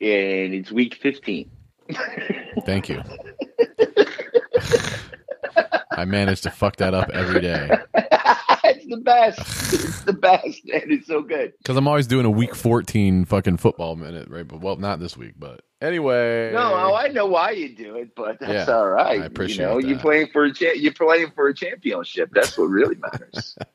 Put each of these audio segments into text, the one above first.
and it's week 15. Thank you. I manage to fuck that up every day it's the best. It's the best, and it's so good. because I'm always doing a week 14 fucking football minute, right? But well, not this week, but anyway. No, oh, I know why you do it, but that's Yeah, all right. I appreciate you know, that. you're playing for a cha- you're playing for a championship. That's what really matters.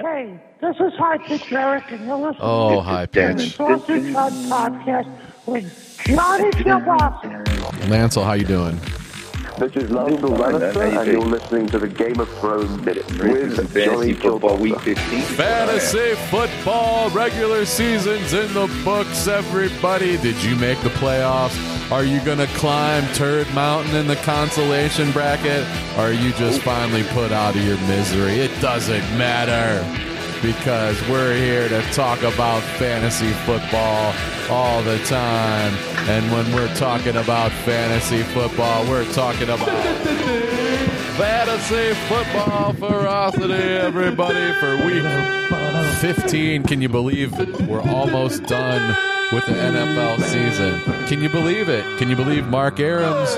Hey, this is High Pitch Eric, and you're listening Oh, to high the pitch. Sausage Hut Podcast with Johnny Kielbasa. Lancel, how you doing? This is Lancel Lannister, How you and doing? you're listening to the Game of Thrones Minute with fantasy Johnny football week 15. Fantasy football regular season's in the books, everybody. Did you make the playoffs? Are you going to climb Turd Mountain in the consolation bracket? Or are you just finally put out of your misery? It doesn't matter because we're here to talk about fantasy football all the time. And when we're talking about fantasy football, we're talking about fantasy football ferocity, everybody, for week 15. Can you believe we're almost done with the NFL season? Can you believe it? Can you believe Mark Aarons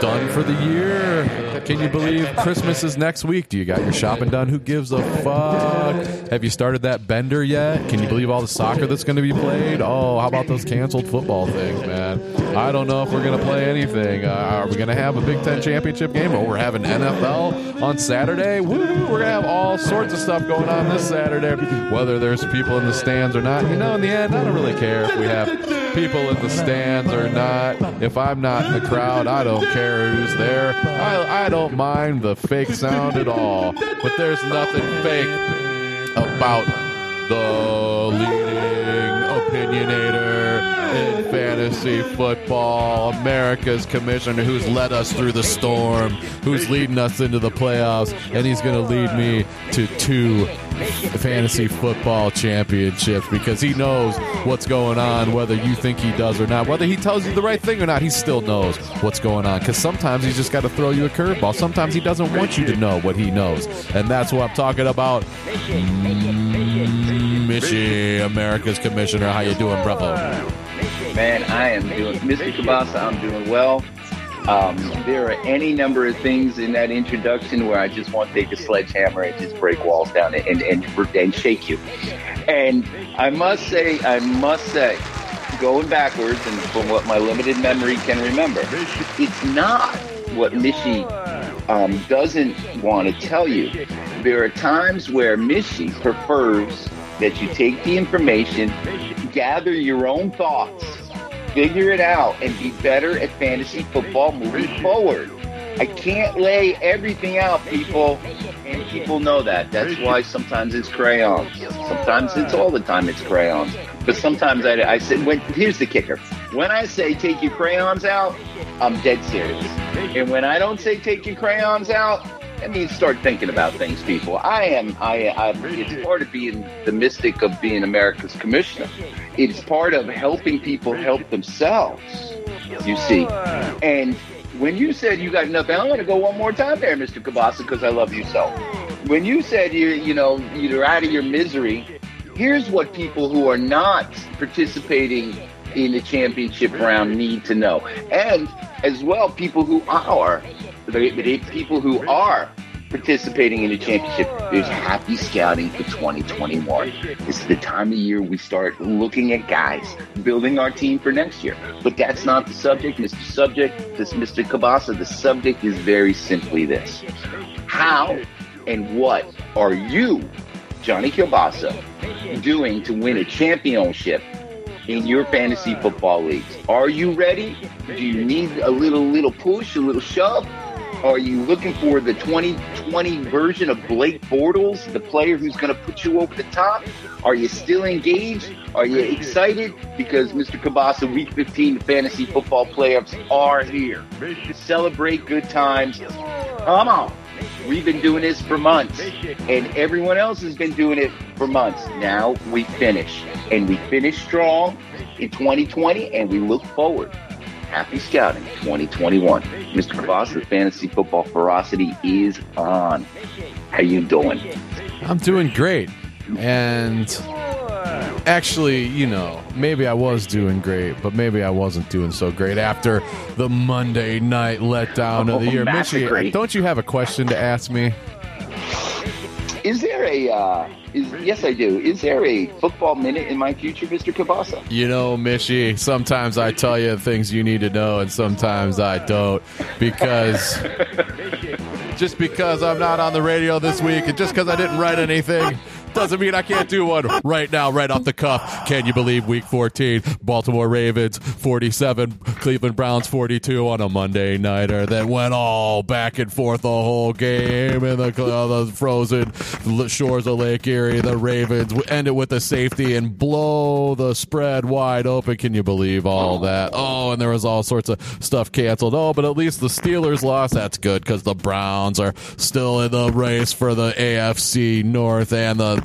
done for the year? Can you believe Christmas is next week? Do you got your shopping done? Who gives a fuck? Have you started that bender yet? Can you believe all the soccer that's going to be played? Oh, how about those canceled football things, man? I don't know if we're going to play anything. Uh, are we going to have a Big Ten championship game? Oh, we're having NFL on Saturday. Woo! We're going to have all sorts of stuff going on this Saturday. Whether there's people in the stands or not, you know, in the end, I don't really care if we have people in the stands or not. If I'm not in the crowd, I don't care who's there. I, I don't mind the fake sound at all. But there's nothing fake about the leading opinionator in fantasy football, America's commissioner who's led us through the storm, who's leading us into the playoffs, and he's going to lead me to two fantasy football championships because he knows what's going on, whether you think he does or not. Whether he tells you the right thing or not, he still knows what's going on because sometimes he's just got to throw you a curveball. Sometimes he doesn't want you to know what he knows. And that's what I'm talking about. Mm, Mishy, America's commissioner. How you doing, bravo? Man, I am doing, Mr. Kabasa, I'm doing well. Um, there are any number of things in that introduction where I just want to take a sledgehammer and just break walls down and, and, and shake you. And I must say, I must say, going backwards and from what my limited memory can remember, it's not what Mishy um, doesn't want to tell you. There are times where Mishy prefers that you take the information, gather your own thoughts, figure it out, and be better at fantasy football moving forward. I can't lay everything out, people, and people know that. That's why sometimes it's crayons. Sometimes it's all the time it's crayons. But sometimes I, I say, when, here's the kicker. When I say take your crayons out, I'm dead serious. And when I don't say take your crayons out, that means start thinking about things, people. I am, I, I, it's part of being the mystic of being America's commissioner. It's part of helping people help themselves, you see. And when you said you got nothing, I'm going to go one more time there, Mr. Kabasa, because I love you so. When you said you, you know, you're out of your misery, here's what people who are not participating in the championship round need to know. And as well, people who are, the, the people who are participating in the championship, there's happy scouting for 2021. This is the time of year we start looking at guys, building our team for next year. But that's not the subject, Mr. Subject, this Mr. Kabasa. The subject is very simply this. How and what are you, Johnny Kielbasa, doing to win a championship in your fantasy football leagues? Are you ready? Do you need a little little push, a little shove? Are you looking for the 2020 version of Blake Bortles, the player who's going to put you over the top? Are you still engaged? Are you excited? Because Mr. Kabasa, Week 15, fantasy football playoffs are here. Celebrate good times. Come on. We've been doing this for months, and everyone else has been doing it for months. Now we finish, and we finish strong in 2020, and we look forward. Happy Scouting 2021. Mr. The fantasy football ferocity is on. How you doing? I'm doing great. And Actually, you know, maybe I was doing great, but maybe I wasn't doing so great after the Monday night letdown of the Oh, year. Massacre. don't you have a question to ask me? Is there a? Uh, is yes, I do. Is there a football minute in my future, Mister Kabasa? You know, Mishy, sometimes I tell you things you need to know, and sometimes I don't. Because just because I'm not on the radio this week, and just because I didn't write anything, doesn't mean I can't do one right now, right off the cuff. Can you believe week 14, Baltimore Ravens 47, Cleveland Browns 42 on a Monday nighter that went all back and forth the whole game in the, uh, the frozen shores of Lake Erie. The Ravens end it with a safety and blow the spread wide open. Can you believe all that? Oh, and there was all sorts of stuff canceled. Oh, but at least the Steelers lost. That's good because the Browns are still in the race for the AFC North and the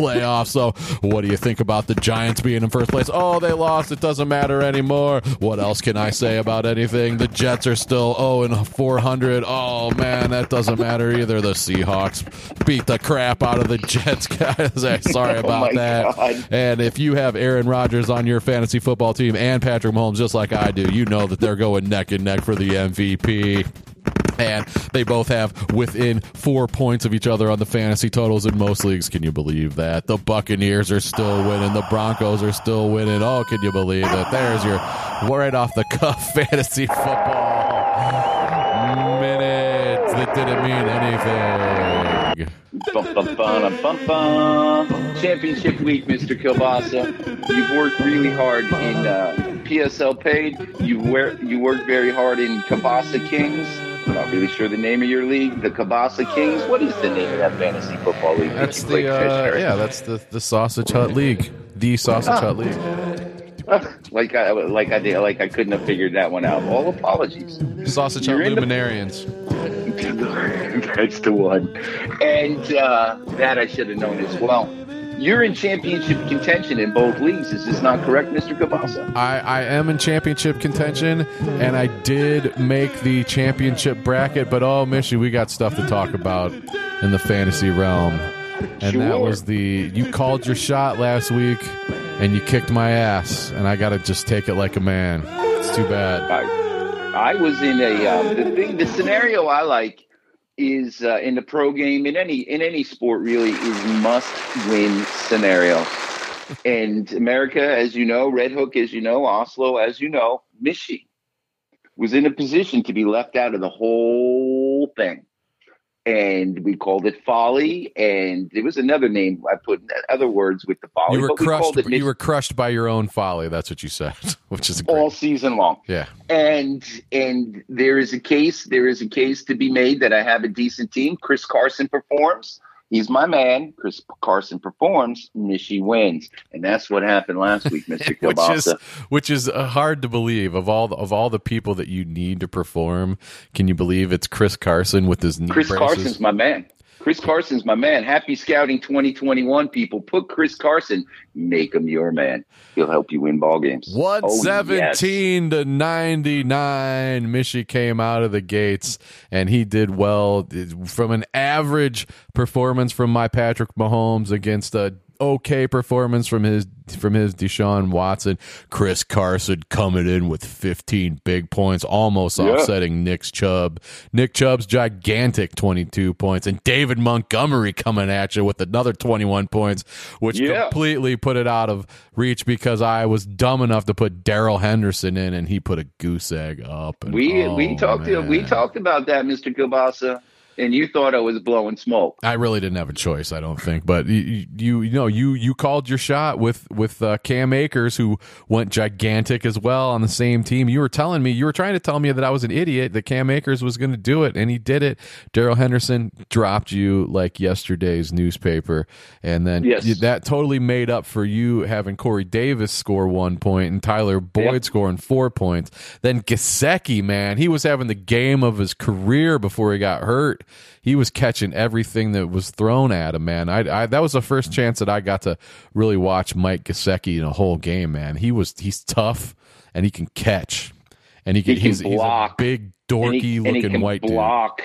playoffs. So, what do you think about the Giants being in first place? Oh, they lost. It doesn't matter anymore. What else can I say about anything? The Jets are still oh and 400. Oh man, that doesn't matter either. The Seahawks beat the crap out of the Jets guys. Sorry Oh about my that. God. And if you have Aaron Rodgers on your fantasy football team and Patrick Mahomes just like I do, you know that they're going neck and neck for the MVP. They both have within four points of each other on the fantasy totals in most leagues. Can you believe that? The Buccaneers are still winning. The Broncos are still winning. Oh, can you believe it? There's your right off the cuff fantasy football minutes that didn't mean anything. Bum, bum, bum. Championship week, Mr. Kielbasa. You've worked really hard in uh, PSL paid. You work you worked very hard in Kabasa Kings. I'm not really sure the name of your league. The Kabasa Kings. What is the name of that fantasy football league? That's the uh, yeah. That's the the Sausage Hut League. The Sausage Hut League. like I like I did like I couldn't have figured that one out. All apologies. Sausage Hut You're the- Luminarians. That's the one. And uh, that I should have known as well. You're in championship contention in both leagues. Is this not correct, Mr. Kabasa? I, I am in championship contention, and I did make the championship bracket. But oh, Mishy, we got stuff to talk about in the fantasy realm, and that was the you called your shot last week, and you kicked my ass, and I got to just take it like a man. It's too bad. I, I was in a um, the thing. The scenario I like is uh, in the pro game in any in any sport really is must win scenario. And America, as you know, Red Hook, as you know, Oslo, as you know, Mishy was in a position to be left out of the whole thing. And we called it folly. And there was another name I put in other words with the folly. You were but we crushed. called it You were crushed by your own folly. That's what you said, which is all season long. yeah. and and there is a case there is a case to be made that I have a decent team. Chris Carson performs. He's my man. Chris Carson performs. Mishy wins, and that's what happened last week, Mister which is which is uh, hard to believe of all the, of all the people that you need to perform. Can you believe it's Chris Carson with his knee Chris braces? Carson's my man. Chris Carson's my man. Happy Scouting 2021, people. Put Chris Carson. Make him your man. He'll help you win ball games. One Oh, yes. to ninety nine. Mishy came out of the gates and he did well from an average performance from my Patrick Mahomes against a okay performance from his from his Deshaun Watson. Chris Carson coming in with fifteen big points, almost Yeah. offsetting Nick Chubb. Nick Chubb's gigantic twenty two points, and David Montgomery coming at you with another twenty one points, which Yeah. completely put it out of reach because I was dumb enough to put Darrell Henderson in, and he put a goose egg up. And, We oh, we talked to, we talked about that, Mister Kielbasa, and you thought I was blowing smoke. I really didn't have a choice, I don't think. But you, you, you know, you you called your shot with with uh, Cam Akers, who went gigantic as well on the same team. You were telling me, you were trying to tell me that I was an idiot that Cam Akers was going to do it, and he did it. Darrell Henderson dropped you like yesterday's newspaper, and then Yes. you- that totally made up for you having Corey Davis score one point and Tyler Boyd Yep. scoring four points. Then Gesicki, man, he was having the game of his career before he got hurt. He was catching everything that was thrown at him, man. I, I that was the first chance that I got to really watch Mike Gesicki in a whole game, man. He was he's tough and he can catch, and he can, He can he's, he's a block. big And dorky he, looking can white dude. block.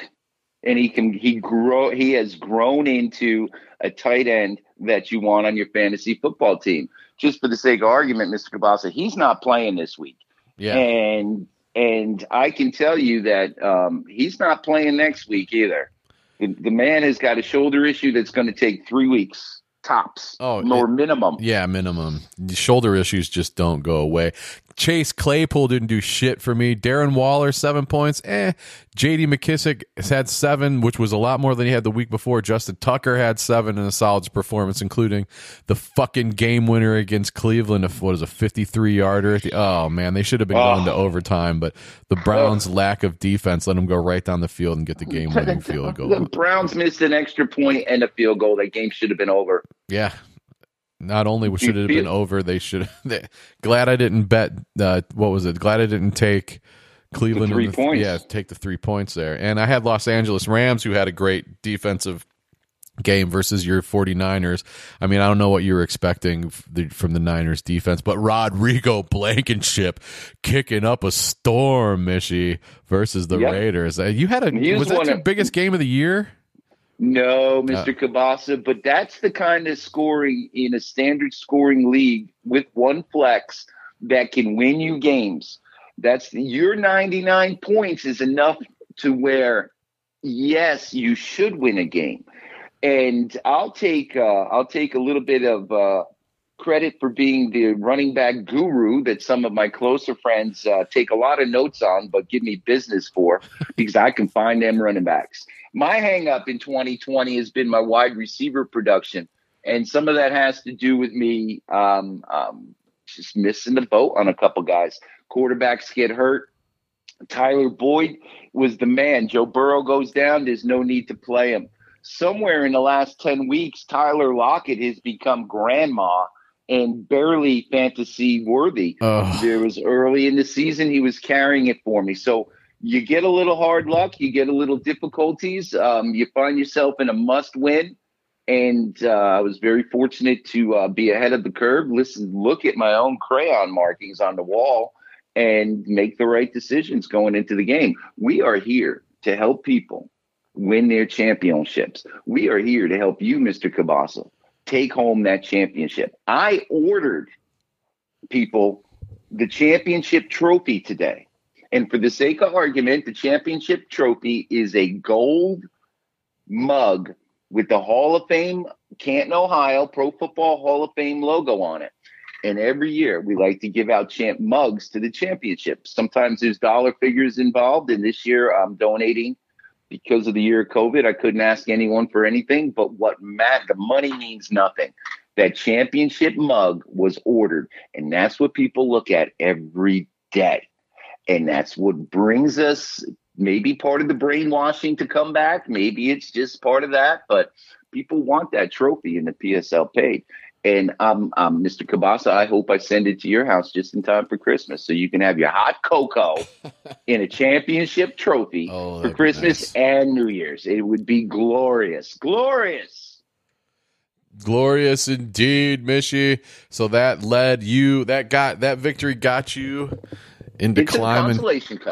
and he can he grow he has grown into a tight end that you want on your fantasy football team. Just for the sake of argument, Mr. Kabasa, he's not playing this week, Yeah. and and I can tell you that um, he's not playing next week either. The, man has got a shoulder issue that's going to take three weeks tops, Oh, or it- minimum. Yeah, minimum. Shoulder issues just don't go away. Chase Claypool didn't do shit for me. Darren Waller, seven points. Eh. JD McKissic has had seven, which was a lot more than he had the week before. Justin Tucker had seven in a solid performance, including the fucking game winner against Cleveland. Of what is a 53 yarder? Oh, man. They should have been Oh. going to overtime, but the Browns' lack of defense let them go right down the field and get the game winning field goal. The. Browns missed an extra point and a field goal. That game should have been over. Yeah. Not only should it have been over, they should. They, glad I didn't bet. Uh, what was it? Glad I didn't take Cleveland. The three the, points. Yeah, take the three points there. And I had Los Angeles Rams, who had a great defensive game versus your 49ers. I mean, I don't know what you were expecting from the Niners defense, but Rodrigo Blankenship kicking up a storm, Mishy, versus the Yep. Raiders. Uh, You had a was that your of- biggest game of the year? No, Mr. Kabasa, but that's the kind of scoring in a standard scoring league with one flex that can win you games. That's your 99 points is enough to where yes, you should win a game. And I'll take uh, I'll take a little bit of uh, credit for being the running back guru that some of my closer friends uh, take a lot of notes on, but give me business for because I can find them running backs. My hang up in 2020 has been my wide receiver production. And some of that has to do with me um, um, just missing the boat on a couple guys. Quarterbacks get hurt. Tyler Boyd was the man. Joe Burrow goes down. There's no need to play him. Somewhere in the last 10 weeks, Tyler Lockett has become grandma and barely fantasy worthy. Ugh. There was early in the season, he was carrying it for me. So you get a little hard luck, you get a little difficulties, um, you find yourself in a must win. And uh, I was very fortunate to uh, be ahead of the curve. Listen, look at my own crayon markings on the wall and make the right decisions going into the game. We are here to help people win their championships. We are here to help you, Mr. Kabasa, take home that championship. I ordered people the championship trophy today. And for the sake of argument, the championship trophy is a gold mug with the Hall of Fame, Canton, Ohio Pro Football Hall of Fame logo on it. And every year we like to give out champ mugs to the championship. Sometimes there's dollar figures involved. And this year I'm donating because of the year of COVID. I couldn't ask anyone for anything, but what Matt, the money means nothing. That championship mug was ordered. And that's what people look at every day. And that's what brings us maybe part of the brainwashing to come back. Maybe it's just part of that, but people want that trophy in the PSL paid. And um, um, Mr. Kabasa, I hope I send it to your house just in time for Christmas, so you can have your hot cocoa in a championship trophy Oh, for Christmas nice. and New Year's. It would be glorious, glorious. Glorious indeed, Mishy. So that led you that got that victory got you into It's climbing.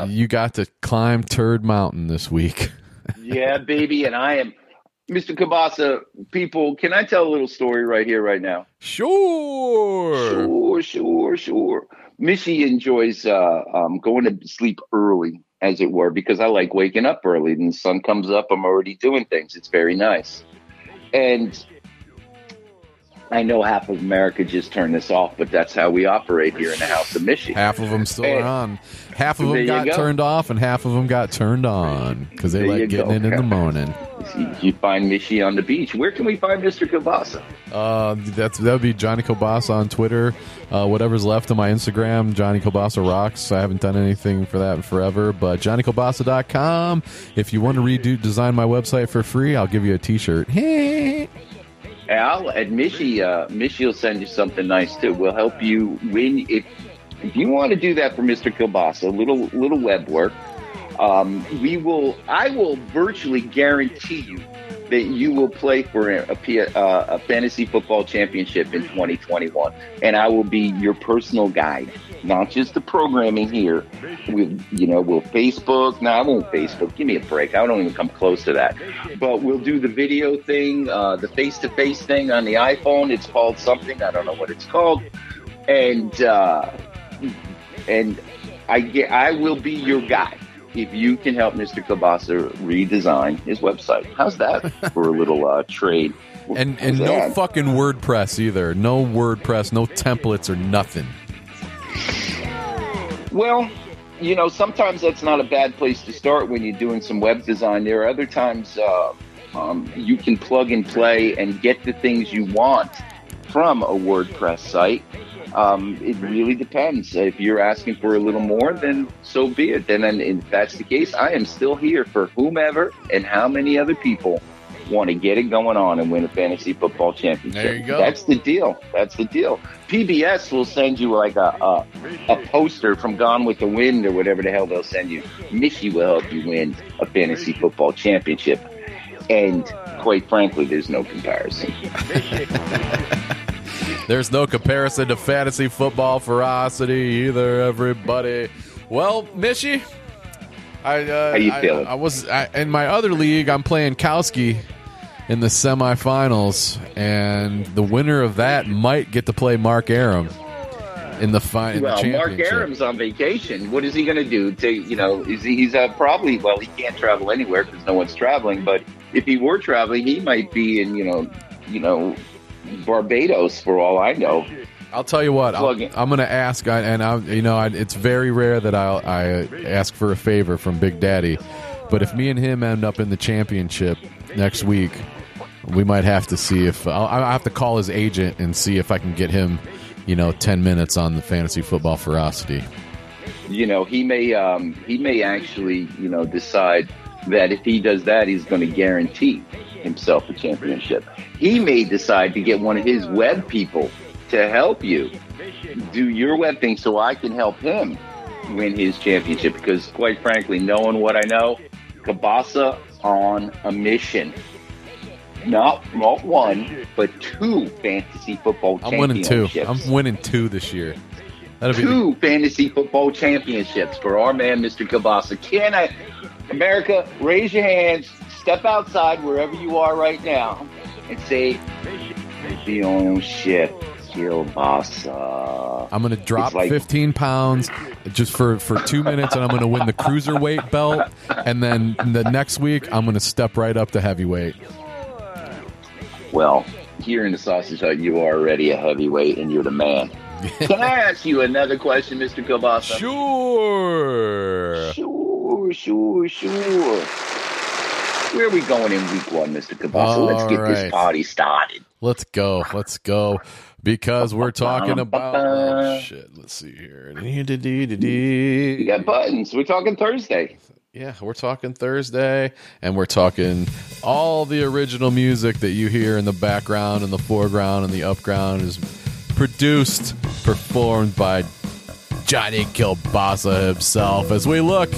You got to climb Turd Mountain this week. yeah, baby, and I am. Mr. Kabasa, people, can I tell a little story right here, right now? Sure. Sure, sure, sure. Missy enjoys uh, um, going to sleep early, as it were, because I like waking up early. And the sun comes up, I'm already doing things. It's very nice. And I know half of America just turned this off, but that's how we operate here in the House of Missy. Half of them still are on. Half of them got go. turned off, and half of them got turned on because they There like getting go. it in the morning. You find Missy on the beach. Where can we find Mr. Kabasa? Uh, that's that would be Johnny Kobasa on Twitter. Uh, whatever's left of my Instagram, Johnny Kobasa rocks. I haven't done anything for that in forever, but JohnnyKobasa.com. If you want to redo design my website for free, I'll give you a T-shirt. Hey. Al and Mishy, uh, Mishy will send you something nice too. We'll help you win if if you want to do that for Mr. Kielbasa, a little little web work. Um, we will. I will virtually guarantee you that you will play for a, P- uh, a fantasy football championship in 2021, and I will be your personal guide, not just the programming here. We, you know, we'll Facebook. No, I won't Facebook. Give me a break. I don't even come close to that. But we'll do the video thing, uh, the face-to-face thing on the iPhone. It's called something. I don't know what it's called, and uh, and I get. I will be your guy if you can help Mr. Kabasa redesign his website. How's that for a little uh, trade? And and no that? fucking WordPress either. No WordPress, no templates or nothing. Well, you know, sometimes that's not a bad place to start when you're doing some web design. There are other times uh, um, you can plug and play and get the things you want from a WordPress site. Um, it really depends. If you're asking for a little more, then so be it. Then, and if that's the case, I am still here for whomever and how many other people want to get it going on and win a fantasy football championship. There you go. That's the deal. That's the deal. PBS will send you like a, a a poster from Gone with the Wind or whatever the hell they'll send you. Missy will help you win a fantasy football championship. And quite frankly, there's no comparison. There's no comparison to fantasy football ferocity either, everybody. Well, Mishy, I uh, How you I, feeling? I was I, in my other league. I'm playing Kowski in the semifinals, and the winner of that might get to play Mark Aram in the fi- in the Well, Mark. Aram's on vacation. What is he going to do? To you know, is he, he's uh, probably well, he can't travel anywhere because no one's traveling. But if he were traveling, he might be in you know, you know, Barbados for all I know. I'll tell you what. It. I'm going to ask, and I, you know, I, it's very rare that I'll, I ask for a favor from Big Daddy. But if me and him end up in the championship next week, we might have to see if I'll, I'll have to call his agent and see if I can get him, you know, ten minutes on the fantasy football ferocity. You know, he may um, he may actually you know decide that if he does that, he's going to guarantee himself a championship. He may decide to get one of his web people to help you do your web thing so I can help him win his championship. Because quite frankly, knowing what I know, Kabasa on a mission. Not not one, but two fantasy football I'm winning two. I'm winning two this year. That'll be two fantasy football championships for our man, Mr. Kabasa. Can I, America, raise your hands, step outside wherever you are right now, and say, shit, Kielbasa. I'm going to drop like- 15 pounds just for, for two minutes, and I'm going to win the cruiserweight belt. And then the next week, I'm going to step right up to heavyweight. Well, here in the sausage hut, you are already a heavyweight and you're the man. Can I ask you another question, Mr. Kielbasa? Sure. Sure, sure, sure. Where are we going in week one, Mr. Kabasa? Let's get All this party started. Let's go. Let's go. Because we're talking about. Oh, shit. Let's see here. You got buttons. We're talking Thursday. Yeah, we're talking Thursday, and we're talking all the original music that you hear in the background, and the foreground, and the upground is produced, performed by Johnny Kielbasa himself. As we look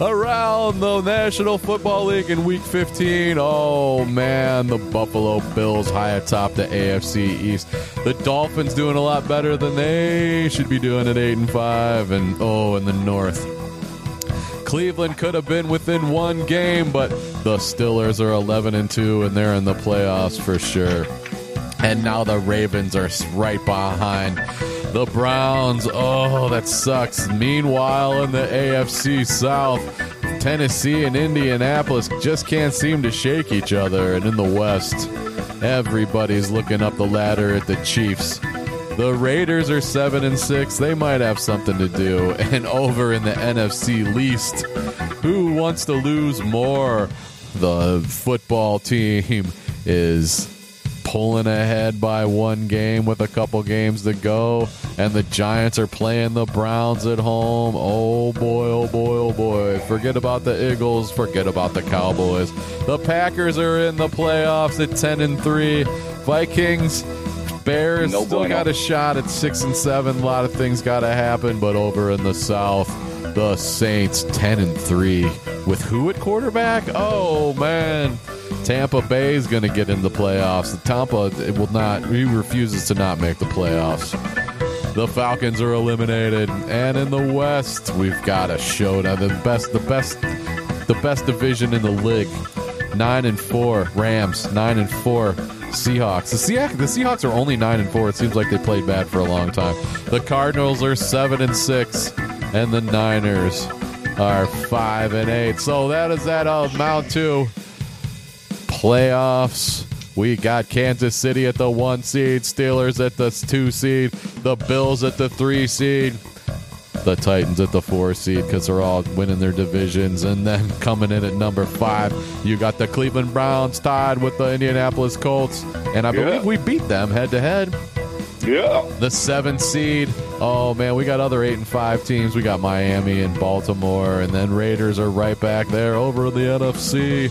around the National Football League in Week 15, oh man, the Buffalo Bills high atop the AFC East. The Dolphins doing a lot better than they should be doing at eight and five, and oh, in the North. Cleveland could have been within one game, but the Stillers are 11 and 2 and they're in the playoffs for sure. And now the Ravens are right behind the Browns. Oh, that sucks. Meanwhile, in the AFC South, Tennessee and Indianapolis just can't seem to shake each other. And in the West, everybody's looking up the ladder at the Chiefs. The Raiders are seven and six. They might have something to do. And over in the NFC least, who wants to lose more? The football team is pulling ahead by one game with a couple games to go. And the Giants are playing the Browns at home. Oh boy, oh boy, oh boy. Forget about the Eagles. Forget about the Cowboys. The Packers are in the playoffs at 10 and 3. Vikings Bears No still bueno. got a shot at six and seven. A lot of things got to happen, but over in the South, the Saints ten and three with who at quarterback? Oh man, Tampa Bay is going to get in the playoffs. The Tampa it will not. He refuses to not make the playoffs. The Falcons are eliminated, and in the West, we've got a showdown. The best, the best, the best division in the league. Nine and four Rams. Nine and four Seahawks. The Seahawks, the Seahawks are only nine and four. It seems like they played bad for a long time. The Cardinals are seven and six, and the Niners are five and eight. So that is that of amount to playoffs. We got Kansas City at the one seed, Steelers at the two seed, the Bills at the three seed, the Titans at the four seed because they're all winning their divisions. And then coming in at number five, you got the Cleveland Browns tied with the Indianapolis Colts. And I believe Yeah. we beat them head to head. Yeah. The seven seed. Oh man, we got other eight and five teams. We got Miami and Baltimore, and then Raiders are right back there over the NFC.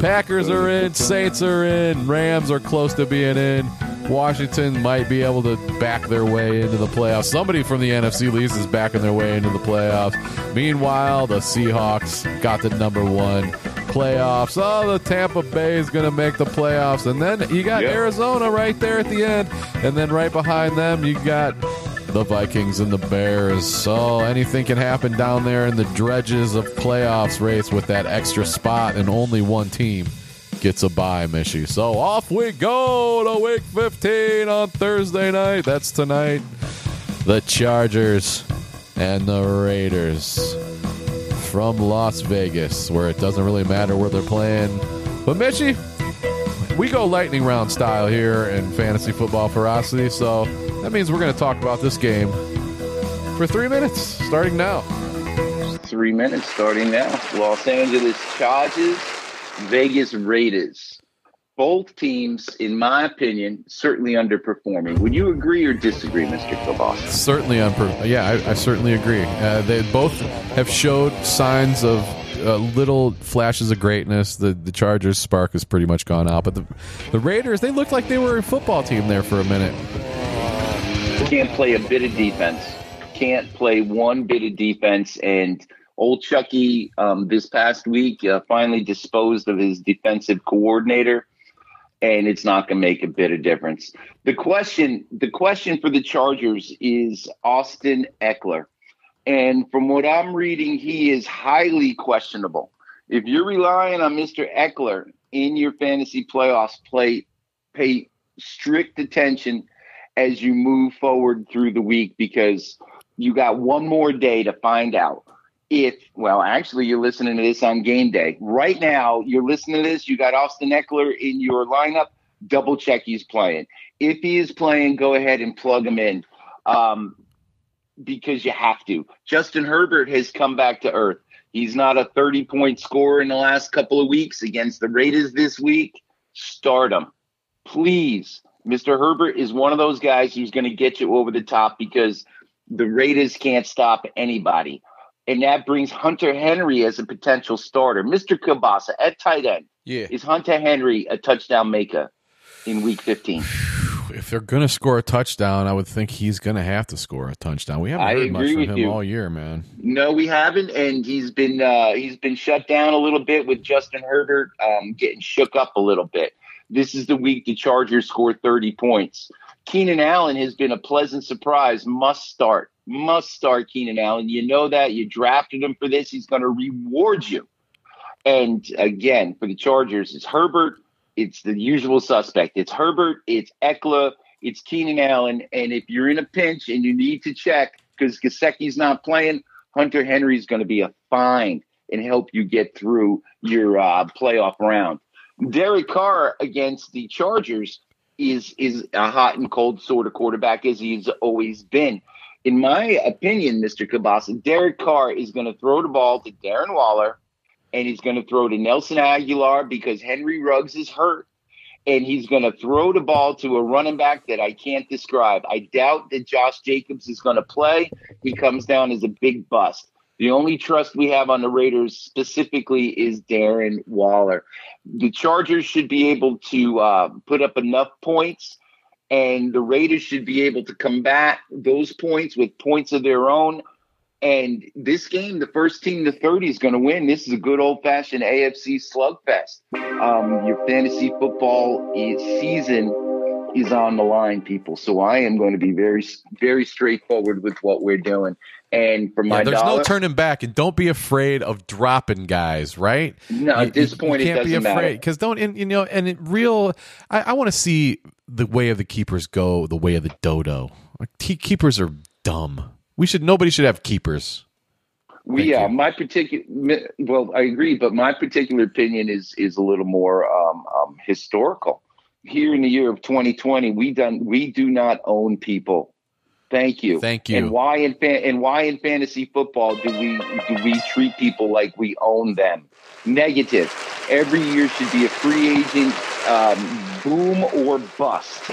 Packers are in, Saints are in, Rams are close to being in. Washington might be able to back their way into the playoffs. Somebody from the NFC least is backing their way into the playoffs. Meanwhile, the Seahawks got the number one playoffs. Oh, the Tampa Bay is going to make the playoffs. And then you got Yeah. Arizona right there at the end. And then right behind them, you got the Vikings and the Bears. So anything can happen down there in the dredges of playoffs race with that extra spot, and only one team gets a bye, Mishy. So off we go to week 15 on Thursday night. That's tonight. The Chargers and the Raiders from Las Vegas, where it doesn't really matter where they're playing. But Mitchy, we go lightning round style here in fantasy football ferocity, so that means we're going to talk about this game for three minutes, starting now. Three minutes starting now. Los Angeles Chargers, Vegas Raiders. Both teams, in my opinion, certainly underperforming. Would you agree or disagree, Mr. Kilbos? Certainly, on per- yeah, I, I certainly agree. Uh, they both have showed signs of uh, little flashes of greatness. The the Chargers spark has pretty much gone out, but the the Raiders they looked like they were a football team there for a minute. Can't play a bit of defense. Can't play one bit of defense. And old Chucky, um, this past week, uh, finally disposed of his defensive coordinator. And it's not going to make a bit of difference. The question, the question for the Chargers is Austin Ekeler, and from what I'm reading, he is highly questionable. If you're relying on Mr. Ekeler in your fantasy playoffs, play pay strict attention as you move forward through the week because you got one more day to find out if well actually you're listening to this on game day. Right now you're listening to this you got austin ekeler in your lineup double check he's playing. If he is playing go ahead and plug him in um, because you have to. Justin herbert has come back to earth. He's not a 30 point scorer in the last couple of weeks against the raiders this week. Start him please mr herbert is one of those guys who's going to get you over the top because the raiders can't stop anybody and that brings Hunter Henry as a potential starter. Mr. Kabasa at tight end. Yeah. Is Hunter Henry a touchdown maker in week 15? If they're going to score a touchdown, I would think he's going to have to score a touchdown. We haven't I heard much from him you. all year, man. No, we haven't, and he's been uh, he's been shut down a little bit with Justin Herbert um, getting shook up a little bit. This is the week the Chargers score 30 points. Keenan Allen has been a pleasant surprise. Must start. Must start Keenan Allen. You know that. You drafted him for this. He's going to reward you. And again, for the Chargers, it's Herbert. It's the usual suspect. It's Herbert. It's Ekeler. It's Keenan Allen. And if you're in a pinch and you need to check because Gesicki's not playing, Hunter Henry's going to be a fine and help you get through your uh, playoff round. Derek Carr against the Chargers is is a hot and cold sort of quarterback as he's always been. In my opinion, Mr. Kabasa, Derek Carr is going to throw the ball to Darren Waller and he's going to throw to Nelson Agholor because Henry Ruggs is hurt. And he's going to throw the ball to a running back that I can't describe. I doubt that Josh Jacobs is going to play. He comes down as a big bust. The only trust we have on the Raiders specifically is Darren Waller. The Chargers should be able to uh, put up enough points, and the Raiders should be able to combat those points with points of their own. And this game, the first team to 30 is going to win. This is a good old fashioned AFC slugfest. Um, your fantasy football season is on the line, people. So I am going to be very, very straightforward with what we're doing. And for my Yeah, there's dollar, no turning back, and don't be afraid of dropping guys. Right? No, at this point, it can't be afraid because don't and, you know. And it real, I, I want to see the way of the keepers go the way of the dodo. Like, keepers are dumb. We should nobody should have keepers. We, yeah, you. my particular. Well, I agree, but my particular opinion is is a little more um, um, historical. Here in the year of 2020, we done we do not own people. Thank you. Thank you. And why in fan, and why in fantasy football do we do we treat people like we own them? Negative. Every year should be a free agent um, boom or bust.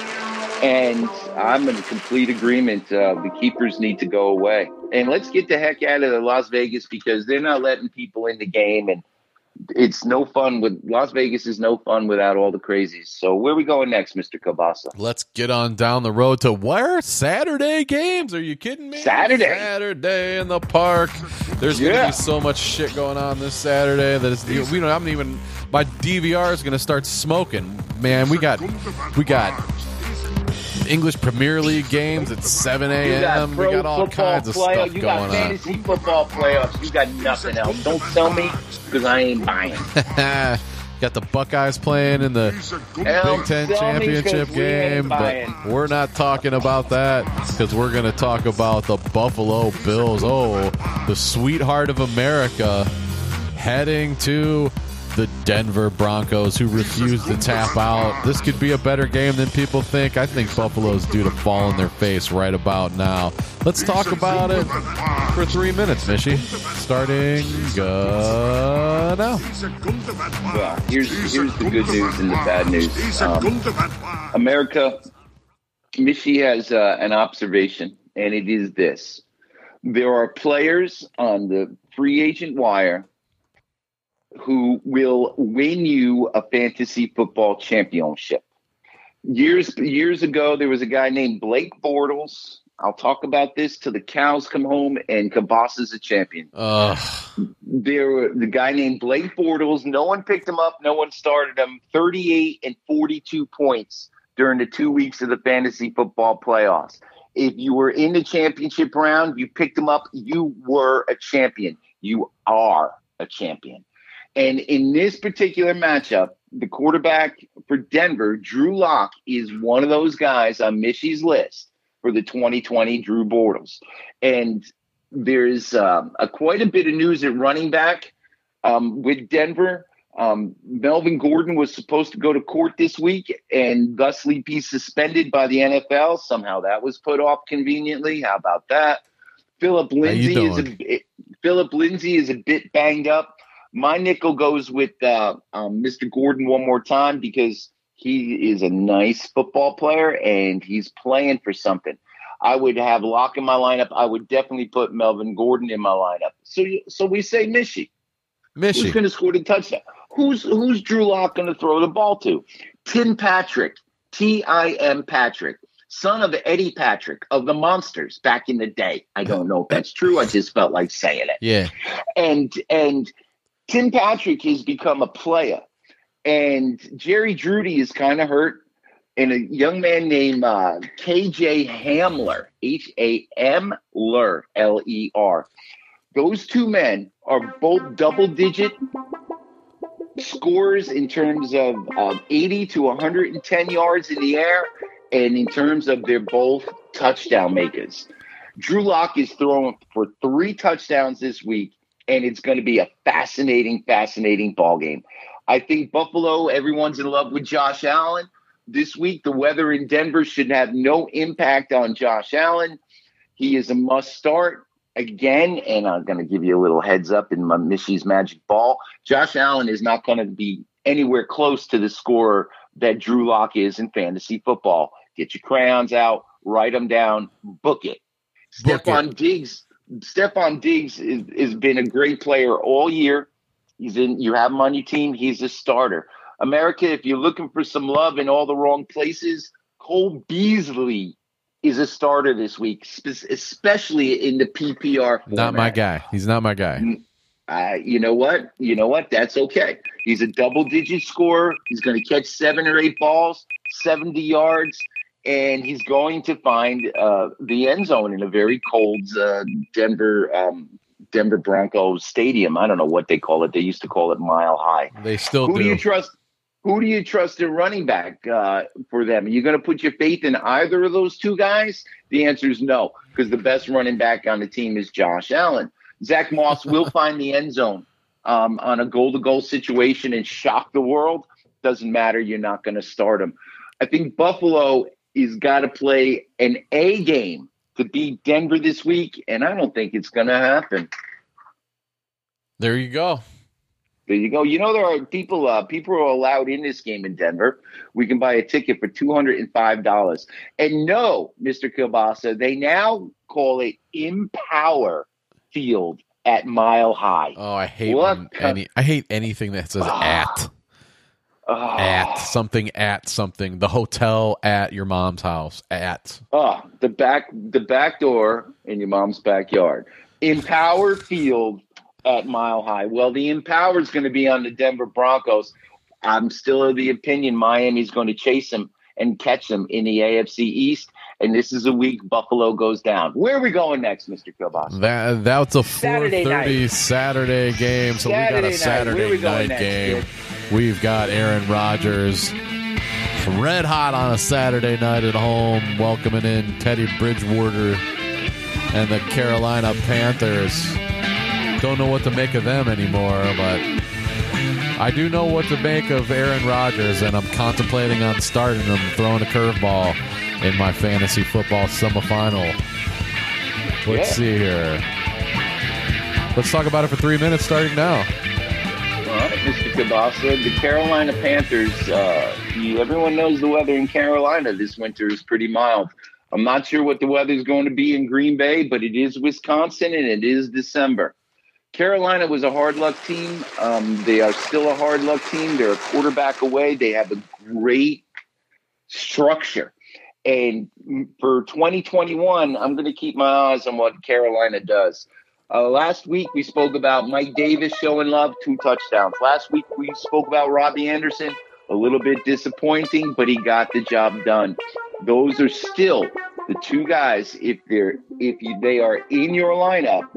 And I'm in complete agreement. Uh, the keepers need to go away. And let's get the heck out of the Las Vegas because they're not letting people in the game. And it's no fun with Las Vegas is no fun without all the crazies. So where are we going next, Mr. Kabasa? Let's get on down the road to where Saturday games. Are you kidding me? Saturday. Saturday in the park. There's going to be so much shit going on this Saturday that it's, we don't. I'm even. My DVR is going to start smoking. Man, we got we got English Premier League games at 7 a.m. We got all kinds of stuff You got going on. fantasy football playoffs. You got nothing else. Don't sell me because I ain't buying. got the Buckeyes playing in the Hell, Big Ten sell me 'cause championship we game, but we're not talking about that because we're going to talk about the Buffalo Bills. Oh, the sweetheart of America heading to the Denver Broncos, who refuse to tap out. This could be a better game than people think. I think Buffalo's due to fall on their face right about now. Let's talk about it for three minutes, Mishy. Starting uh, now. Here's here's the good news and the bad news. Um, America, Mishy has uh, an observation, and it is this: there are players on the free agent wire who will win you a fantasy football championship. Years years ago, there was a guy named Blake Bortles. I'll talk about this till the cows come home and Kabas is a champion Ugh. there were the guy named Blake Bortles. No one picked him up. No one started him. 38 and 42 points during the two weeks of the fantasy football playoffs. If you were in the championship round, you picked him up, you were a champion. You are a champion. And in this particular matchup, the quarterback for Denver, Drew Lock, is one of those guys on Mishy's list for the 2020 Drew Bortles. And there's um, a quite a bit of news at running back um, with Denver. Um, Melvin Gordon was supposed to go to court this week and thusly be suspended by the NFL. Somehow that was put off conveniently. How about that? Phillip Lindsay is a? Phillip Lindsay is a bit banged up. My nickel goes with uh, um, Mr. Gordon one more time because he is a nice football player and he's playing for something. I would have Lock in my lineup. I would definitely put Melvin Gordon in my lineup. So, so we say Mishy. Who's going to score the touchdown? Who's who's Drew Lock going to throw the ball to? Tim Patrick, T I M Patrick, son of Eddie Patrick of the Monsters back in the day. I don't know if that's true. I just felt like saying it Yeah. and and Tim Patrick has become a player, and Jerry Jeudy is kind of hurt, and a young man named uh, KJ Hamler, H A M L E R. Those two men are both double digit scores in terms of um, 80 to 110 yards in the air, and in terms of they're both touchdown makers. Drew Lock is throwing for three touchdowns this week, and it's going to be a fascinating, fascinating ball game. I think Buffalo, everyone's in love with Josh Allen. This week, the weather in Denver should have no impact on Josh Allen. He is a must start again, and I'm going to give you a little heads up in my Mishy's magic ball. Josh Allen is not going to be anywhere close to the scorer that Drew Lock is in fantasy football. Get your crayons out, write them down, book it. Book Stefon Diggs. Stefon Diggs is, has been a great player all year. He's in. You have him on your team. He's a starter. America, if you're looking for some love in all the wrong places, Cole Beasley is a starter this week, especially in the PPR. Not my guy. He's not my guy. Uh, you know what? You know what? That's okay. He's a double digit scorer. He's going to catch seven or eight balls, 70 yards, and he's going to find uh, the end zone in a very cold uh, Denver um, Denver Broncos stadium. I don't know what they call it. They used to call it Mile High. They still Who do you do. trust? Who do you trust in running back uh, for them? Are you going to put your faith in either of those two guys? The answer is no, because the best running back on the team is Josh Allen. Zach Moss will find the end zone um, on a goal to goal situation and shock the world. Doesn't matter. You're not going to start him. I think Buffalo is got to play an A game to beat Denver this week, and I don't think it's going to happen. There you go. There you go. You know there are people. Uh, people are allowed in this game in Denver. We can buy a ticket for two hundred and five dollars. And no, Mister Kielbasa, they now call it Empower Field at Mile High. Oh, I hate any. I hate anything that says at Oh, at something at something. The hotel at your mom's house at. oh, the back, the back door in your mom's backyard. Empower Field at Mile High. Well, the Empower is going to be on the Denver Broncos. I'm still of the opinion Miami's going to chase them and catch them in the AFC East. And this is a week Buffalo goes down. Where are we going next, Mr. Kielbasa? That that's a four Saturday thirty night. Saturday game. So we got Saturday a night. Saturday Where are we going night next, game. kid? We've got Aaron Rodgers red hot on a Saturday night at home, welcoming in Teddy Bridgewater and the Carolina Panthers. Don't know what to make of them anymore, but I do know what to make of Aaron Rodgers, and I'm contemplating on starting him, throwing a curveball in my fantasy football semifinal. Let's Yeah. see here. Let's talk about it for three minutes, starting now. All right, Mr. Kabasa, the Carolina Panthers. Uh, you, everyone knows the weather in Carolina this winter is pretty mild. I'm not sure what the weather is going to be in Green Bay, but it is Wisconsin and it is December. Carolina was a hard luck team. Um, they are still a hard luck team. They're a quarterback away. They have a great structure. And for 2021, I'm going to keep my eyes on what Carolina does. Uh, last week we spoke about Mike Davis showing love, two touchdowns. Last week we spoke about Robbie Anderson, a little bit disappointing, but he got the job done. Those are still the two guys. If they're if you, they are in your lineup,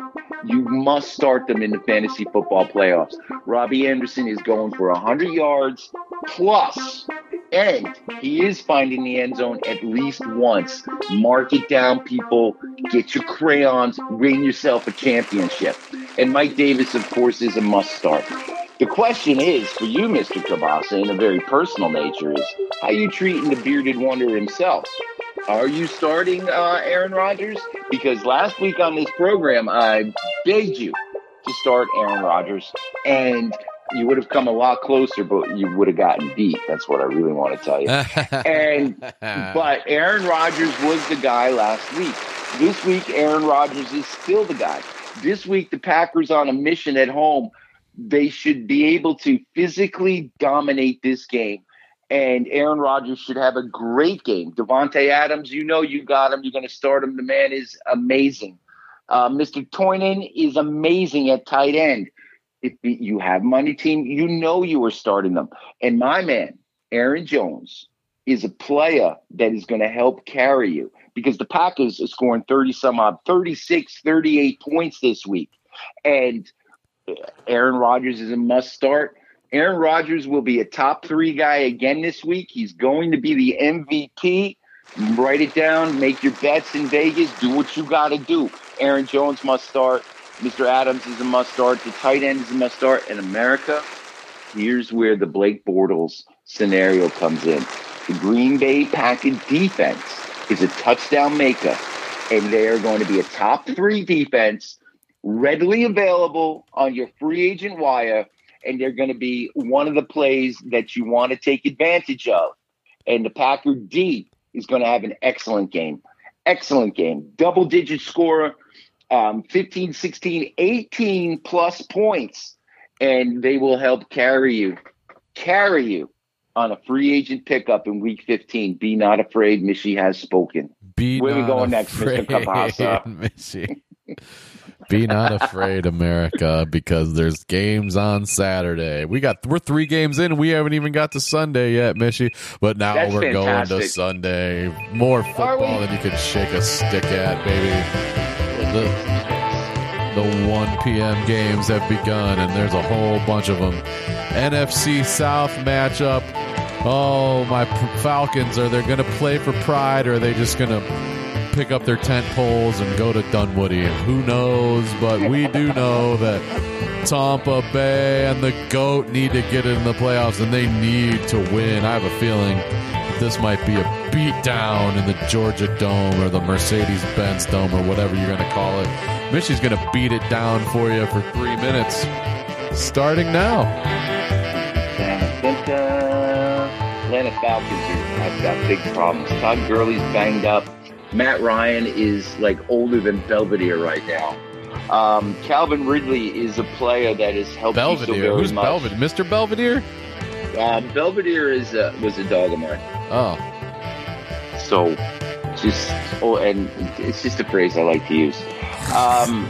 you must start them in the fantasy football playoffs. Robbie Anderson is going for 100 yards plus, and he is finding the end zone at least once. Mark it down, people. Get your crayons. Win yourself a championship. And Mike Davis, of course, is a must start. The question is for you, Mr. Kabasa, in a very personal nature, is how you treating the bearded wonder himself? Are you starting uh, Aaron Rodgers? Because last week on this program, I begged you to start Aaron Rodgers, and you would have come a lot closer, but you would have gotten beat. That's what I really want to tell you. And but Aaron Rodgers was the guy last week. This week, Aaron Rodgers is still the guy. This week, the Packers on a mission at home. They should be able to physically dominate this game. And Aaron Rodgers should have a great game. Davante Adams, you know you got him. You're going to start him. The man is amazing. Uh, Mr. Tonyan is amazing at tight end. If you have money team, you know you are starting them. And my man, Aaron Jones, is a player that is going to help carry you because the Packers are scoring 30 some odd, 36, 38 points this week. And Aaron Rodgers is a must start. Aaron Rodgers will be a top three guy again this week. He's going to be the MVP. Write it down, make your bets in Vegas, do what you got to do. Aaron Jones must start. Mr. Adams is a must start. The tight end is a must start. In America, here's where the Blake Bortles scenario comes in. The Green Bay Packers defense is a touchdown maker, and they are going to be a top three defense, readily available on your free agent wire, and they're going to be one of the plays that you want to take advantage of. And the Packer D is going to have an excellent game. Excellent game. Double digit scorer, um, 15, 16, 18 plus points, and they will help carry you, carry you on a free agent pickup in week 15. Be not afraid. Mishy has spoken. Be Where we not going next, Mr. Kabasa? Missy. Be not afraid, America, because there's games on Saturday. We got we're three games in. We haven't even got to Sunday yet, Mishy. But now That's we're going to. Sunday. More football than you can shake a stick at, baby. The, the 1 p.m. games have begun, and there's a whole bunch of them. NFC South matchup. Oh, my Falcons are they going to play for pride, or are they just going to pick up their tent poles and go to Dunwoody. Who knows? But we do know that Tampa Bay and the GOAT need to get in the playoffs and they need to win. I have a feeling this might be a beatdown in the Georgia Dome or the Mercedes Benz Dome or whatever you're going to call it. Mishy's going to beat it down for you for three minutes. Starting now. Atlanta Falcons have got big problems. Todd Gurley's banged up. Matt Ryan is like older than Belvedere right now. Um, Calvin Ridley is a player that has helped so Belvedere. very Who's much. Belvedere? Mr. Belvedere? Um, Belvedere is was a dog of mine. Oh. So just oh, and it's just a phrase I like to use. Um,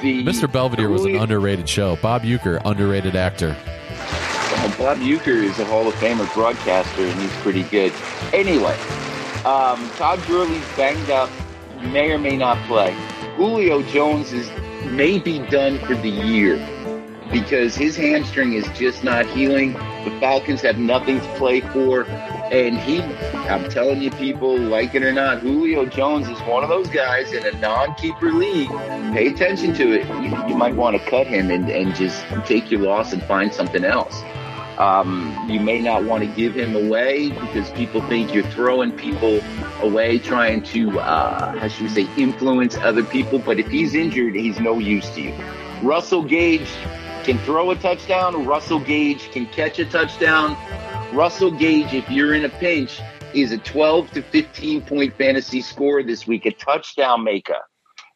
the Mr. Belvedere was an underrated show. Bob Uecker, underrated actor. Bob Uecker is a Hall of Famer broadcaster, and he's pretty good. Anyway, um, Todd Gurley's banged up, may or may not play. Julio Jones is may be done for the year because his hamstring is just not healing. The Falcons have nothing to play for, and he, I'm telling you, people, like it or not, Julio Jones is one of those guys in a non-keeper league. Pay attention to it. You, you might want to cut him and, and just take your loss and find something else. Um, you may not want to give him away because people think you're throwing people away, trying to, uh, how should we say, influence other people. But if he's injured, he's no use to you. Russell Gage can throw a touchdown. Russell Gage can catch a touchdown. Russell Gage, if you're in a pinch, is a 12 to 15 point fantasy scorer this week, a touchdown maker.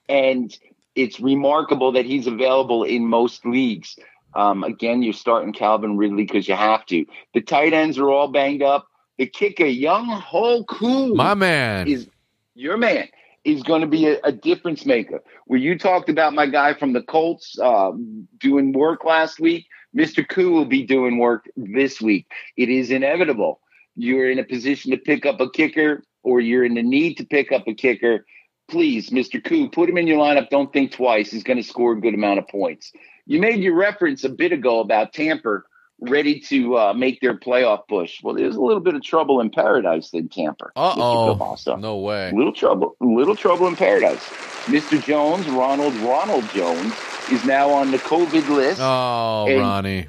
And it's remarkable that he's available in most leagues. Um, again, you're starting Calvin Ridley because you have to. The tight ends are all banged up. The kicker, Younghoe Koo, My man. is your man is going to be a, a difference maker. Where you talked about my guy from the Colts um, doing work last week, Mr. Koo will be doing work this week. It is inevitable. You're in a position to pick up a kicker, or you're in the need to pick up a kicker. Please, Mr. Koo, put him in your lineup. Don't think twice. He's going to score a good amount of points. You made your reference a bit ago about Tampa ready to uh, make their playoff push. Well, there's a little bit of trouble in paradise in Tampa. Uh oh. No way. Little trouble, little trouble in paradise. Mr. Jones, Ronald Ronald Jones, is now on the COVID list. Oh, And- Ronnie.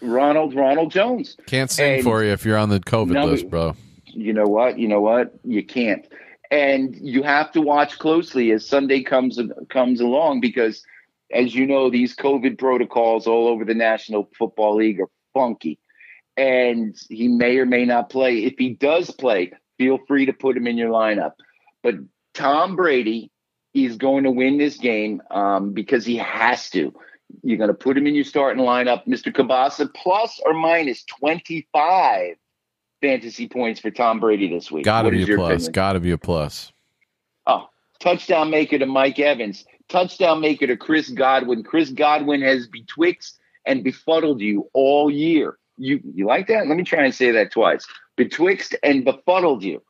Ronald Ronald Jones. Can't sing and- for you if you're on the COVID No, list, bro. You know what? You know what? You can't. And you have to watch closely as Sunday comes comes along because, as you know, these COVID protocols all over the National Football League are funky. And he may or may not play. If he does play, feel free to put him in your lineup. But Tom Brady is going to win this game um, because he has to. You're going to put him in your starting lineup, Mr. Kabasa, plus or minus 25 fantasy points for Tom Brady this week. Gotta be a plus. Gotta be a plus. Oh, touchdown maker to Mike Evans. Touchdown maker to Chris Godwin. Chris Godwin has betwixt and befuddled you all year. You you like that? Let me try and say that twice. Betwixt and befuddled you.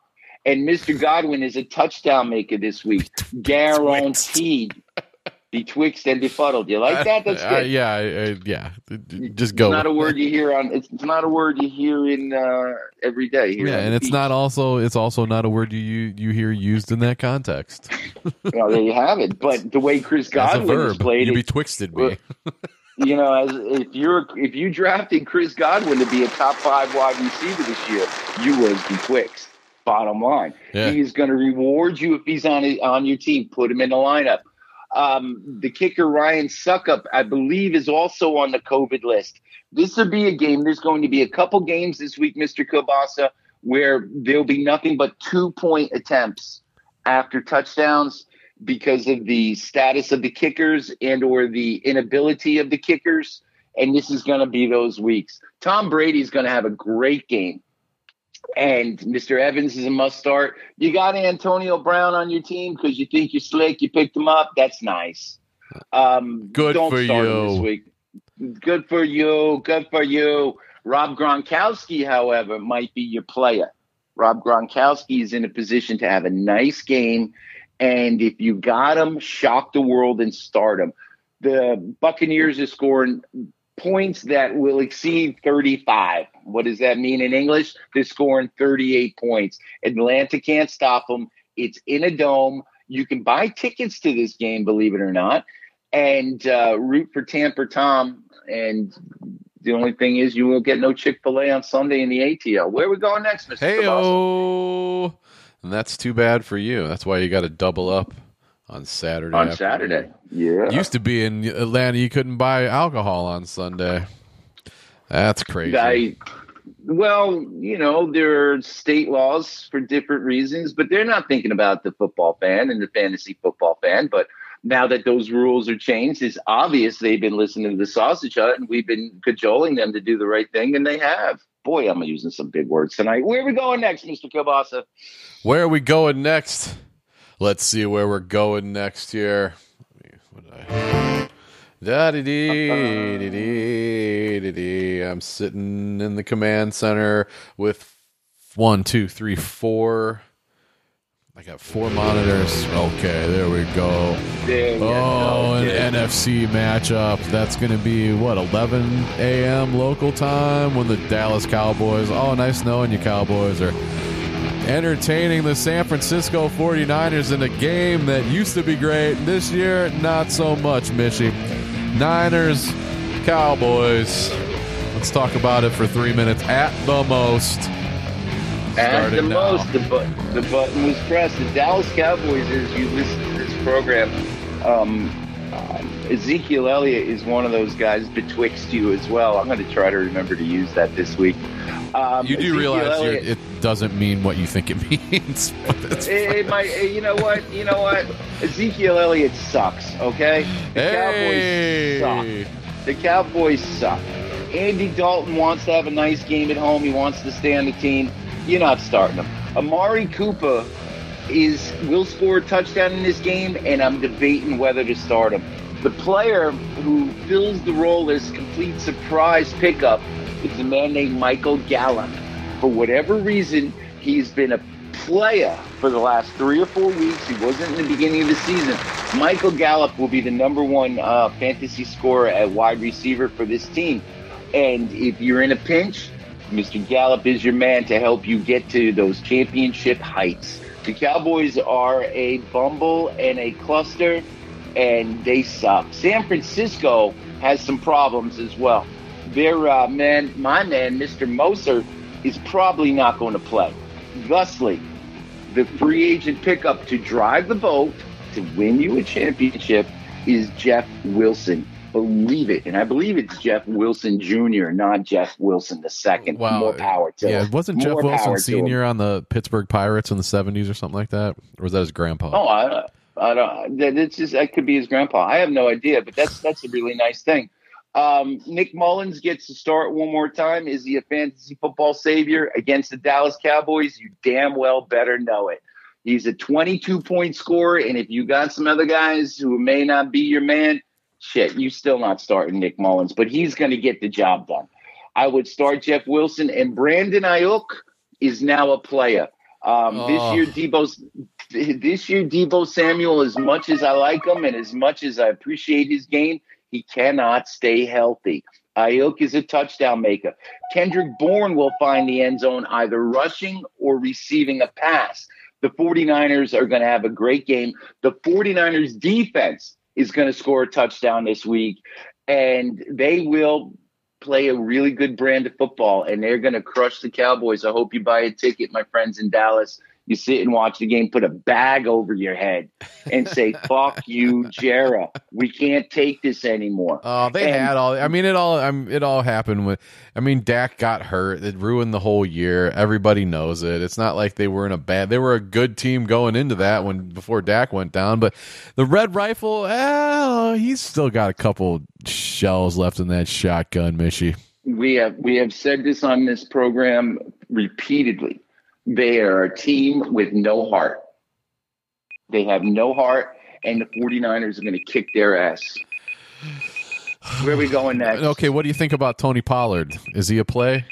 And Mr. Godwin is a touchdown maker this week. Guaranteed. Betwixt and befuddled. You like that? That's Uh, good. yeah, I- I- yeah. Just It's go. not a word you hear on. It's, it's not a word you hear in uh, every day. Here yeah, and it's beach. not also it's also not a word you you, you hear used in that context. Well, there you have it. But the way Chris Godwin verb, played, you it, betwixted me. you know, as if you're if you drafted Chris Godwin to be a top five wide receiver this year, you was betwixt. Bottom line, Yeah. he is going to reward you if he's on on your team. Put him in the lineup. Um, the kicker Ryan Succop, I believe, is also on the COVID list. This will be a game. There's going to be a couple games this week, Mister Kobasa, where there'll be nothing but two point attempts after touchdowns because of the status of the kickers and or the inability of the kickers And this is going to be those weeks. Tom Brady's going to have a great game. And Mr. Evans is a must start. You got Antonio Brown on your team because you think you're slick. You picked him up. That's nice. Um, Good don't for start him you. this week. Good for you. Good for you. Rob Gronkowski, however, might be your player. Rob Gronkowski is in a position to have a nice game. And if you got him, shock the world and start him. The Buccaneers are scoring points that will exceed 35. What does that mean in English? They're scoring 38 points. Atlanta can't stop them. It's in a dome. You can buy tickets to this game, believe it or not, and uh, root for Tampa Tom. And the only thing is, you will get no Chick fil A on Sunday in the ATL. Where are we going next, Mr. Hey. And that's too bad for you. That's why you got to double up on Saturday. On afternoon. Saturday. Yeah. Used to be in Atlanta, you couldn't buy alcohol on Sunday. That's crazy. I, well, you know, there are state laws for different reasons, but they're not thinking about the football fan and the fantasy football fan. But now that those rules are changed, it's obvious they've been listening to the sausage hut and we've been cajoling them to do the right thing, and they have. Boy, I'm using some big words tonight. Where are we going next, Mr. Kielbasa? Where are we going next? Let's see where we're going next here. What did I? Da dee dee dee dee dee dee. I'm sitting in the command center with one, two, three, four. I got four monitors. Okay, there we go. There Oh, an Yeah. NFC matchup. That's going to be, what, 11 a.m. local time when the Dallas Cowboys, oh, nice knowing you, Cowboys, are entertaining the San Francisco 49ers in a game that used to be great. This year, not so much, Mishy. Niners, Cowboys. Let's talk about it for three minutes at the most. At the now. most, the, bu- the button was pressed. The Dallas Cowboys, as you listen to this program, um, um, Ezekiel Elliott is one of those guys betwixt you as well. I'm going to try to remember to use that this week. Um, You do Ezekiel realize Elliott- it doesn't mean what you think it means. It, it might, you know what? You know what? Ezekiel Elliott sucks. Okay, the hey. Cowboys suck. The Cowboys suck. Andy Dalton wants to have a nice game at home. He wants to stay on the team. You're not starting him. Amari Cooper is will score a touchdown in this game, and I'm debating whether to start him. The player who fills the role as complete surprise pickup is a man named Michael Gallup. For whatever reason, he's been a player for the last three or four weeks. He wasn't in the beginning of the season. Michael Gallup will be the number one uh, fantasy scorer at wide receiver for this team. And if you're in a pinch, Mr. Gallup is your man to help you get to those championship heights. The Cowboys are a bumble and a cluster, and they suck. San Francisco has some problems as well. Their uh, man, my man, Mr. Mostert, is probably not going to play. Thusly, the free agent pickup to drive the boat to win you a championship is Jeff Wilson. Believe it, and I believe it's Jeff Wilson Jr., not Jeff Wilson the second. Wow. More power to Yeah, him. wasn't Jeff More Wilson power to him. Senior on the Pittsburgh Pirates in the seventies or something like that, or was that his grandpa? Oh, I, I don't. That it's just that could be his grandpa. I have no idea, but that's that's a really nice thing. Um, Nick Mullens gets to start one more time. Is he a fantasy football savior against the Dallas Cowboys? You damn well better know it. He's a 22 point scorer, and if you got some other guys who may not be your man, shit, you still not starting Nick Mullens, but he's going to get the job done. I would start Jeff Wilson, and Brandon Aiyuk is now a player. Um, Oh. This year, Deebo's this year, Deebo Samuel, as much as I like him and as much as I appreciate his game, he cannot stay healthy. Aiyuk is a touchdown maker. Kendrick Bourne will find the end zone either rushing or receiving a pass. The 49ers are going to have a great game. The 49ers defense is going to score a touchdown this week, and they will play a really good brand of football, and they're going to crush the Cowboys. I hope you buy a ticket, my friends in Dallas. You sit and watch the game, put a bag over your head, and say, "Fuck you, Jera. We can't take this anymore." Oh, they And- had all. I mean, it all. I mean, it all happened with. I mean, Dak got hurt. It ruined the whole year. Everybody knows it. It's not like they were in a bad. They were a good team going into that when before Dak went down. But the Red Rifle, oh, he's still got a couple shells left in that shotgun, Mishy. We have we have said this on this program repeatedly. They are a team with no heart. They have no heart, and the 49ers are going to kick their ass. Where are we going next? Okay, what do you think about Tony Pollard? Is he a play?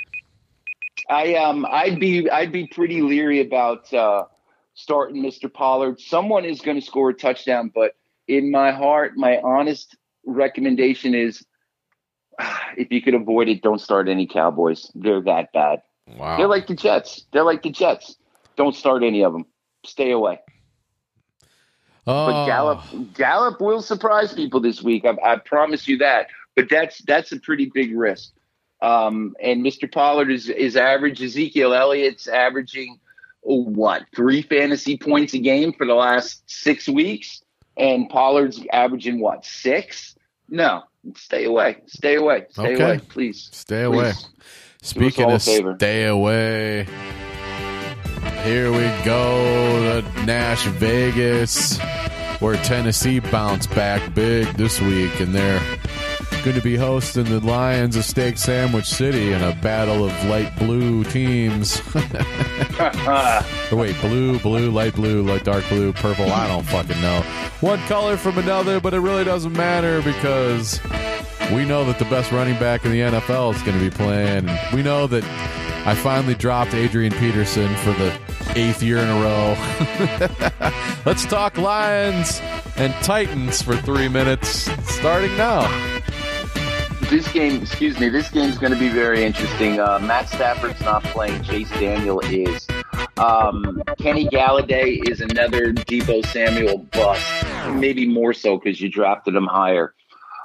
I um I'd be I'd be pretty leery about uh, starting Mr. Pollard. Someone is going to score a touchdown, but in my heart, my honest recommendation is if you could avoid it, don't start any Cowboys. They're that bad. Wow. They're like the Jets. They're like the Jets. Don't start any of them. Stay away. oh, But Gallup, Gallup will surprise people this week. I, I promise you that. But that's that's a pretty big risk. Um, and Mr. Pollard is is average. Ezekiel Elliott's averaging what three fantasy points a game for the last six weeks, and Pollard's averaging what six? No, stay away. Stay away. Stay Okay. away, please. Stay away. Speaking of favor. stay away, here we go to Nash Vegas, where Tennessee bounced back big this week, and they're going to be hosting the Lions of Steak Sandwich City in a battle of light blue teams. Or oh, wait, blue, blue, light blue, light dark blue, purple. I don't fucking know. One color from another, but it really doesn't matter because we know that the best running back in the NFL is going to be playing. We know that I finally dropped Adrian Peterson for the eighth year in a row. Let's talk Lions and Titans for three minutes, starting now. This game, excuse me, this game's going to be very interesting. Uh, Matt Stafford's not playing. Chase Daniel is. Um, Kenny Golladay is another Deebo Samuel bust. Maybe more so because you drafted him higher.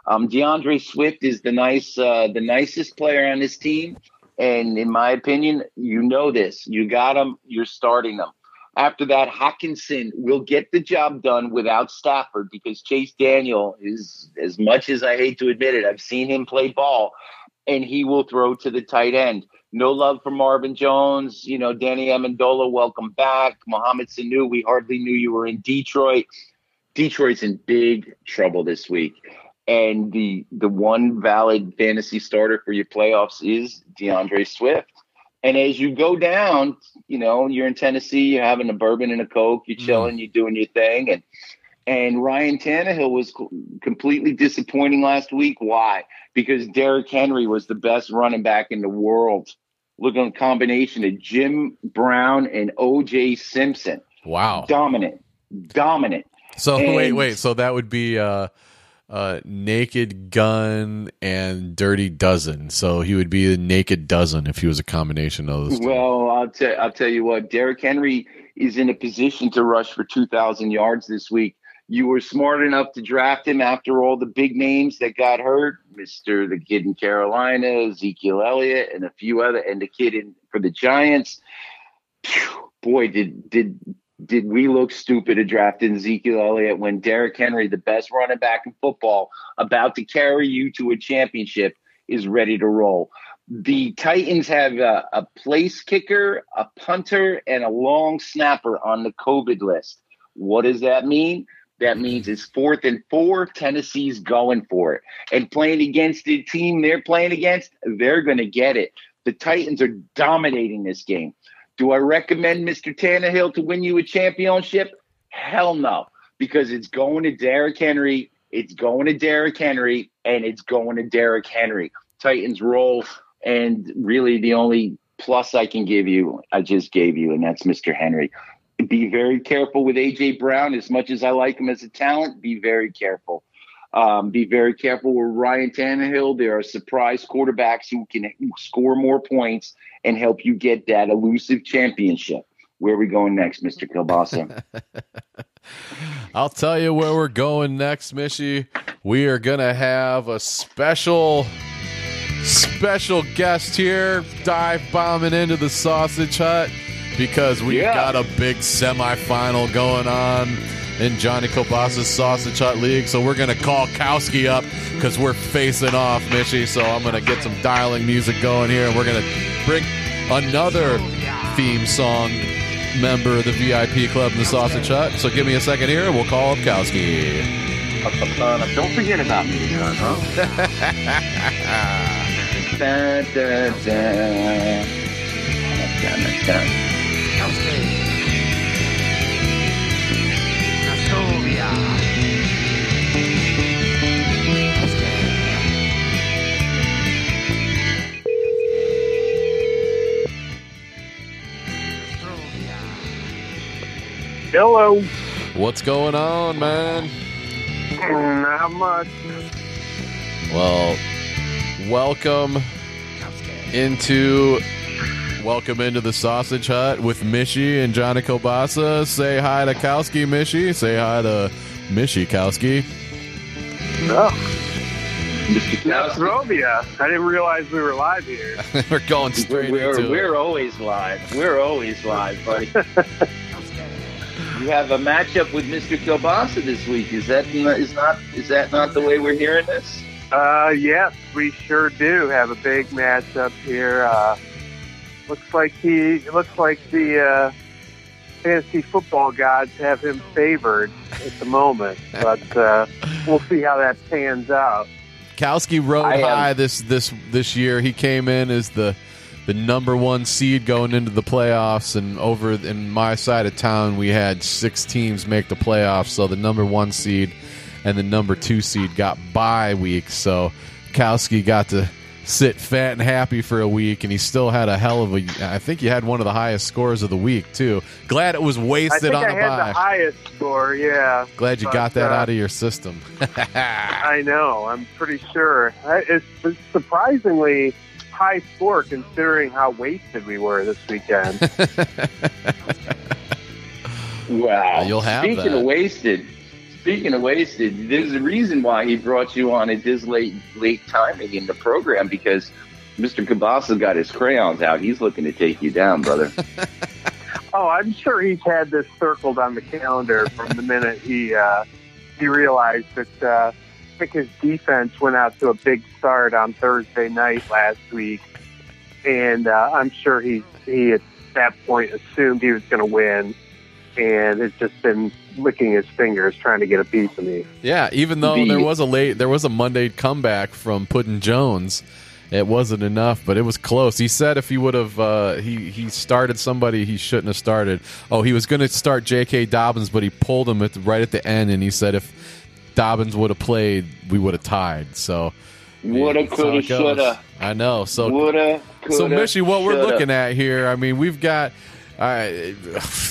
Um, D'Andre Swift is the nice, uh, the nicest player on this team, and in my opinion, you know this. You got him. You're starting them. After that, Hockenson will get the job done without Stafford because Chase Daniel is, as much as I hate to admit it, I've seen him play ball, and he will throw to the tight end. No love for Marvin Jones. You know, Danny Amendola, welcome back. Mohamed Sanu, we hardly knew you were in Detroit. Detroit's in big trouble this week. And the the one valid fantasy starter for your playoffs is D'Andre Swift. And as you go down, you know, you're in Tennessee, you're having a bourbon and a Coke, you're chilling, you're doing your thing. And and Ryan Tannehill was completely disappointing last week. Why? Because Derrick Henry was the best running back in the world. Look at a combination of Jim Brown and OJ Simpson. Wow. Dominant. Dominant. So And- wait, wait. So that would be uh, uh, Naked Gun and Dirty Dozen. So he would be the Naked Dozen if he was a combination of those. two. Well, I'll, tell I'll tell you what, Derrick Henry is in a position to rush for 2,000 yards this week. You were smart enough to draft him after all the big names that got hurt, Mister the kid in Carolina, Ezekiel Elliott, and a few other, and the kid in for the Giants. Boy, did did did we look stupid at drafting Ezekiel Elliott when Derrick Henry, the best running back in football, about to carry you to a championship, is ready to roll. The Titans have a, a place kicker, a punter, and a long snapper on the COVID list. What does that mean? That means it's fourth and four. Tennessee's going for it. And playing against the team they're playing against, they're going to get it. The Titans are dominating this game. Do I recommend Mr. Tannehill to win you a championship? Hell no, because it's going to Derrick Henry. It's going to Derrick Henry, and it's going to Derrick Henry. Titans roll, and really the only plus I can give you, I just gave you, and that's Mr. Henry. Be very careful with AJ Brown. As much as I like him as a talent, be very careful. Um, be very careful with Ryan Tannehill. There are surprise quarterbacks who can score more points and help you get that elusive championship. Where are we going next, Mr. Kielbasa? I'll tell you where we're going next, Mishy. We are gonna have a special, special guest here, dive bombing into the sausage hut because we Yeah. got a big semifinal going on in Johnny Kielbasa's Sausage Hut League. So we're gonna call Kowski up because we're facing off, Mishy. So I'm gonna get some dialing music going here, and we're gonna bring another theme song member of the VIP club in the Sausage Hut. So give me a second here, and we'll call up Kowski. Don't forget about me, John, huh? da, da, da. Dun, Hello. What's going on, man? Not much. Well, welcome into welcome into the sausage hut with Mishy and Johnny Kobasa. Say hi to Kowski, Mishy. Say hi to Mishy Kowski. No. Mr. That's Robia. I didn't realize we were live here. we're going straight we're, into we're it. always live. We're always live, buddy. you have a matchup with Mr. Kielbasa this week. Is that is not is that not the way we're hearing this? Uh, yes, we sure do have a big matchup here. Uh, looks like he looks like the uh, fantasy football gods have him favored at the moment, but uh, we'll see how that pans out. Kowski rode high this this this year. He came in as the the number one seed going into the playoffs, and over in my side of town, we had six teams make the playoffs. So the number one seed and the number two seed got bye week. So Kowski got to sit fat and happy for a week, and he still had a hell of a. I think he had one of the highest scores of the week too. Glad it was wasted on I a had bye. the highest score. Yeah, Glad you but, got that uh, out of your system. I know. I'm pretty sure. It's surprisingly high score considering how wasted we were this weekend. Wow. You'll have Speaking that. of wasted, speaking of wasted, there's a reason why he brought you on at this late late timing in the program because Mr. Kabasa got his crayons out. He's looking to take you down, brother. oh, I'm sure he's had this circled on the calendar from the minute he uh, he realized that uh, I his defense went out to a big start on Thursday night last week, and uh, I'm sure he he at that point assumed he was going to win, and has just been licking his fingers trying to get a piece of me. Yeah, even though there was a late, there was a Monday comeback from Puddin Jones. It wasn't enough, but it was close. He said if he would have, uh, he he started somebody he shouldn't have started. Oh, he was going to start J.K. Dobbins, but he pulled him at the, right at the end, and he said if Dobbins would have played, we would have tied. So Woulda, coulda, shoulda. I know. So Woulda, coulda, so, Mishy, what we're looking at here, I mean, we've got. Uh,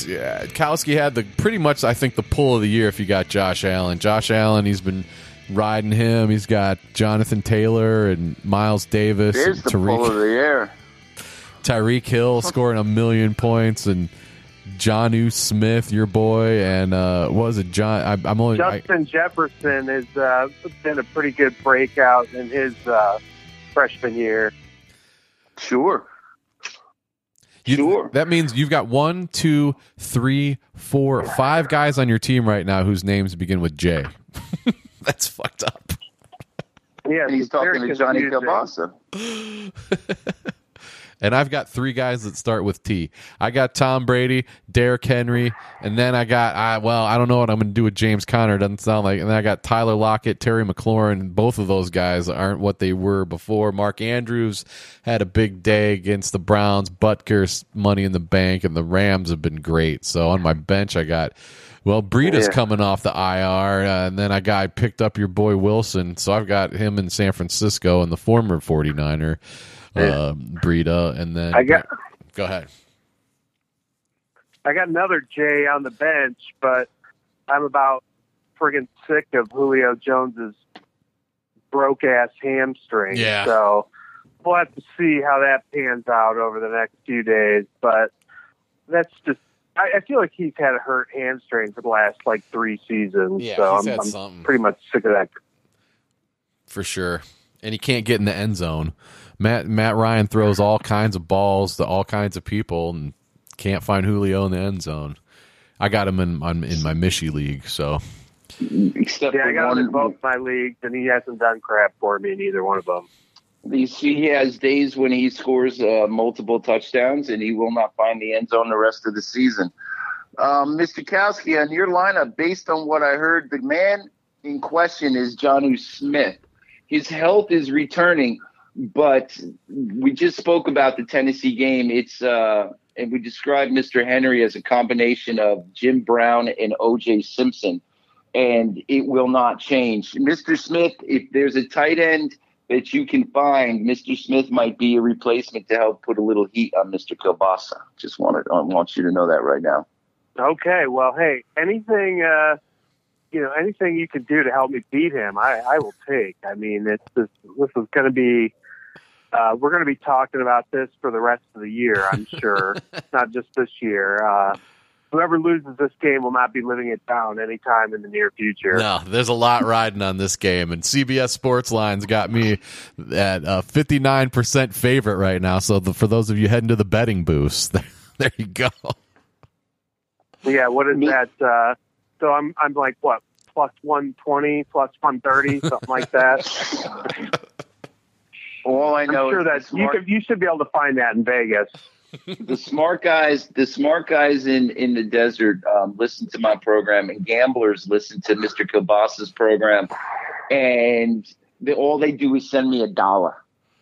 yeah, Kowski had the pretty much, I think, the pull of the year. If you got Josh Allen, Josh Allen, he's been riding him. He's got Jonathan Taylor and Miles Davis, There's and the pull of the air. Tyreek Hill scoring a million points, and Jonnu Smith, your boy, and uh, what was it John? I, I'm only I, Justin Jefferson has uh, been a pretty good breakout in his uh, freshman year. Sure. You- Sure. That means you've got one, two, three, four, five guys on your team right now whose names begin with J. That's fucked up. Yeah, And he's talking to Johnny confusing. And I've got three guys that start with T. I got Tom Brady, Derrick Henry, and then I got I well, I don't know what I'm going to do with James Conner. It doesn't sound like. And then I got Tyler Lockett, Terry McLaurin. Both of those guys aren't what they were before. Mark Andrews had a big day against the Browns. Butker's money in the bank, and the Rams have been great. So on my bench, I got. Well, Breida's Yeah. coming off the IR, uh, and then I got I picked up your boy Wilson, so I've got him in San Francisco and the former 49er, uh, Breida, and then I got go ahead. I got another J on the bench, but I'm about friggin' sick of Julio Jones's broke ass hamstring. Yeah. So we'll have to see how that pans out over the next few days. But that's just I, I feel like he's had a hurt hamstring for the last like three seasons. Yeah, so he's I'm, had I'm something. pretty much sick of that. for sure. And he can't get in the end zone. Matt Matt Ryan throws all kinds of balls to all kinds of people and can't find Julio in the end zone. I got him in on, in my Mishy league, so Except Yeah, I for got him in both my leagues, and he hasn't done crap for me in either one of them. You see, he has days when he scores uh, multiple touchdowns, and he will not find the end zone the rest of the season. Um, Mr. Kowski, on your lineup, based on what I heard, the man in question is Jonnu Smith. His health is returning, but we just spoke about the Tennessee game. It's uh, and we described Mr. Henry as a combination of Jim Brown and O.J. Simpson, and it will not change. Mr. Smith, if there's a tight end that you can find, Mr. Smith might be a replacement to help put a little heat on Mr. Kielbasa. Just wanted I want you to know that right now. Okay, well, hey, anything uh, you know, anything you can do to help me beat him, I, I will take. I mean, it's this, this is going to be. Uh, we're going to be talking about this for the rest of the year, I'm sure, not just this year. Uh, whoever loses this game will not be living it down anytime in the near future. No, there's a lot riding on this game, and CBS Sports Lines got me at a 59% favorite right now. So the, for those of you heading to the betting boost, there you go. Yeah, what is that? Uh, so I'm I'm like what plus one twenty, plus one thirty, something like that. All I I'm know sure that the you could you should be able to find that in Vegas. the smart guys, the smart guys in in the desert um, listen to my program, and gamblers listen to Mr. Kielbasa's program, and they, all they do is send me a dollar,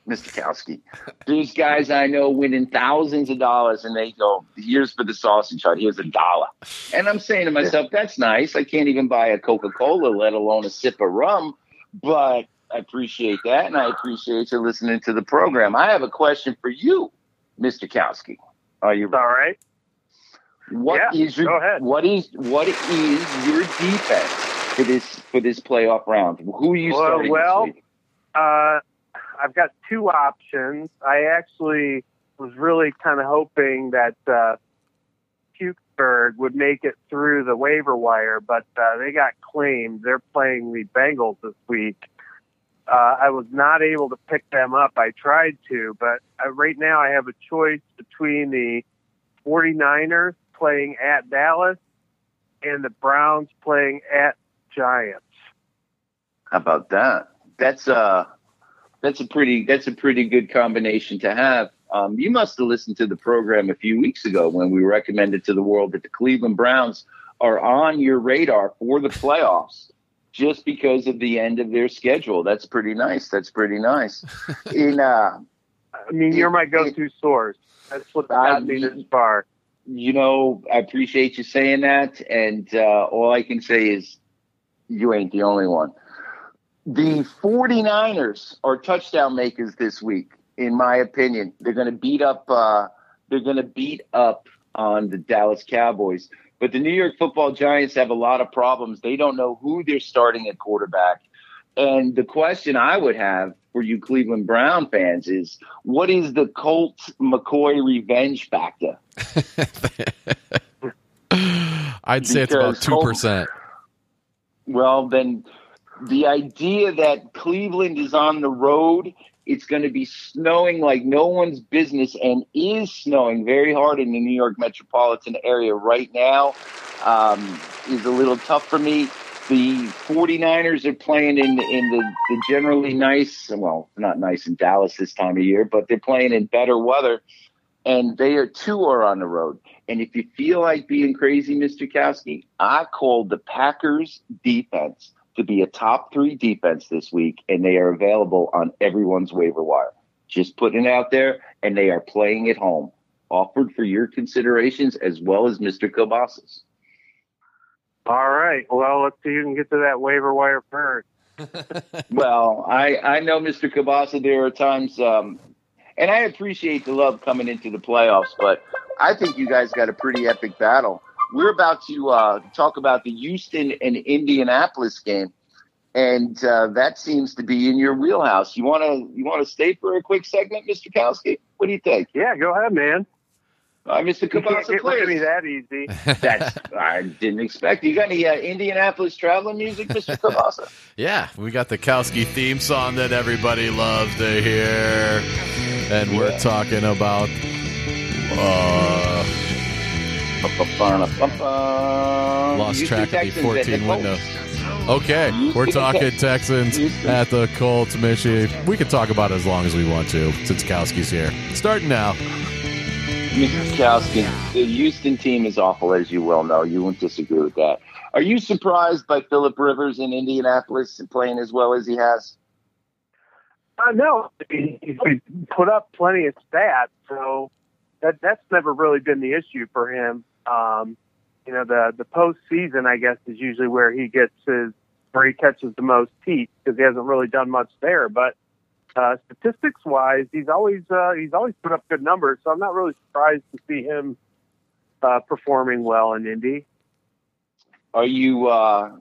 Mr. Kowski. There's guys I know winning thousands of dollars, and they go, "Here's for the sausage hut. Here's a dollar," and I'm saying to myself, "That's nice. I can't even buy a Coca Cola, let alone a sip of rum," but I appreciate that, and I appreciate you listening to the program. I have a question for you, Mr. Kowski. Are you All right. what Yeah, is your go ahead. what is what is your defense for this for this playoff round? Who are you Well, starting well? Uh, I've got two options. I actually was really kind of hoping that uh, Pukesburg would make it through the waiver wire, but uh, they got claimed. They're playing the Bengals this week. Uh, I was not able to pick them up. I tried to, but uh, right now I have a choice between the 49ers playing at Dallas and the Browns playing at Giants. How about that? That's uh that's a pretty that's a pretty good combination to have. Um, you must have listened to the program a few weeks ago when we recommended to the world that the Cleveland Browns are on your radar for the playoffs just because of the end of their schedule. That's pretty nice. That's pretty nice. In uh I mean, you're my go-to source. That's what got me this far. you know, I appreciate you saying that. And uh, all I can say is you ain't the only one. The 49ers are touchdown makers this week, in my opinion. They're going to beat up. Uh, they're going to beat up on the Dallas Cowboys. But the New York Football Giants have a lot of problems. They don't know who they're starting at quarterback. And the question I would have for you Cleveland Brown fans is, what is the Colts McCoy revenge factor? I'd say it's about 2%. Well, then the idea that Cleveland is on the road, it's going to be snowing like no one's business and is snowing very hard in the New York metropolitan area right now um, is a little tough for me. The 49ers are playing in, in the, the generally nice, well, not nice in Dallas this time of year, but they're playing in better weather. And they are two are on the road. And if you feel like being crazy, Mr. Kowski, I called the Packers defense to be a top three defense this week, and they are available on everyone's waiver wire. Just putting it out there, and they are playing at home. Offered for your considerations as well as Mr. Kielbasa's. All right. Well, let's see if who can get to that waiver wire first. Well, I, I know, Mr. Kabasa, there are times, um, and I appreciate the love coming into the playoffs, but I think you guys got a pretty epic battle. We're about to uh, talk about the Houston and Indianapolis game, and uh, that seems to be in your wheelhouse. You want to you want to stay for a quick segment, Mr. Kowski? What do you think? Yeah, go ahead, man. Mr. You can't Kabasa, get rid of me that easy. That's I didn't expect. You got any uh, Indianapolis traveling music, Mr. Kabasa? Yeah, we got the Kowski theme song that everybody loves to hear. And we're Yeah. talking about uh, Lost lost track of the 14 window. Okay, we're talking Texans at the Colts, Michigan. We can talk about it as long as we want to, since Kowski's here. Starting now. Mrs. Kowski, the Houston team is awful, as you well know. You won't disagree with that. Are you surprised by Philip Rivers in Indianapolis playing as well as he has? Uh, no, he, he put up plenty of stats, so that that's never really been the issue for him. Um, you know, the the postseason, I guess, is usually where he gets his where he catches the most teeth because he hasn't really done much there. But uh, statistics wise, he's always uh, he's always put up good numbers, so I'm not really surprised to see him uh, performing well in Indy. Are you, uh,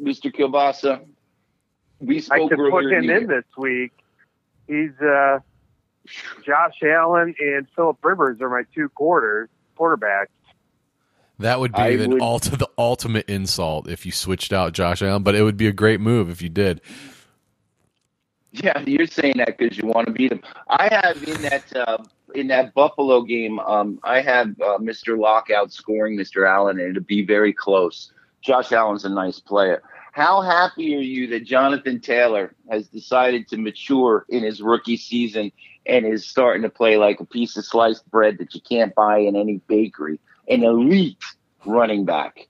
Mr. Kielbasa? We I spoke could put him in this week. He's uh, Josh Allen and Philip Rivers are my two quarters quarterbacks. That would be I the, would- ulti- the ultimate insult if you switched out Josh Allen, but it would be a great move if you did. Yeah, you're saying that because you want to beat him. I have in that uh, in that Buffalo game. Um, I have uh, Mr. Lockout scoring Mr. Allen, and it'll be very close. Josh Allen's a nice player. How happy are you that Jonathan Taylor has decided to mature in his rookie season and is starting to play like a piece of sliced bread that you can't buy in any bakery? An elite running back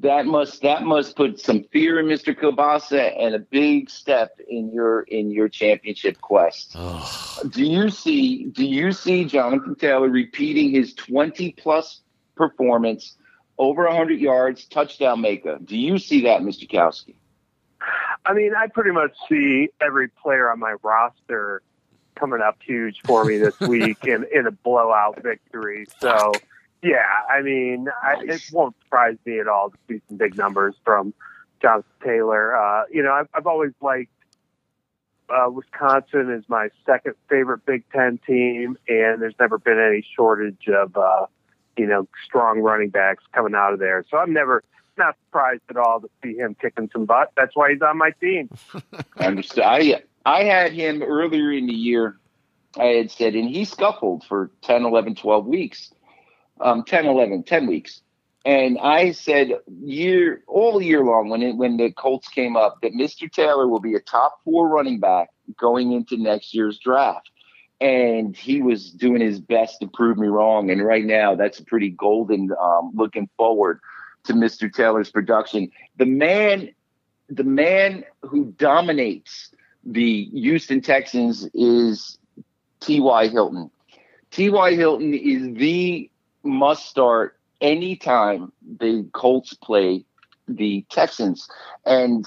that must that must put some fear in Mr. Kielbasa and a big step in your in your championship quest. Do you see do you see Jonathan Taylor repeating his 20 plus performance over 100 yards touchdown maker? Do you see that Mr. Kowski? I mean, I pretty much see every player on my roster coming up huge for me this week in, in a blowout victory. So, yeah, I mean, I, it won't surprise me at all to see some big numbers from Jonathan Taylor. Uh, you know, I've, I've always liked uh, Wisconsin is my second favorite Big Ten team, and there's never been any shortage of, uh, you know, strong running backs coming out of there. So I'm never not surprised at all to see him kicking some butt. That's why he's on my team. I understand. I I had him earlier in the year. I had said, and he scuffled for 10, 11, 12 weeks, um, 10, 11, 10 weeks. And I said year all year long when it, when the Colts came up that Mr. Taylor will be a top four running back going into next year's draft. And he was doing his best to prove me wrong. And right now, that's pretty golden um, looking forward to Mr. Taylor's production. The man, the man who dominates the Houston Texans is T.Y. Hilton. T.Y. Hilton is the must start anytime the Colts play the Texans. And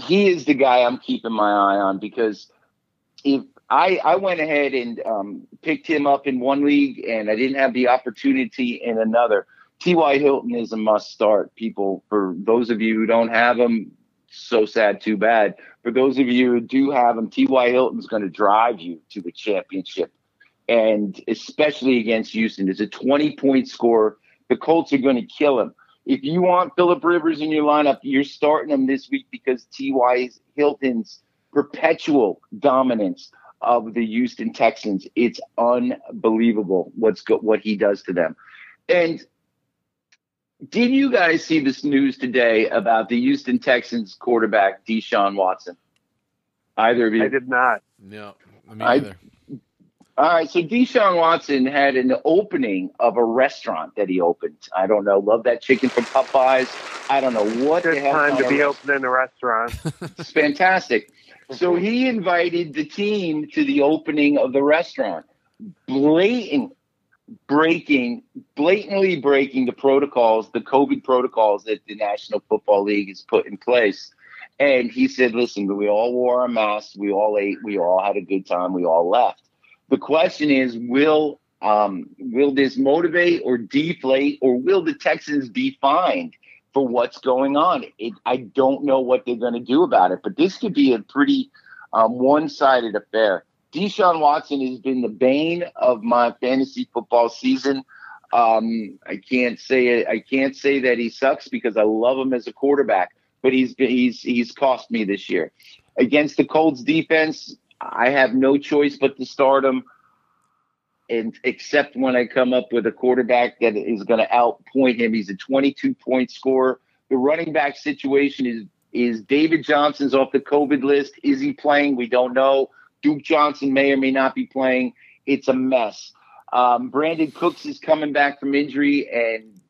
he is the guy I'm keeping my eye on because if I, I went ahead and um, picked him up in one league and I didn't have the opportunity in another. T.Y. Hilton is a must start, people. For those of you who don't have him, so sad, too bad. For those of you who do have him, T.Y. Hilton's going to drive you to the championship. And especially against Houston, it's a 20 point score. The Colts are going to kill him. If you want Philip Rivers in your lineup, you're starting him this week because T.Y. Hilton's perpetual dominance of the Houston Texans. It's unbelievable what's go- what he does to them. And did you guys see this news today about the Houston Texans quarterback Deshaun Watson? Either of you? I did not. No, me I- either. All right, so Deshaun Watson had an opening of a restaurant that he opened. I don't know, love that chicken from Popeyes. I don't know what Good the hell. time to be opening a restaurant. It's fantastic. So he invited the team to the opening of the restaurant, blatant breaking, blatantly breaking the protocols, the COVID protocols that the National Football League has put in place. And he said, "Listen, we all wore our masks, we all ate, we all had a good time, we all left." The question is, will um, will this motivate or deflate, or will the Texans be fined for what's going on? It, I don't know what they're going to do about it, but this could be a pretty um, one-sided affair. Deshaun Watson has been the bane of my fantasy football season. Um, I can't say. I can't say that he sucks because I love him as a quarterback, but he's he's he's cost me this year against the Colts defense. I have no choice but to start him, and except when I come up with a quarterback that is going to outpoint him. He's a 22 point scorer. The running back situation is is David Johnson's off the COVID list. Is he playing? We don't know. Duke Johnson may or may not be playing. It's a mess. Um, Brandin Cooks is coming back from injury, and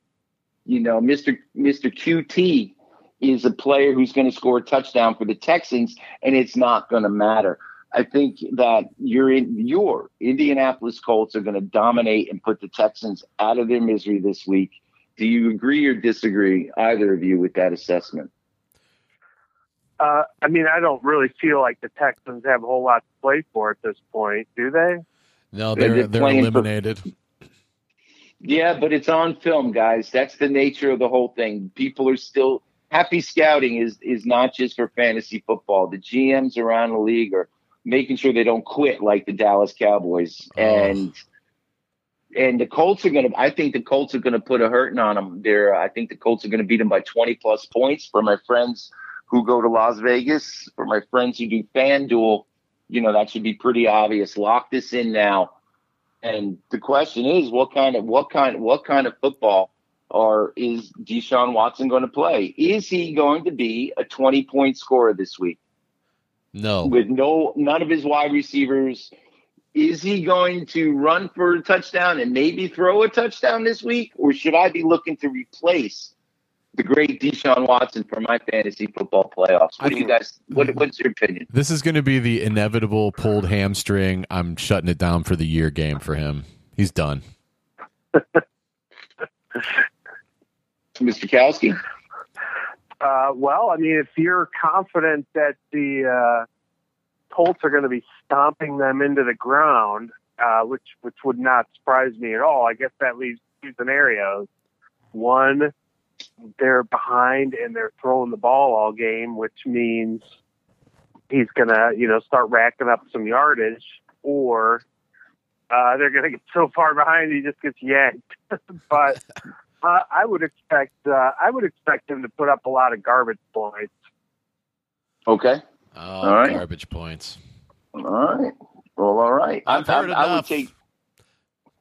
you know, Mr. Mr. QT is a player who's going to score a touchdown for the Texans, and it's not going to matter. I think that your your Indianapolis Colts are going to dominate and put the Texans out of their misery this week. Do you agree or disagree, either of you, with that assessment? Uh, I mean, I don't really feel like the Texans have a whole lot to play for at this point, do they? No, They're they're they're playing for- eliminated. Yeah, but it's on film, guys. That's the nature of the whole thing. People are still happy scouting is is not just for fantasy football. The GMs around the league are making sure they don't quit like the Dallas Cowboys. Oh. And and the Colts are going to I think the Colts are going to put a hurting on them. They're I think the Colts are going to beat them by 20 plus points for my friends who go to Las Vegas, for my friends who do FanDuel, you know, that should be pretty obvious. Lock this in now. And the question is, what kind of what kind what kind of football or is Deshaun Watson going to play? Is he going to be a 20 point scorer this week No, with no none of his wide receivers? Is he going to run for a touchdown and maybe throw a touchdown this week, or should I be looking to replace the great Deshaun Watson for my fantasy football playoffs? What do you guys? What, what's your opinion? this is going to be the inevitable pulled hamstring. I'm shutting it down for the year game for him. He's done. Mr. Kowski? Uh, well, I mean, if you're confident that the uh, Colts are going to be stomping them into the ground, uh, which which would not surprise me at all, I guess that leaves two scenarios. One, they're behind and they're throwing the ball all game, which means he's going to, you know, start racking up some yardage, or uh, they're going to get so far behind he just gets yanked. but uh, I would expect uh, I would expect him to put up a lot of garbage points. Okay. Oh, All right. garbage points. All right. Well, all right. I've I- heard I, I would enough. take.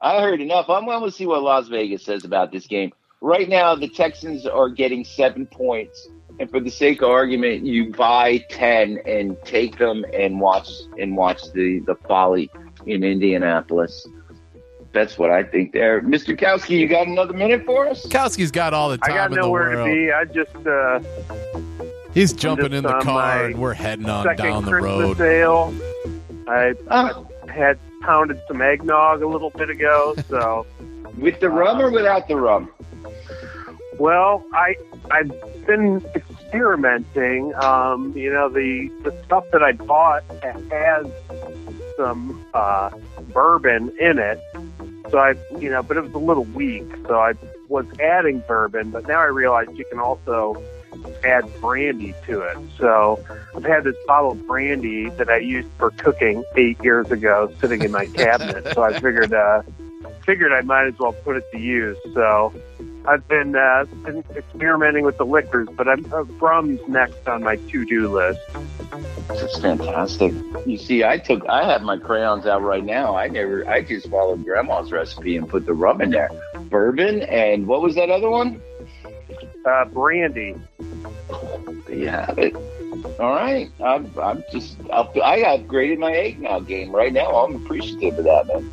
I heard enough. I'm going to see what Las Vegas says about this game. Right now, the Texans are getting seven points, and for the sake of argument, you buy ten and take them and watch and watch the the folly in Indianapolis. That's what I think. There, Mr. Kowski, you got another minute for us? Kowski's got all the I time got in the nowhere to be. I just uh, He's jumping just in the on car and we're heading on down the Christmas road. sale. I Ah, had pounded some eggnog a little bit ago, so with the rum or without the rum? Well, I I've been experimenting. Um, you know, the the stuff that I bought has some uh, bourbon in it, so I you know, but it was a little weak, so I was adding bourbon, but now I realize you can also add brandy to it. So I've had this bottle of brandy that I used for cooking eight years ago sitting in my cabinet. So I figured uh figured I might as well put it to use. So I've been uh been experimenting with the liquors, but I'm uh, rum's next on my to do list. That's fantastic. You see, I took, I have my crayons out right now. I never, I just followed grandma's recipe and put the rum in there. Bourbon and what was that other one? Uh brandy. There you have it. All right. I'm, I'm just, I upgraded my eggnog game right now. I'm appreciative of that, man.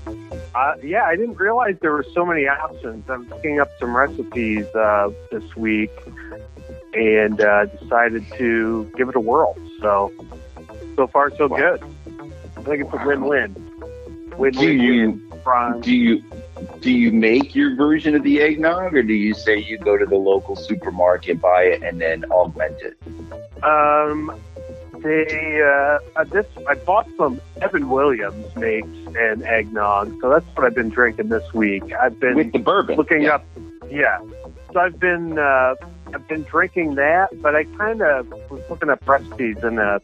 Uh, yeah, I didn't realize there were so many options. I'm looking up some recipes uh, this week and uh, decided to give it a whirl. So, so far, so Wow. good. I think it's a win-win. Do Win-win. you, Ron. do you, do you make your version of the eggnog or do you say you go to the local supermarket, buy it, and then augment it? Um, they uh, uh, this I bought some Evan Williams makes an eggnog, so that's what I've been drinking this week. I've been With the bourbon. looking Yeah. up. Yeah, so I've been uh, I've been drinking that, but I kind of was looking up recipes and uh,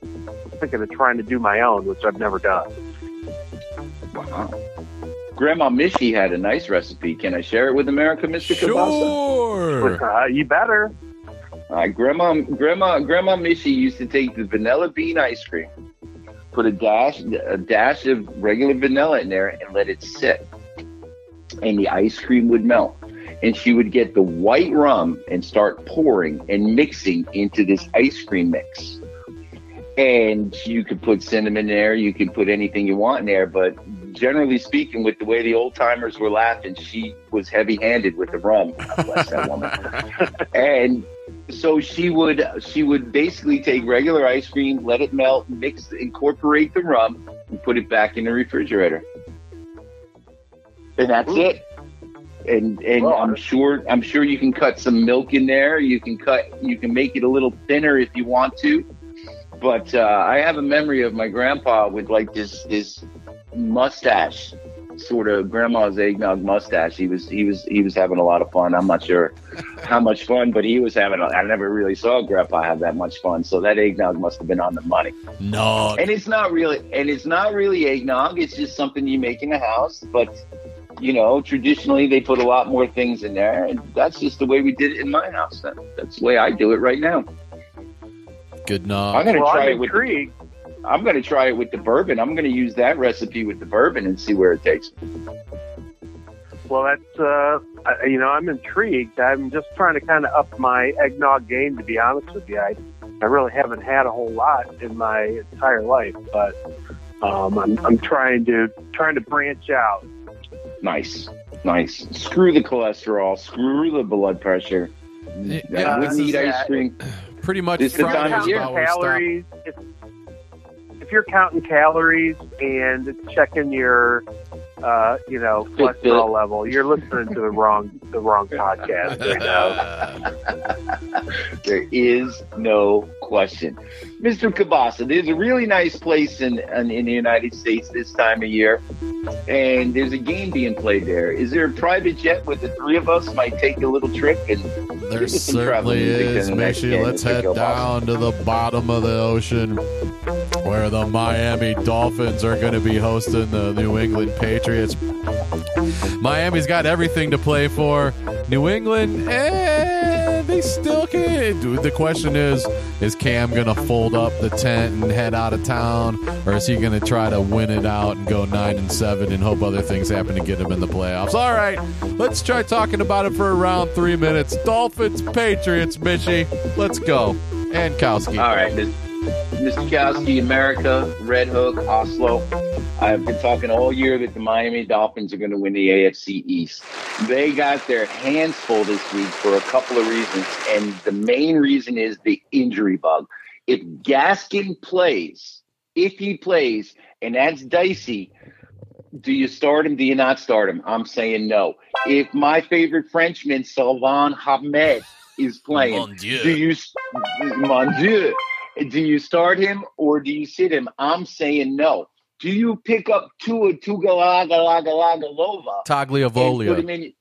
thinking of trying to do my own, which I've never done. Wow. Grandma Mishy had a nice recipe. Can I share it with America, Mr. Kabasa? Sure. Uh, you better. Uh, grandma, grandma, grandma Mishy used to take the vanilla bean ice cream, put a dash, a dash of regular vanilla in there, and let it sit, and the ice cream would melt. And she would get the white rum and start pouring and mixing into this ice cream mix. And you could put cinnamon there, you could put anything you want in there, but generally speaking, with the way the old timers were laughing, she was heavy handed with the rum. Bless that woman. and so she would she would basically take regular ice cream, let it melt, mix, incorporate the rum, and put it back in the refrigerator. And that's it. And and Well, I'm sure I'm sure you can cut some milk in there. You can cut you can make it a little thinner if you want to. But uh, I have a memory of my grandpa with like this this mustache, sort of grandma's eggnog mustache. He was he was he was having a lot of fun. I'm not sure how much fun, but he was having. A, I never really saw grandpa have that much fun. So that eggnog must have been on the money. No. And it's not really and it's not really eggnog. It's just something you make in a house, but. You know, traditionally they put a lot more things in there, and that's just the way we did it in my house. That, that's the way I do it right now. Good I'm gonna well, try I'm it with intrigued. I'm going to try it with the bourbon. I'm going to use that recipe with the bourbon and see where it takes me. Well, that's uh, I, you know, I'm intrigued. I'm just trying to kind of up my eggnog game. To be honest with you, I I really haven't had a whole lot in my entire life, but um, I'm I'm trying to trying to branch out. Nice, nice. Screw the cholesterol. Screw the blood pressure. Yeah, I wouldn't this eat is- ice cream. Pretty much This is the Friday is about where we stop. calories. If, if you're counting calories and checking your, uh, you know, Fitbit. cholesterol level, you're listening to the wrong the wrong podcast right now. There is no question. Mr. Kabasa, there's a really nice place in, in in the United States this time of year, and there's a game being played there. Is there a private jet where the three of us might take a little trip and There Give us some travel certainly is, Mishy. Let's head down to the bottom of the ocean where the Miami Dolphins are going to be hosting the New England Patriots. Miami's got everything to play for. New England, eh, they still can. Dude, The question is is Cam to fold up the tent and head out of town, or is he to try to win it out and go 9 and 7 and hope other things happen to get him in the playoffs? All right, let's try talking about it for around three minutes. Dolphins, Patriots, Mishy. Let's go. And Kowski. All right, Ms. Mr. Kowski, America, Red Hook, Oslo. I've been talking all year that the Miami Dolphins are going to win the AFC East. They got their hands full this week for a couple of reasons, and the main reason is the injury bug. If Gaskin plays, if he plays, and that's dicey, do you start him? Do you not start him? I'm saying no. If my favorite Frenchman, Salvon Ahmed, is playing, do you, mon Dieu, do you start him or do you sit him? I'm saying no. Do you pick up Tua Tugalagalagalova and put him Tagliavolia.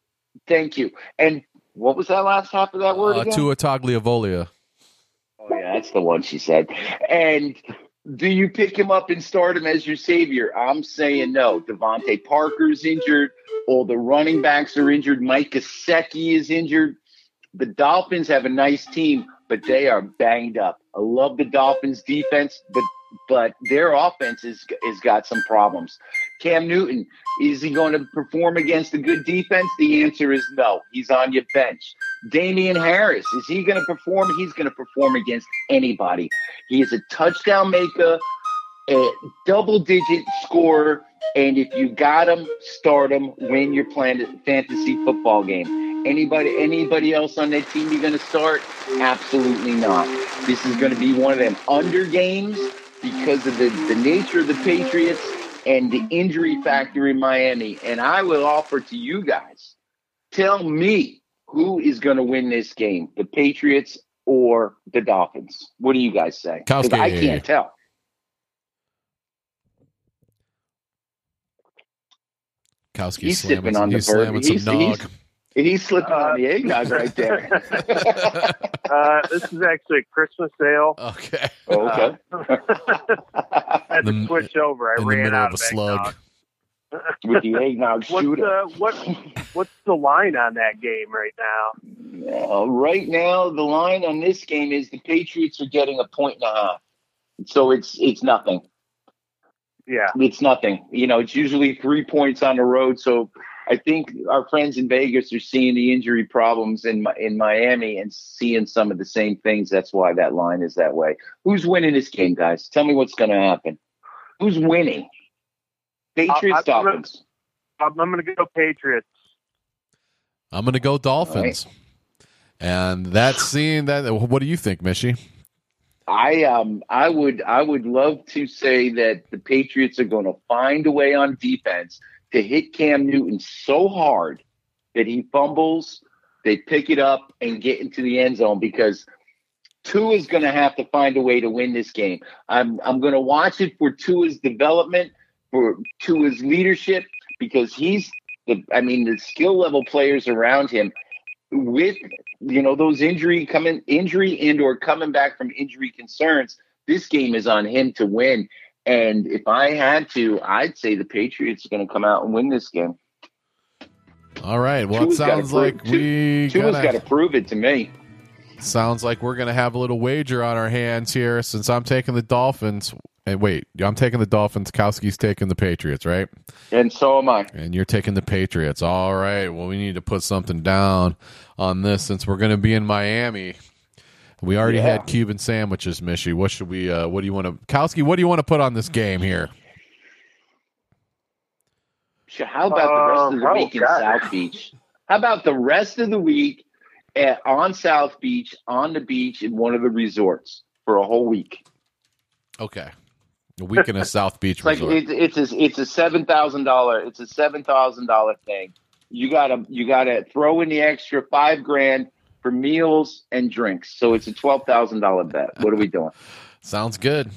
Thank you. And what was that last half of that word Uh, again? Tua Tagliavolia. Oh, yeah, that's the one she said. And do you pick him up and start him as your savior? I'm saying no. DeVante Parker's injured. All the running backs are injured. Mike Gesicki is injured. The Dolphins have a nice team, but they are banged up. I love the Dolphins defense, but but their offense is has got some problems. Cam Newton, is he going to perform against a good defense? The answer is no. He's on your bench. Damien Harris, is he going to perform? He's going to perform against anybody. He is a touchdown maker, a double digit scorer, and if you got them, start him, win your plan- fantasy football game. Anybody anybody else on that team you're going to start? Absolutely not. This is going to be one of them under games because of the, the nature of the Patriots and the injury factor in Miami. And I will offer to you guys, tell me who is going to win this game, the Patriots or the Dolphins. What do you guys say? I can't tell. Kowski He's slamming, sipping on the he's slamming bourbon. some He's- nog. he's- He's slipping on the eggnog right there. Uh, this is actually a Christmas ale. okay. okay. I had The- to switch over. I In the ran middle out of a slug. With the eggnog What's shooter. what? What's the line on that game right now? Uh, right now, the line on this game is the Patriots are getting a point and a half. So it's it's nothing. Yeah, It's nothing. You know, it's usually three points on the road. So I think our friends in Vegas are seeing the injury problems in in Miami and seeing some of the same things. That's why that line is that way. Who's winning this game, guys? Tell me what's going to happen. Who's winning? Patriots, I'm gonna- Dolphins. I'm, I'm going to go Patriots. I'm going to go Dolphins. And that scene, that what do you think, Mishy? I um I would I would love to say that the Patriots are going to find a way on defense to hit Cam Newton so hard that he fumbles, they pick it up and get into the end zone because Tua is going to have to find a way to win this game. I'm I'm going to watch it for Tua's development, for Tua's leadership because he's the I mean the skill level players around him with you know those injury coming injury and or coming back from injury concerns this game is on him to win and if i had to i'd say the patriots are going to come out and win this game All right. Well, it sounds like prove- we Tua's gotta- got to prove it to me Sounds like we're going to have a little wager on our hands here since I'm taking the Dolphins. And wait, I'm taking the Dolphins. Kowski's taking the Patriots, right? and so am i And you're taking the Patriots. All right. Well, we need to put something down on this since we're going to be in Miami. We already Yeah. had Cuban sandwiches, Mishy. What should we? Uh, what do you want to, Kowski? What do you want to put on this game here? Sure, how about the rest of the oh, week in God. south beach how about the rest of the week at, on south beach on the beach in one of the resorts for a whole week Okay, a week in a South Beach It's like resort. it's it's a, it's a seven thousand dollar it's a seven thousand dollar thing. You gotta you gotta throw in the extra five grand for meals and drinks. So it's a twelve thousand dollar bet. What are we doing? Sounds good.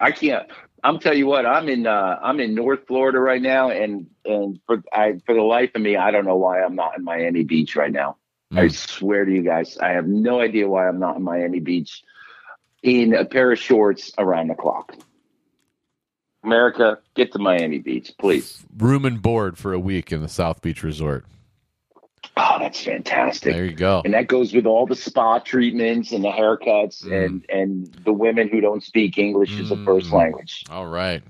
I can't. I'm tell you what. I'm in uh, I'm in North Florida right now, and and for I for the life of me, I don't know why I'm not in Miami Beach right now. I Mm. swear to you guys, I have no idea why I'm not in Miami Beach in a pair of shorts around the clock. America, get to Miami Beach, please. Room and board for a week in the South Beach resort. Oh, that's fantastic. There you go. And that goes with all the spa treatments and the haircuts Mm. and and the women who don't speak English as a first Mm. language. All right.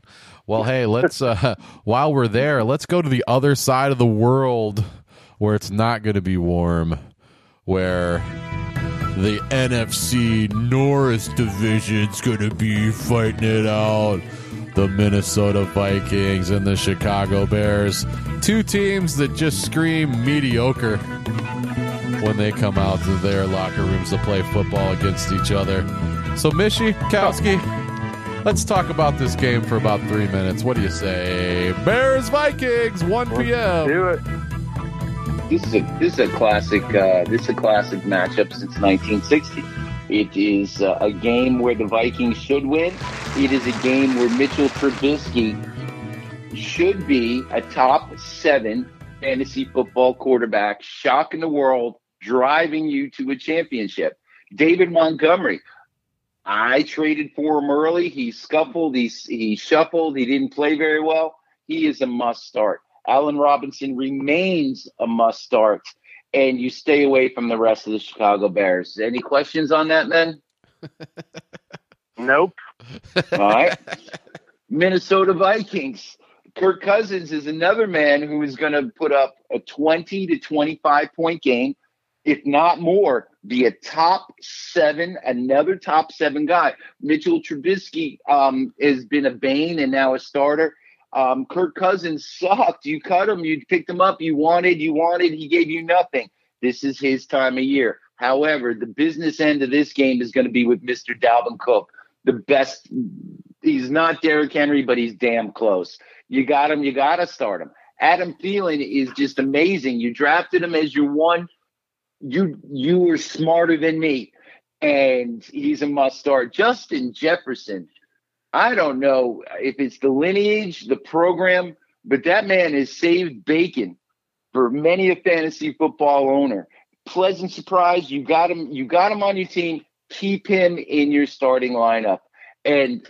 Well, hey, let's uh while we're there, let's go to the other side of the world where it's not going to be warm, where the NFC North division's going to be fighting it out. The Minnesota Vikings and the Chicago Bears, two teams that just scream mediocre when they come out to their locker rooms to play football against each other. So, Mishy Kowski, Let's talk about this game for about three minutes. What do you say? Bears Vikings, 1 p.m. Do it. This is a this is a classic uh, this is a classic matchup since 1960. It is uh, a game where the Vikings should win. It is a game where Mitchell Trubisky should be a top seven fantasy football quarterback, shocking the world, driving you to a championship. David Montgomery, I traded for him early. He scuffled, he, he shuffled, he didn't play very well. He is a must start. Allen Robinson remains a must start, and you stay away from the rest of the Chicago Bears. Any questions on that, man? Nope. All right. Minnesota Vikings. Kirk Cousins is another man who is going to put up a 20 to 25 point game, if not more, be a top seven, another top seven guy. Mitchell Trubisky um, has been a bane and now a starter. Um, Kirk Cousins sucked. You cut him, you picked him up, you wanted, you wanted, he gave you nothing. This is his time of year. However, the business end of this game is going to be with Mr. Dalvin Cook, the best. He's not Derrick Henry, but he's damn close. You got him. You got to start him. Adam Thielen is just amazing. You drafted him as your one. You you were smarter than me, and he's a must start. Justin Jefferson. I don't know if it's the lineage, the program, but that man has saved bacon for many a fantasy football owner. Pleasant surprise. You got him. You got him on your team. Keep him in your starting lineup. And